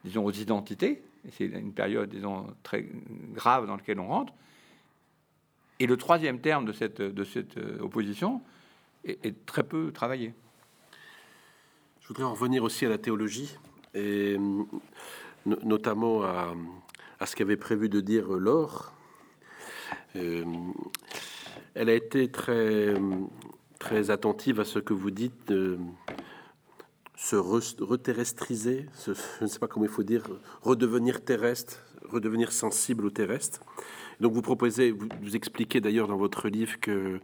disons aux identités. C'est une période, disons, très grave dans laquelle on rentre. Et le troisième terme de cette, de cette euh, opposition est, très peu travaillé. Voudrais en revenir aussi à la théologie, et notamment à, ce qu'avait prévu de dire Laure euh, elle a été très, très attentive à ce que vous dites, se reterrestriser, je ne sais pas comment il faut dire, redevenir terrestre, redevenir sensible au terrestre. Donc vous proposez, vous, vous expliquez d'ailleurs dans votre livre que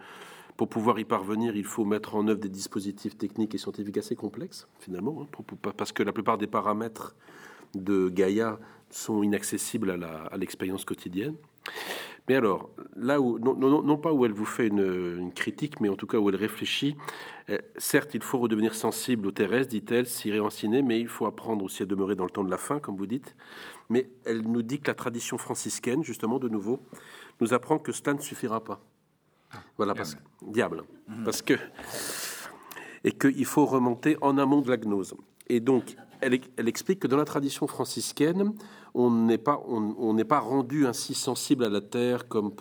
pour pouvoir y parvenir, il faut mettre en œuvre des dispositifs techniques et scientifiques assez complexes, finalement, hein, parce que la plupart des paramètres de Gaïa sont inaccessibles à l'expérience quotidienne. Mais alors, là où, non, pas où elle vous fait une, critique, mais en tout cas où elle réfléchit, euh, certes, il faut redevenir sensible au terrestre, dit-elle, s'y réenseigner, mais il faut apprendre aussi à demeurer dans le temps de la fin, comme vous dites. Mais elle nous dit que la tradition franciscaine, justement, de nouveau, nous apprend que cela ne suffira pas. Voilà, parce diable, parce que et qu'il faut remonter en amont de la gnose. Et donc, elle, elle explique que dans la tradition franciscaine, on n'est pas, on, pas rendu ainsi sensible à la terre comme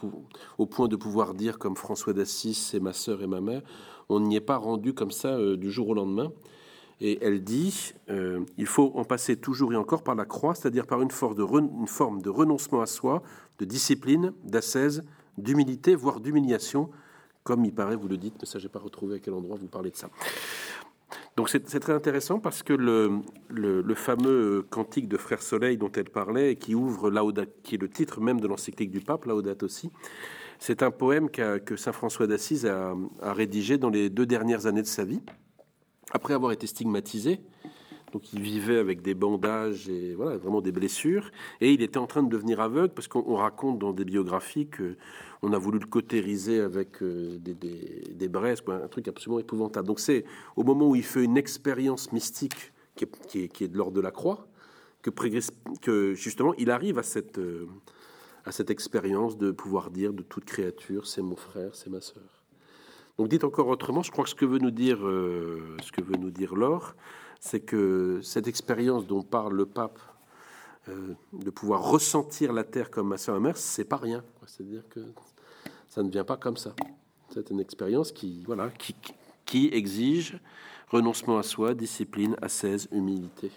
au point de pouvoir dire comme François d'Assis, c'est ma sœur et ma mère. On n'y est pas rendu comme ça euh, du jour au lendemain. Et elle dit euh, il faut en passer toujours et encore par la croix, c'est-à-dire par une forme, de une forme de renoncement à soi, de discipline, d'ascèse, d'humilité, voire d'humiliation, comme il paraît, vous le dites, mais ça, j'ai pas retrouvé à quel endroit vous parlez de ça. Donc c'est très intéressant parce que le, fameux cantique de Frère Soleil dont elle parlait, qui ouvre Laudato, qui est le titre même de l'encyclique du pape, Laudato aussi, c'est un poème que Saint François d'Assise a, rédigé dans les deux dernières années de sa vie, après avoir été stigmatisé. Donc il vivait avec des bandages et voilà, vraiment des blessures. Et il était en train de devenir aveugle parce qu'on raconte dans des biographies qu'on a voulu le cautériser avec euh, des, des, des braises, un truc absolument épouvantable. Donc c'est au moment où il fait une expérience mystique qui est, de l'ordre de la croix que, que, justement il arrive à cette, euh, à cette expérience de pouvoir dire de toute créature, c'est mon frère, c'est ma sœur. Donc dites encore autrement, je crois que ce que veut nous dire, euh, ce que veut nous dire Laure, c'est que cette expérience dont parle le pape, euh, de pouvoir ressentir la terre comme ma soeur et ma mère, c'est pas rien. C'est-à-dire que ça ne vient pas comme ça. C'est une expérience qui, voilà, qui, qui exige renoncement à soi, discipline, ascèse, humilité.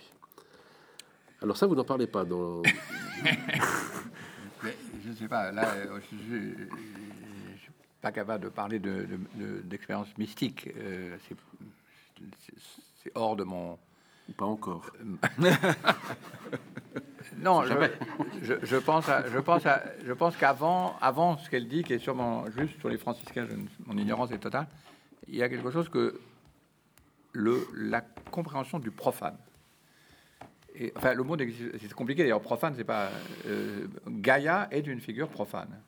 Alors ça, vous n'en parlez pas dans. je ne sais pas. Là, euh, je, pas capable de parler d'expérience de, mystique. Euh, c'est hors de mon. Pas encore. non, je, je, pense à, je pense à, je pense qu'avant, avant ce qu'elle dit, qui est sûrement juste sur les franciscains, mon ignorance est totale. Il y a quelque chose que le, la compréhension du profane. Et, enfin, le mot c'est compliqué d'ailleurs. Profane, c'est pas. Euh, Gaïa est une figure profane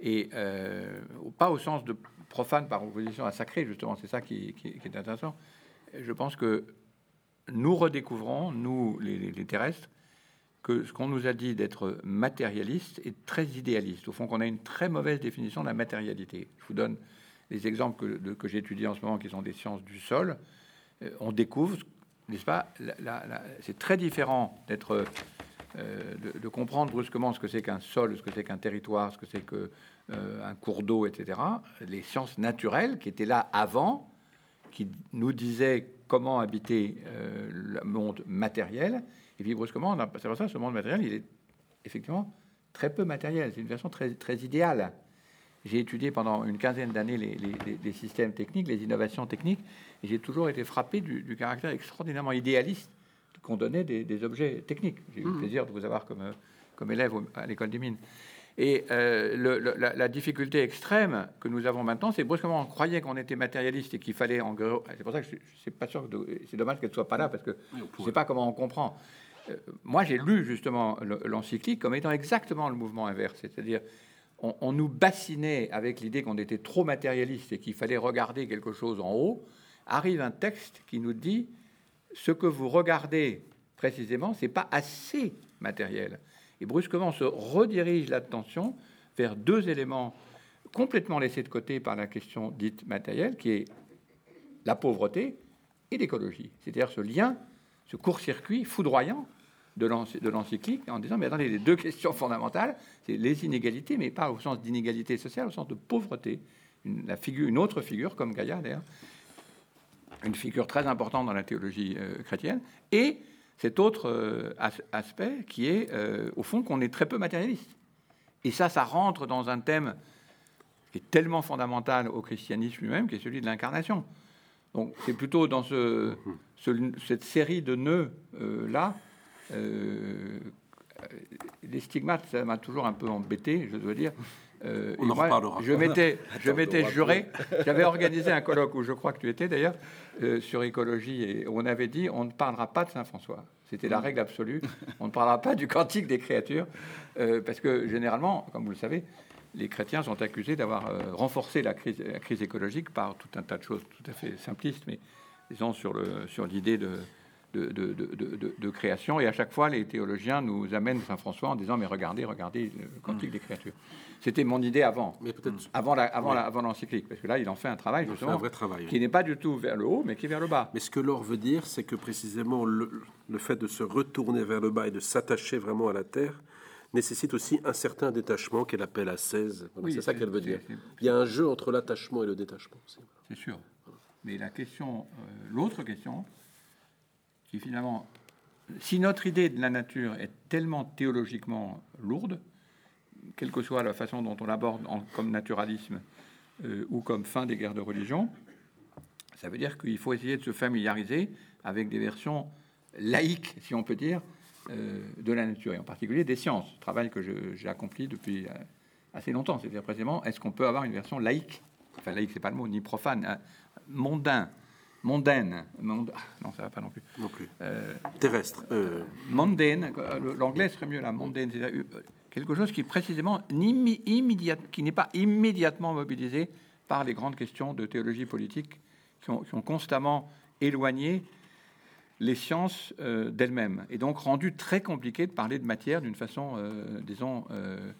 et euh, pas au sens de profane par opposition à sacré, justement, c'est ça qui, est intéressant. Je pense que nous redécouvrons, nous les, terrestres, que ce qu'on nous a dit d'être matérialiste est très idéaliste. Au fond, qu'on a une très mauvaise définition de la matérialité. Je vous donne les exemples que, j'étudie en ce moment, qui sont des sciences du sol. Euh, on découvre, n'est-ce pas, c'est très différent d'être euh, de, comprendre brusquement ce que c'est qu'un sol, ce que c'est qu'un territoire, ce que c'est qu'un euh, cours d'eau, etc. Les sciences naturelles qui étaient là avant, qui nous disaient comment habiter euh, le monde matériel, et puis brusquement, c'est pour ça ce monde matériel, il est effectivement très peu matériel. C'est une version très, très idéale. J'ai étudié pendant une quinzaine d'années les, systèmes techniques, les innovations techniques, et j'ai toujours été frappé du, du caractère extraordinairement idéaliste qu'on donnait des, objets techniques. J'ai eu le mmh. plaisir de vous avoir comme, euh, comme élève à l'école des mines. Et euh, la, difficulté extrême que nous avons maintenant, c'est brusquement on croyait qu'on était matérialiste et qu'il fallait en C'est pour ça que c'est pas sûr c'est dommage qu'elle soit pas là parce que je sais pas comment on comprend. Euh, moi, j'ai lu justement l'encyclique comme étant exactement le mouvement inverse, c'est-à-dire on, on, nous bassinait avec l'idée qu'on était trop matérialiste et qu'il fallait regarder quelque chose en haut. Arrive un texte qui nous dit ce que vous regardez précisément, c'est pas assez matériel. Et brusquement, on se redirige l'attention vers deux éléments complètement laissés de côté par la question dite matérielle, qui est la pauvreté et l'écologie. C'est-à-dire ce lien, ce court-circuit foudroyant de l'encyclique en disant, mais attendez, les deux questions fondamentales, c'est les inégalités, mais pas au sens d'inégalité sociale, au sens de pauvreté. Une, autre figure, comme Gaïa d'ailleurs, une figure très importante dans la théologie euh, chrétienne, et cet autre euh, aspect qui est, euh, au fond, qu'on est très peu matérialiste. Et ça, ça rentre dans un thème qui est tellement fondamental au christianisme lui-même, qui est celui de l'incarnation. Donc, c'est plutôt dans ce, cette série de nœuds-là. les stigmates, ça m'a toujours un peu embêté, je dois dire. Euh, On en reparlera. Je m'étais, je m'étais juré. J'avais organisé un colloque où je crois que tu étais d'ailleurs euh, sur écologie et on avait dit on ne parlera pas de Saint François. C'était la règle absolue. On ne parlera pas du cantique des créatures euh, parce que généralement, comme vous le savez, les chrétiens sont accusés d'avoir renforcé la crise, la crise écologique par tout un tas de choses tout à fait simplistes, mais disons sur le sur l'idée de de, création. Et à chaque fois, les théologiens nous amènent Saint François en disant Mais regardez, regardez le cantique des créatures? C'était mon idée avant, mais peut-être avant la, avant, avant l'encyclique, parce que là, il en fait un travail justement, un vrai travail, qui n'est pas du tout vers le haut, mais qui est vers le bas. Mais ce que l'or veut dire, c'est que précisément le, fait de se retourner vers le bas et de s'attacher vraiment à la terre nécessite aussi un certain détachement qu'elle appelle à 16. c'est ça qu'elle veut dire. Il y a un jeu entre l'attachement et le détachement. C'est sûr. Mais la question, euh, l'autre question, si finalement, si notre idée de la nature est tellement théologiquement lourde, quelle que soit la façon dont on l'aborde comme naturalisme euh, ou comme fin des guerres de religion, ça veut dire qu'il faut essayer de se familiariser avec des versions laïques, si on peut dire, euh, de la nature, et en particulier des sciences, travail que j'ai accompli depuis euh, assez longtemps. C'est-à-dire précisément, est-ce qu'on peut avoir une version laïque? Enfin, laïque, c'est pas le mot, ni profane, hein, mondain, mondaine. non, ça va pas non plus. Non plus. Terrestre. Mondaine, l'anglais serait mieux là, mondaine, c'est quelque chose qui précisément qui n'est pas immédiatement mobilisé par les grandes questions de théologie politique qui ont, constamment éloigné les sciences euh, d'elles-mêmes et donc rendu très compliqué de parler de matière d'une façon, euh, disons, euh,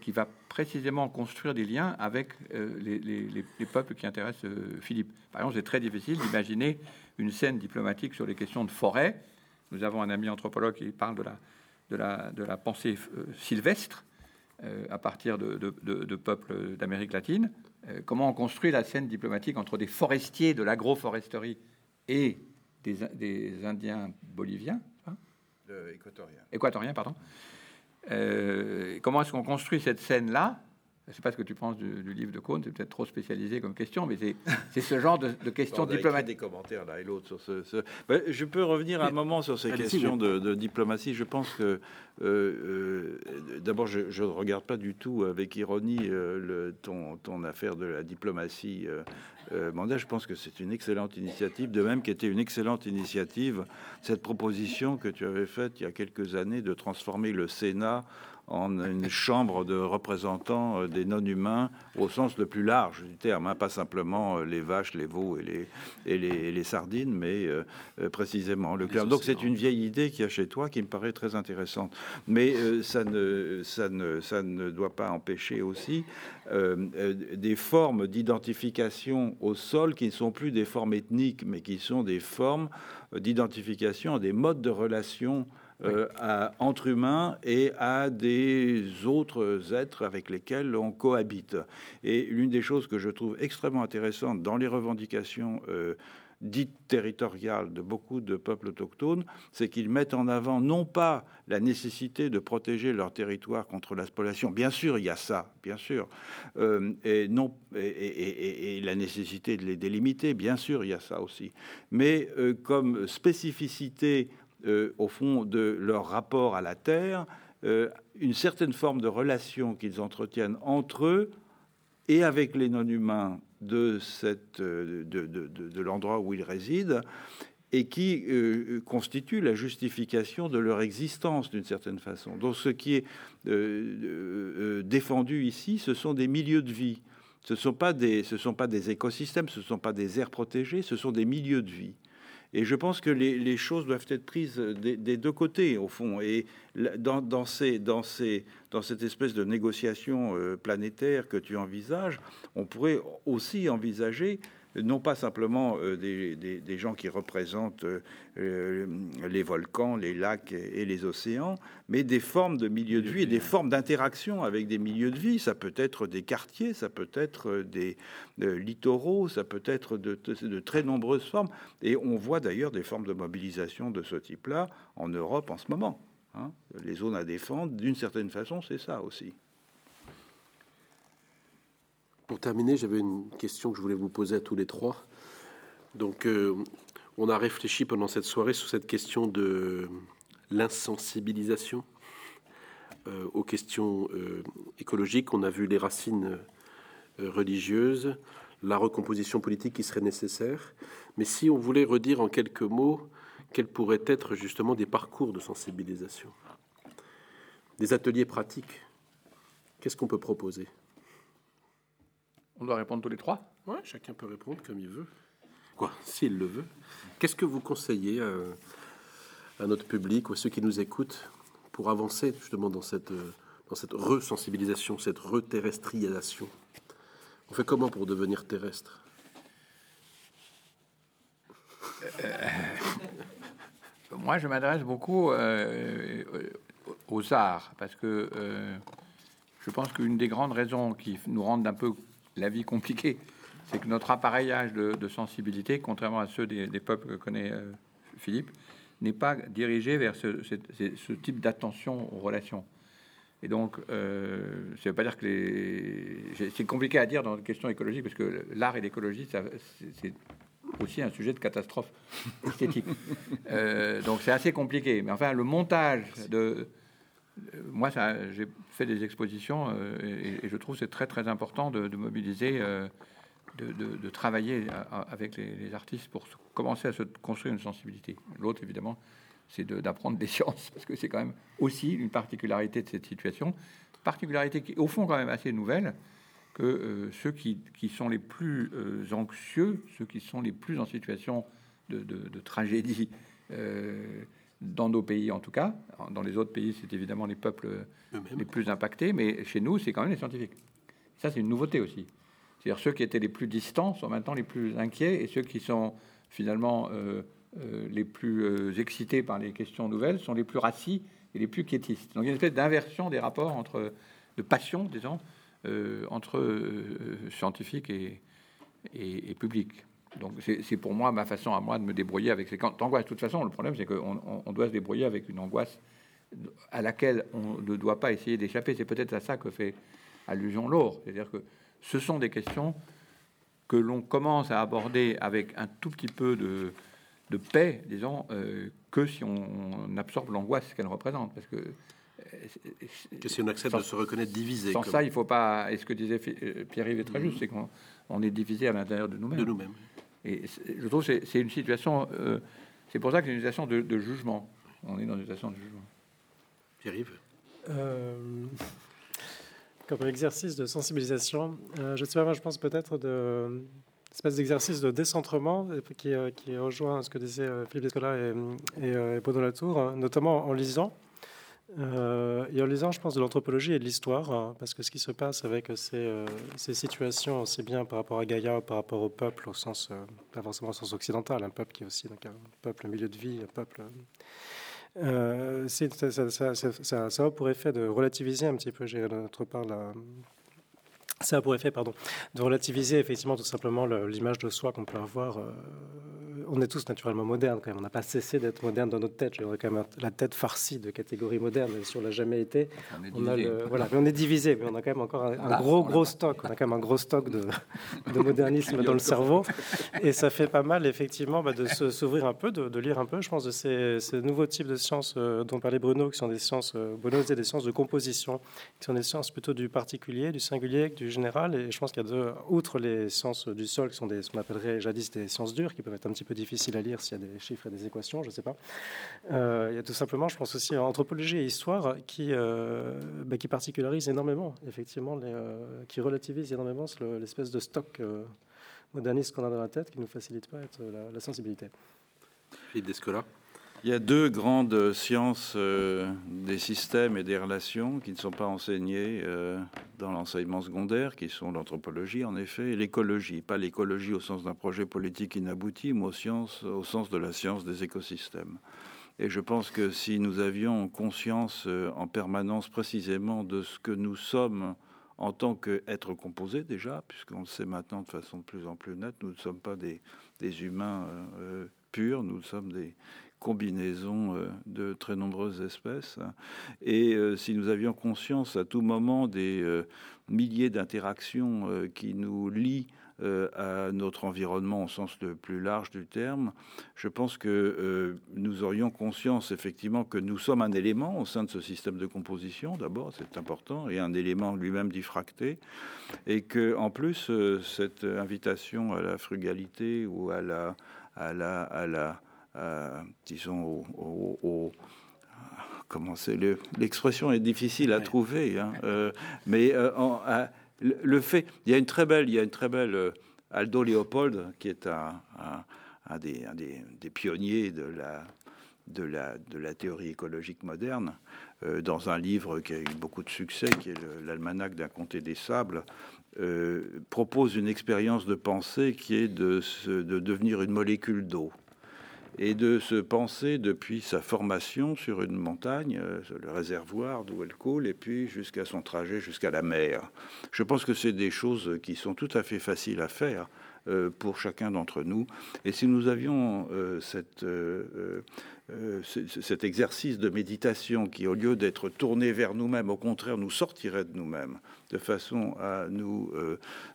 qui va précisément construire des liens avec les, les, peuples qui intéressent Philippe. Par exemple, c'est très difficile d'imaginer une scène diplomatique sur les questions de forêt. Nous avons un ami anthropologue qui parle de la de la, de la pensée euh, sylvestre euh, à partir de, de, peuples d'Amérique latine. Euh, comment on construit la scène diplomatique entre des forestiers de l'agroforesterie et des, des, Indiens boliviens hein? Équatoriens. Équatoriens, pardon. Comment est-ce qu'on construit cette scène-là? Je ne sais pas ce que tu penses du, livre de Cohn, c'est peut-être trop spécialisé comme question, mais c'est ce genre de, questions diplomatiques. des commentaires là et l'autre sur ce. Ben, je peux revenir un moment sur ces questions de, diplomatie. Je pense que euh, euh, d'abord, je ne regarde pas du tout avec ironie euh, le, ton, ton, affaire de la diplomatie mondiale. Je pense que c'est une excellente initiative, de même qu'était une excellente initiative cette proposition que tu avais faite il y a quelques années de transformer le Sénat en une chambre de représentants euh, des non-humains au sens le plus large du terme, hein, pas simplement euh, les vaches, les veaux et les, et les, les sardines, mais euh, précisément le cœur. Donc c'est une vieille idée qui a chez toi qui me paraît très intéressante. Mais ça, ne, ça, ne, ça ne doit pas empêcher aussi des formes d'identification au sol qui ne sont plus des formes ethniques, mais qui sont des formes d'identification des modes de relation euh, entre humains et à des autres êtres avec lesquels on cohabite. Et l'une des choses que je trouve extrêmement intéressante dans les revendications euh, dites territoriales de beaucoup de peuples autochtones, c'est qu'ils mettent en avant non pas la nécessité de protéger leur territoire contre la spoliation, bien sûr il y a ça, bien sûr, euh, et, non, et, la nécessité de les délimiter, bien sûr il y a ça aussi, mais comme spécificité euh, au fond, de leur rapport à la Terre, euh, une certaine forme de relation qu'ils entretiennent entre eux et avec les non-humains de, euh, de, de, l'endroit où ils résident, et qui constitue la justification de leur existence d'une certaine façon. Donc ce qui est défendu ici, ce sont des milieux de vie. Ce ne sont, pas des, ce sont pas des écosystèmes, ce ne sont pas des aires protégées, ce sont des milieux de vie. Et je pense que les, choses doivent être prises des, deux côtés, au fond. Et dans, cette espèce de négociation euh, planétaire que tu envisages, on pourrait aussi envisager non pas simplement euh, des, gens qui représentent euh, les volcans, les lacs et, les océans, mais des formes de milieux de vie et des formes d'interaction avec des milieux de vie. Ça peut être des quartiers, ça peut être des littoraux, ça peut être de, de, très nombreuses formes. Et on voit d'ailleurs des formes de mobilisation de ce type-là en Europe en ce moment. Hein. Les zones à défendre, d'une certaine façon, c'est ça aussi. Pour terminer, j'avais une question que je voulais vous poser à tous les trois. Donc, euh, on a réfléchi pendant cette soirée sur cette question de l'insensibilisation euh, aux questions euh, écologiques. On a vu les racines religieuses, la recomposition politique qui serait nécessaire. Mais si on voulait redire en quelques mots quels pourraient être justement des parcours de sensibilisation, des ateliers pratiques, qu'est-ce qu'on peut proposer? On doit répondre tous les trois Oui, chacun peut répondre comme il veut. Quoi, s'il le veut. Qu'est-ce que vous conseillez à, notre public ou à ceux qui nous écoutent pour avancer justement dans cette, dans cette resensibilisation, cette reterrestrialisation? On fait comment pour devenir terrestre? Euh, Moi, je m'adresse beaucoup euh, aux arts parce que euh, je pense qu'une des grandes raisons qui nous rendent un peu la vie compliquée, c'est que notre appareillage de, sensibilité, contrairement à ceux des, peuples que connaît euh, Philippe, n'est pas dirigé vers ce, ce, type d'attention aux relations. Et donc, euh, ça ne veut pas dire que les... C'est compliqué à dire dans une question écologique, parce que l'art et l'écologie, c'est aussi un sujet de catastrophe esthétique. Euh, donc c'est assez compliqué. Mais enfin, le montage de... Moi, j'ai fait des expositions et, je trouve c'est très très important de, mobiliser de, travailler avec les, artistes pour commencer à se construire une sensibilité. L'autre, évidemment, c'est d'apprendre des sciences, parce que c'est quand même aussi une particularité de cette situation, particularité qui, au fond, quand même assez nouvelle, que euh, ceux qui, sont les plus euh, anxieux, ceux qui sont les plus en situation de, tragédie, euh, dans nos pays en tout cas, dans les autres pays, c'est évidemment les peuples les plus impactés, mais chez nous, c'est quand même les scientifiques. Ça, c'est une nouveauté aussi. C'est-à-dire ceux qui étaient les plus distants sont maintenant les plus inquiets et ceux qui sont finalement euh, euh, les plus euh, excités par les questions nouvelles sont les plus rassis et les plus quiétistes. Donc il y a une espèce d'inversion des rapports entre de passion, disons, entre scientifiques et, et, public. Donc c'est pour moi ma façon à moi de me débrouiller avec ces angoisses. De toute façon, le problème c'est qu'on on doit se débrouiller avec une angoisse à laquelle on ne doit pas essayer d'échapper. C'est peut-être à ça que fait allusion Laure. C'est-à-dire que ce sont des questions que l'on commence à aborder avec un tout petit peu de, paix, disons, euh, que si on, absorbe l'angoisse qu'elle représente. Parce que, que si on accepte de se reconnaître divisé. Sans ça, il ne faut pas. Et ce que disait euh, Pierre-Yves est très juste, c'est qu'on est divisé à l'intérieur de nous-mêmes. De nous-mêmes. Et je trouve que c'est une situation. Euh, c'est pour ça que c'est une situation de, jugement. On est dans une situation de jugement. Pierre-Yves comme exercice de sensibilisation. Euh, je sais pas, je pense peut-être de espèce d'exercice de décentrement qui, euh, qui, rejoint ce que disaient euh, Philippe Descola et, et, et Bruno Latour, notamment en lisant. Et en lisant, je pense, de l'anthropologie et de l'histoire, hein, parce que ce qui se passe avec ces, ces, situations, aussi bien par rapport à Gaïa, par rapport au peuple, au sens, pas forcément au sens occidental, un peuple qui est aussi un peuple, un milieu de vie, un peuple euh, ça, ça, a pour effet de relativiser un petit peu, j'ai notre part, la, ça a pour effet, pardon, de relativiser effectivement tout simplement l'image de soi qu'on peut avoir euh, on est tous naturellement modernes quand même. On n'a pas cessé d'être moderne dans notre tête. J'ai quand même la tête farcie de catégories modernes, même si on l'a jamais été. On, a le, voilà, mais on est divisé, mais on a quand même encore un, gros, gros stock. On a quand même un gros stock de, modernisme dans le cerveau. Et ça fait pas mal, effectivement, bah, de s'ouvrir un peu, de, lire un peu, je pense, de ces, nouveaux types de sciences euh, dont parlait Bruno, qui sont des sciences, euh, Bruno des sciences de composition, qui sont des sciences plutôt du particulier, du singulier, du général. Et je pense qu'il y a deux, outre les sciences du sol, qui sont ce qu'on appellerait jadis des sciences dures, qui peuvent être un petit peu difficile à lire s'il y a des chiffres et des équations, je ne sais pas. Euh, il y a tout simplement, je pense aussi, anthropologie et histoire qui, euh, bah, qui particularisent énormément, effectivement, euh, qui relativisent énormément l'espèce de stock moderniste qu'on a dans la tête qui ne nous facilite pas la, la sensibilité. Philippe Descola il y a deux grandes sciences euh, des systèmes et des relations qui ne sont pas enseignées euh, dans l'enseignement secondaire, qui sont l'anthropologie en effet et l'écologie. Pas l'écologie au sens d'un projet politique inabouti, mais au, sens de la science des écosystèmes. Et je pense que si nous avions conscience euh, en permanence précisément de ce que nous sommes en tant qu'êtres composés déjà, puisqu'on le sait maintenant de façon de plus en plus nette, nous ne sommes pas des, des humains purs, nous sommes des, combinaison euh, de très nombreuses espèces. Et euh, si nous avions conscience à tout moment des euh, milliers d'interactions qui nous lient à notre environnement au sens le plus large du terme, je pense que nous aurions conscience effectivement que nous sommes un élément au sein de ce système de composition, d'abord, c'est important, et un élément lui-même diffracté, et que en plus cette invitation à la frugalité ou à la à la, à la disons, au, comment c'est l'expression est difficile à trouver, hein, euh, mais euh, le fait, il y a une très belle, il y a une très belle Aldo Leopold qui est un, des, des, pionniers de la, de la, de la théorie écologique moderne, dans un livre qui a eu beaucoup de succès, qui est l'Almanach d'un comté des sables, propose une expérience de pensée qui est de, de devenir une molécule d'eau et de se penser depuis sa formation sur une montagne, euh, le réservoir d'où elle coule, et puis jusqu'à son trajet jusqu'à la mer. Je pense que c'est des choses qui sont tout à fait faciles à faire pour chacun d'entre nous. Et si nous avions cette cet exercice de méditation qui, au lieu d'être tourné vers nous-mêmes, au contraire, nous sortirait de nous-mêmes, de façon à nous...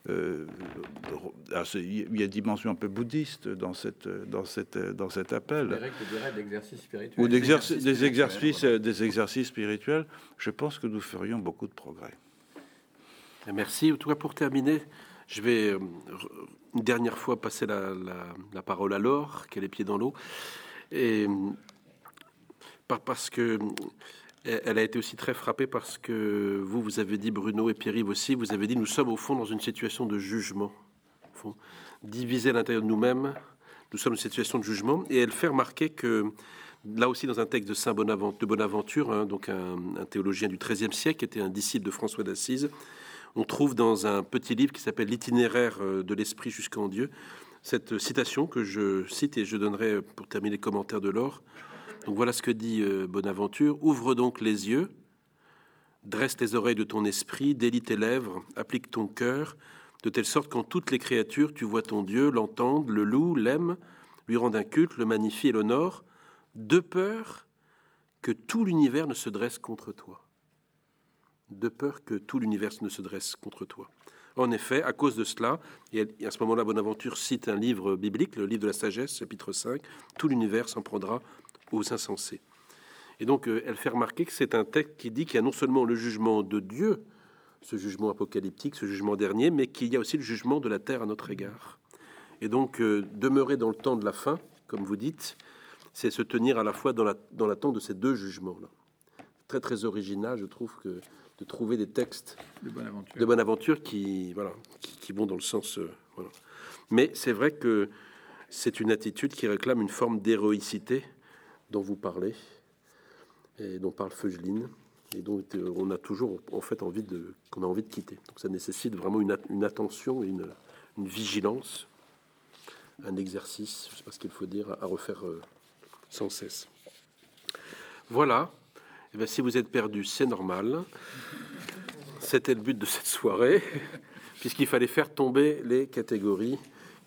il y a une dimension un peu bouddhiste dans, cette, dans, cette, dans cet appel. Ou des exercices, des exercices spirituels. Je pense que nous ferions beaucoup de progrès. Merci. En tout cas, pour terminer, je vais euh, une dernière fois passer la, parole à Laure, qui a les pieds dans l'eau. Et parce que elle a été aussi très frappée parce que vous, vous avez dit, Bruno et Pierre-Yves aussi, vous avez dit, nous sommes au fond dans une situation de jugement. Au divisés à l'intérieur de nous-mêmes, nous sommes dans une situation de jugement. Et elle fait remarquer que, là aussi dans un texte de Saint Bonaventure hein, donc un, un, théologien du XIIIe siècle, qui était un disciple de François d'Assise, on trouve dans un petit livre qui s'appelle L'itinéraire euh, de l'esprit jusqu'en Dieu cette citation que je cite et je donnerai pour terminer les commentaires de l'or. Donc voilà ce que dit euh, Bonaventure. Ouvre donc les yeux, dresse les oreilles de ton esprit, délie tes lèvres, applique ton cœur, de telle sorte qu'en toutes les créatures tu vois ton Dieu, l'entende, le loue, l'aime, lui rend un culte, le magnifie et l'honore, de peur que tout l'univers ne se dresse contre toi de peur que tout l'univers ne se dresse contre toi. En effet, à cause de cela, et à ce moment-là, Bonaventure cite un livre biblique, le livre de la sagesse, chapitre 5, tout l'univers s'en prendra aux insensés. Et donc, euh, elle fait remarquer que c'est un texte qui dit qu'il y a non seulement le jugement de Dieu, ce jugement apocalyptique, ce jugement dernier, mais qu'il y a aussi le jugement de la terre à notre égard. Et donc, euh, demeurer dans le temps de la fin, comme vous dites, c'est se tenir à la fois dans l'attente de ces deux jugements-là. Très, très original, je trouve que de trouver des textes de Bonaventure, qui, voilà, qui, vont dans le sens. Euh, Mais c'est vrai que c'est une attitude qui réclame une forme d'héroïcité dont vous parlez et dont parle Feugeline et dont euh, on a toujours en fait envie de qu'on a envie de quitter. Donc ça nécessite vraiment une, une attention et une, une, vigilance, un exercice, je sais pas ce qu'il faut dire, à refaire euh, sans cesse. Voilà. Eh bien, si vous êtes perdu, c'est normal. C'était le but de cette soirée, puisqu'il fallait faire tomber les catégories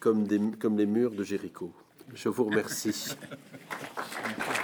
comme, des, comme les murs de Jéricho. Je vous remercie.